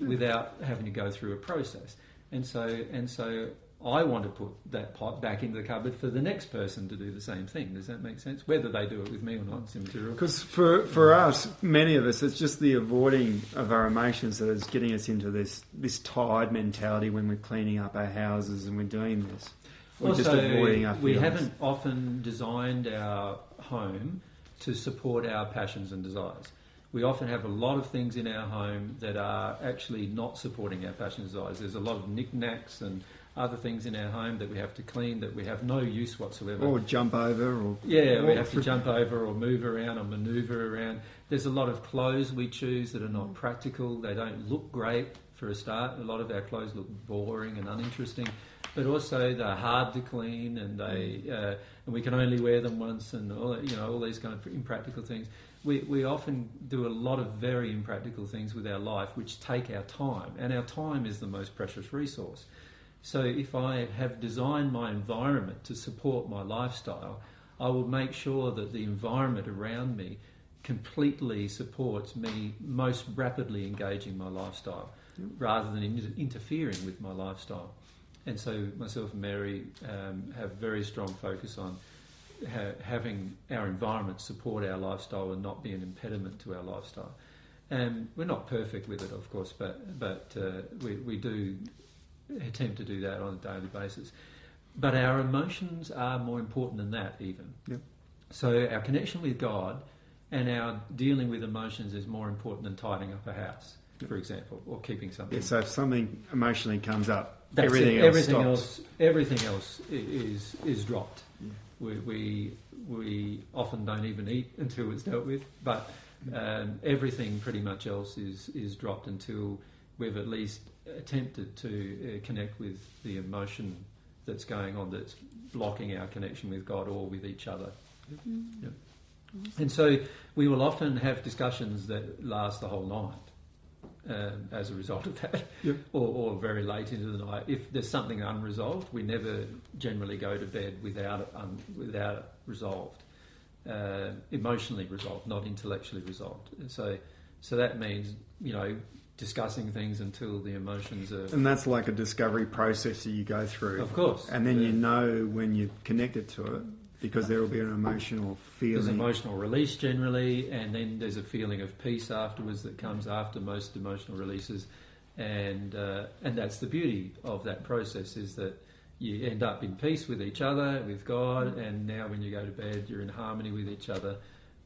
S2: without having to go through a process. And so and so I want to put that pot back into the cupboard for the next person to do the same thing. Does that make sense? Whether they do it with me or not, it's immaterial.
S3: Because for, for us, many of us, it's just the avoiding of our emotions that is getting us into this, this tired mentality when we're cleaning up our houses and we're doing this. We're just avoiding our
S2: we haven't often designed our home to support our passions and desires. We often have a lot of things in our home that are actually not supporting our passion desires. There's a lot of knickknacks and other things in our home that we have to clean that we have no use whatsoever.
S3: Or jump over, or
S2: Yeah, we have to jump over or move around or manoeuvre around. There's a lot of clothes we choose that are not practical. They don't look great for a start. A lot of our clothes look boring and uninteresting, but also they're hard to clean and they uh, and we can only wear them once and all you know all these kind of impractical things. We we often do a lot of very impractical things with our life, which take our time, and our time is the most precious resource. So if I have designed my environment to support my lifestyle, I will make sure that the environment around me completely supports me most rapidly engaging my lifestyle rather than inter- interfering with my lifestyle. And so myself and Mary um, have very strong focus on ha- having our environment support our lifestyle and not be an impediment to our lifestyle. And we're not perfect with it, of course, but but uh, we we do attempt to do that on a daily basis. But our emotions are more important than that, even.
S3: Yep.
S2: So our connection with God and our dealing with emotions is more important than tidying up a house, for example, or keeping something.
S3: Yeah, so if something emotionally comes up,
S2: That's
S3: everything
S2: it.
S3: else
S2: everything
S3: stops.
S2: else, everything else is is dropped. We, we we often don't even eat until it's dealt with, but um, everything pretty much else is is dropped until we've at least attempted to uh, connect with the emotion that's going on that's blocking our connection with God or with each other. Yep. And so we will often have discussions that last the whole night um, as a result of that,
S3: Yep.
S2: or, or very late into the night. If there's something unresolved, we never generally go to bed without it, un, without it resolved, uh, emotionally resolved, not intellectually resolved. So, so that means you know discussing things until the emotions are.
S3: And that's like a discovery process that you go through.
S2: Of course,
S3: And then you know when you've connected to it because there will be an emotional feeling.
S2: There's emotional release generally, and then there's a feeling of peace afterwards that comes after most emotional releases, and uh, and that's the beauty of that process is that you end up in peace with each other, with God, and now when you go to bed, you're in harmony with each other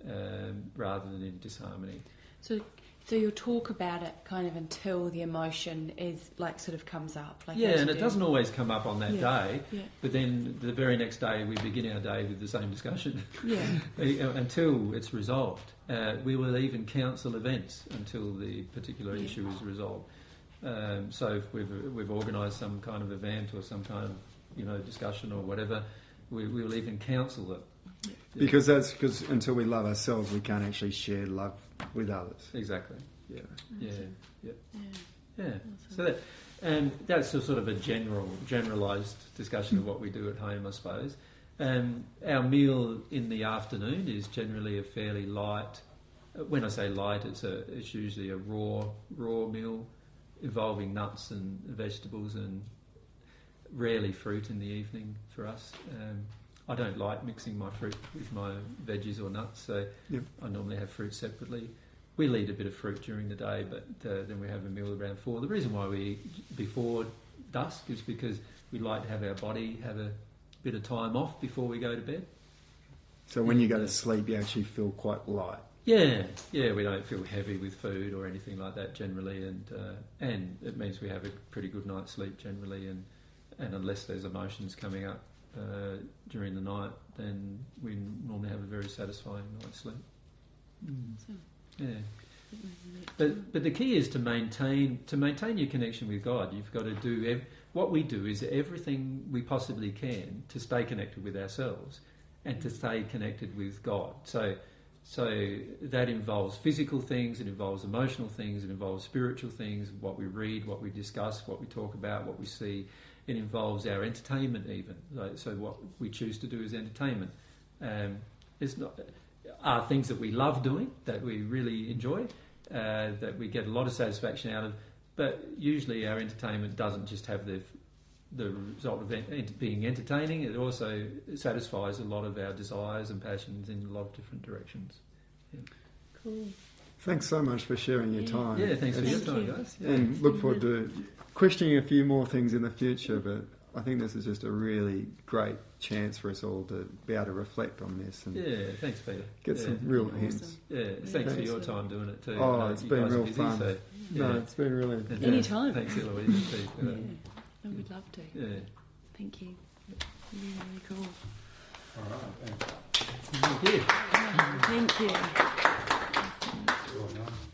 S2: um, rather than in disharmony.
S1: So, so you'll talk about it kind of until the emotion is like sort of comes up. Like
S2: yeah, and
S1: you
S2: it
S1: do.
S2: doesn't always come up on that
S1: Yeah.
S2: day,
S1: Yeah,
S2: but then the very next day we begin our day with the same discussion.
S1: yeah,
S2: Uh, until it's resolved. Uh, we will even counsel events until the particular
S1: Yeah.
S2: issue is resolved. Um, so if we've, we've organised some kind of event or some kind of you know discussion or whatever, we we will even counsel it.
S3: Because that's because until we love ourselves, we can't actually share love with others.
S2: Exactly. Yeah. Yeah. Yeah.
S1: yeah.
S2: Yeah. So that, and that's a sort of a general, generalised discussion of what we do at home, I suppose. Um, our meal in the afternoon is generally a fairly light. uh, When I say light, it's a it's usually a raw raw meal involving nuts and vegetables and rarely fruit in the evening for us. Um, I don't like mixing my fruit with my veggies or nuts, so
S3: Yep.
S2: I normally have fruit separately. We'll eat a bit of fruit during the day, but uh, then we have a meal around four. The reason why we eat before dusk is because we like to have our body have a bit of time off before we go to bed.
S3: So when you go to sleep, you actually feel quite light.
S2: Yeah, yeah, we don't feel heavy with food or anything like that generally, and uh, and it means we have a pretty good night's sleep generally, and and unless there's emotions coming up uh, during the night, then we normally have a very satisfying night's sleep. Yeah. But but the key is to maintain to maintain your connection with God. You've got to do ev- what we do is everything we possibly can to stay connected with ourselves and to stay connected with God. So so that involves physical things, it involves emotional things, it involves spiritual things, what we read, what we discuss, what we talk about, what we see. It involves our entertainment even. So, so what we choose to do is entertainment. Um, it's not are things that we love doing, that we really enjoy, uh, that we get a lot of satisfaction out of. But usually our entertainment doesn't just have the the result of ent- being entertaining. It also satisfies a lot of our desires and passions in a lot of different directions.
S1: Cool.
S3: Thanks so much for sharing your time.
S2: Yeah, thanks for your time, guys. Yeah.
S3: And look forward to questioning a few more things in the future, but I think this is just a really great chance for us all to be able to reflect on this and
S2: Yeah, thanks, Peter.
S3: get
S2: yeah.
S3: some real
S1: Awesome.
S3: hints.
S2: Yeah, thanks for your time doing it too.
S3: Oh,
S2: I know
S3: it's been
S2: guys are
S3: real
S2: busy,
S3: fun.
S2: So,
S3: No,
S2: yeah.
S3: it's been really.
S2: And,
S3: yeah.
S1: Anytime.
S2: Thanks, Eloise. too, for
S1: Yeah,
S2: that.
S1: I would love to.
S2: Yeah.
S1: Thank you. Really, really cool.
S4: All right.
S2: Thank you.
S1: Thank you. ¿no?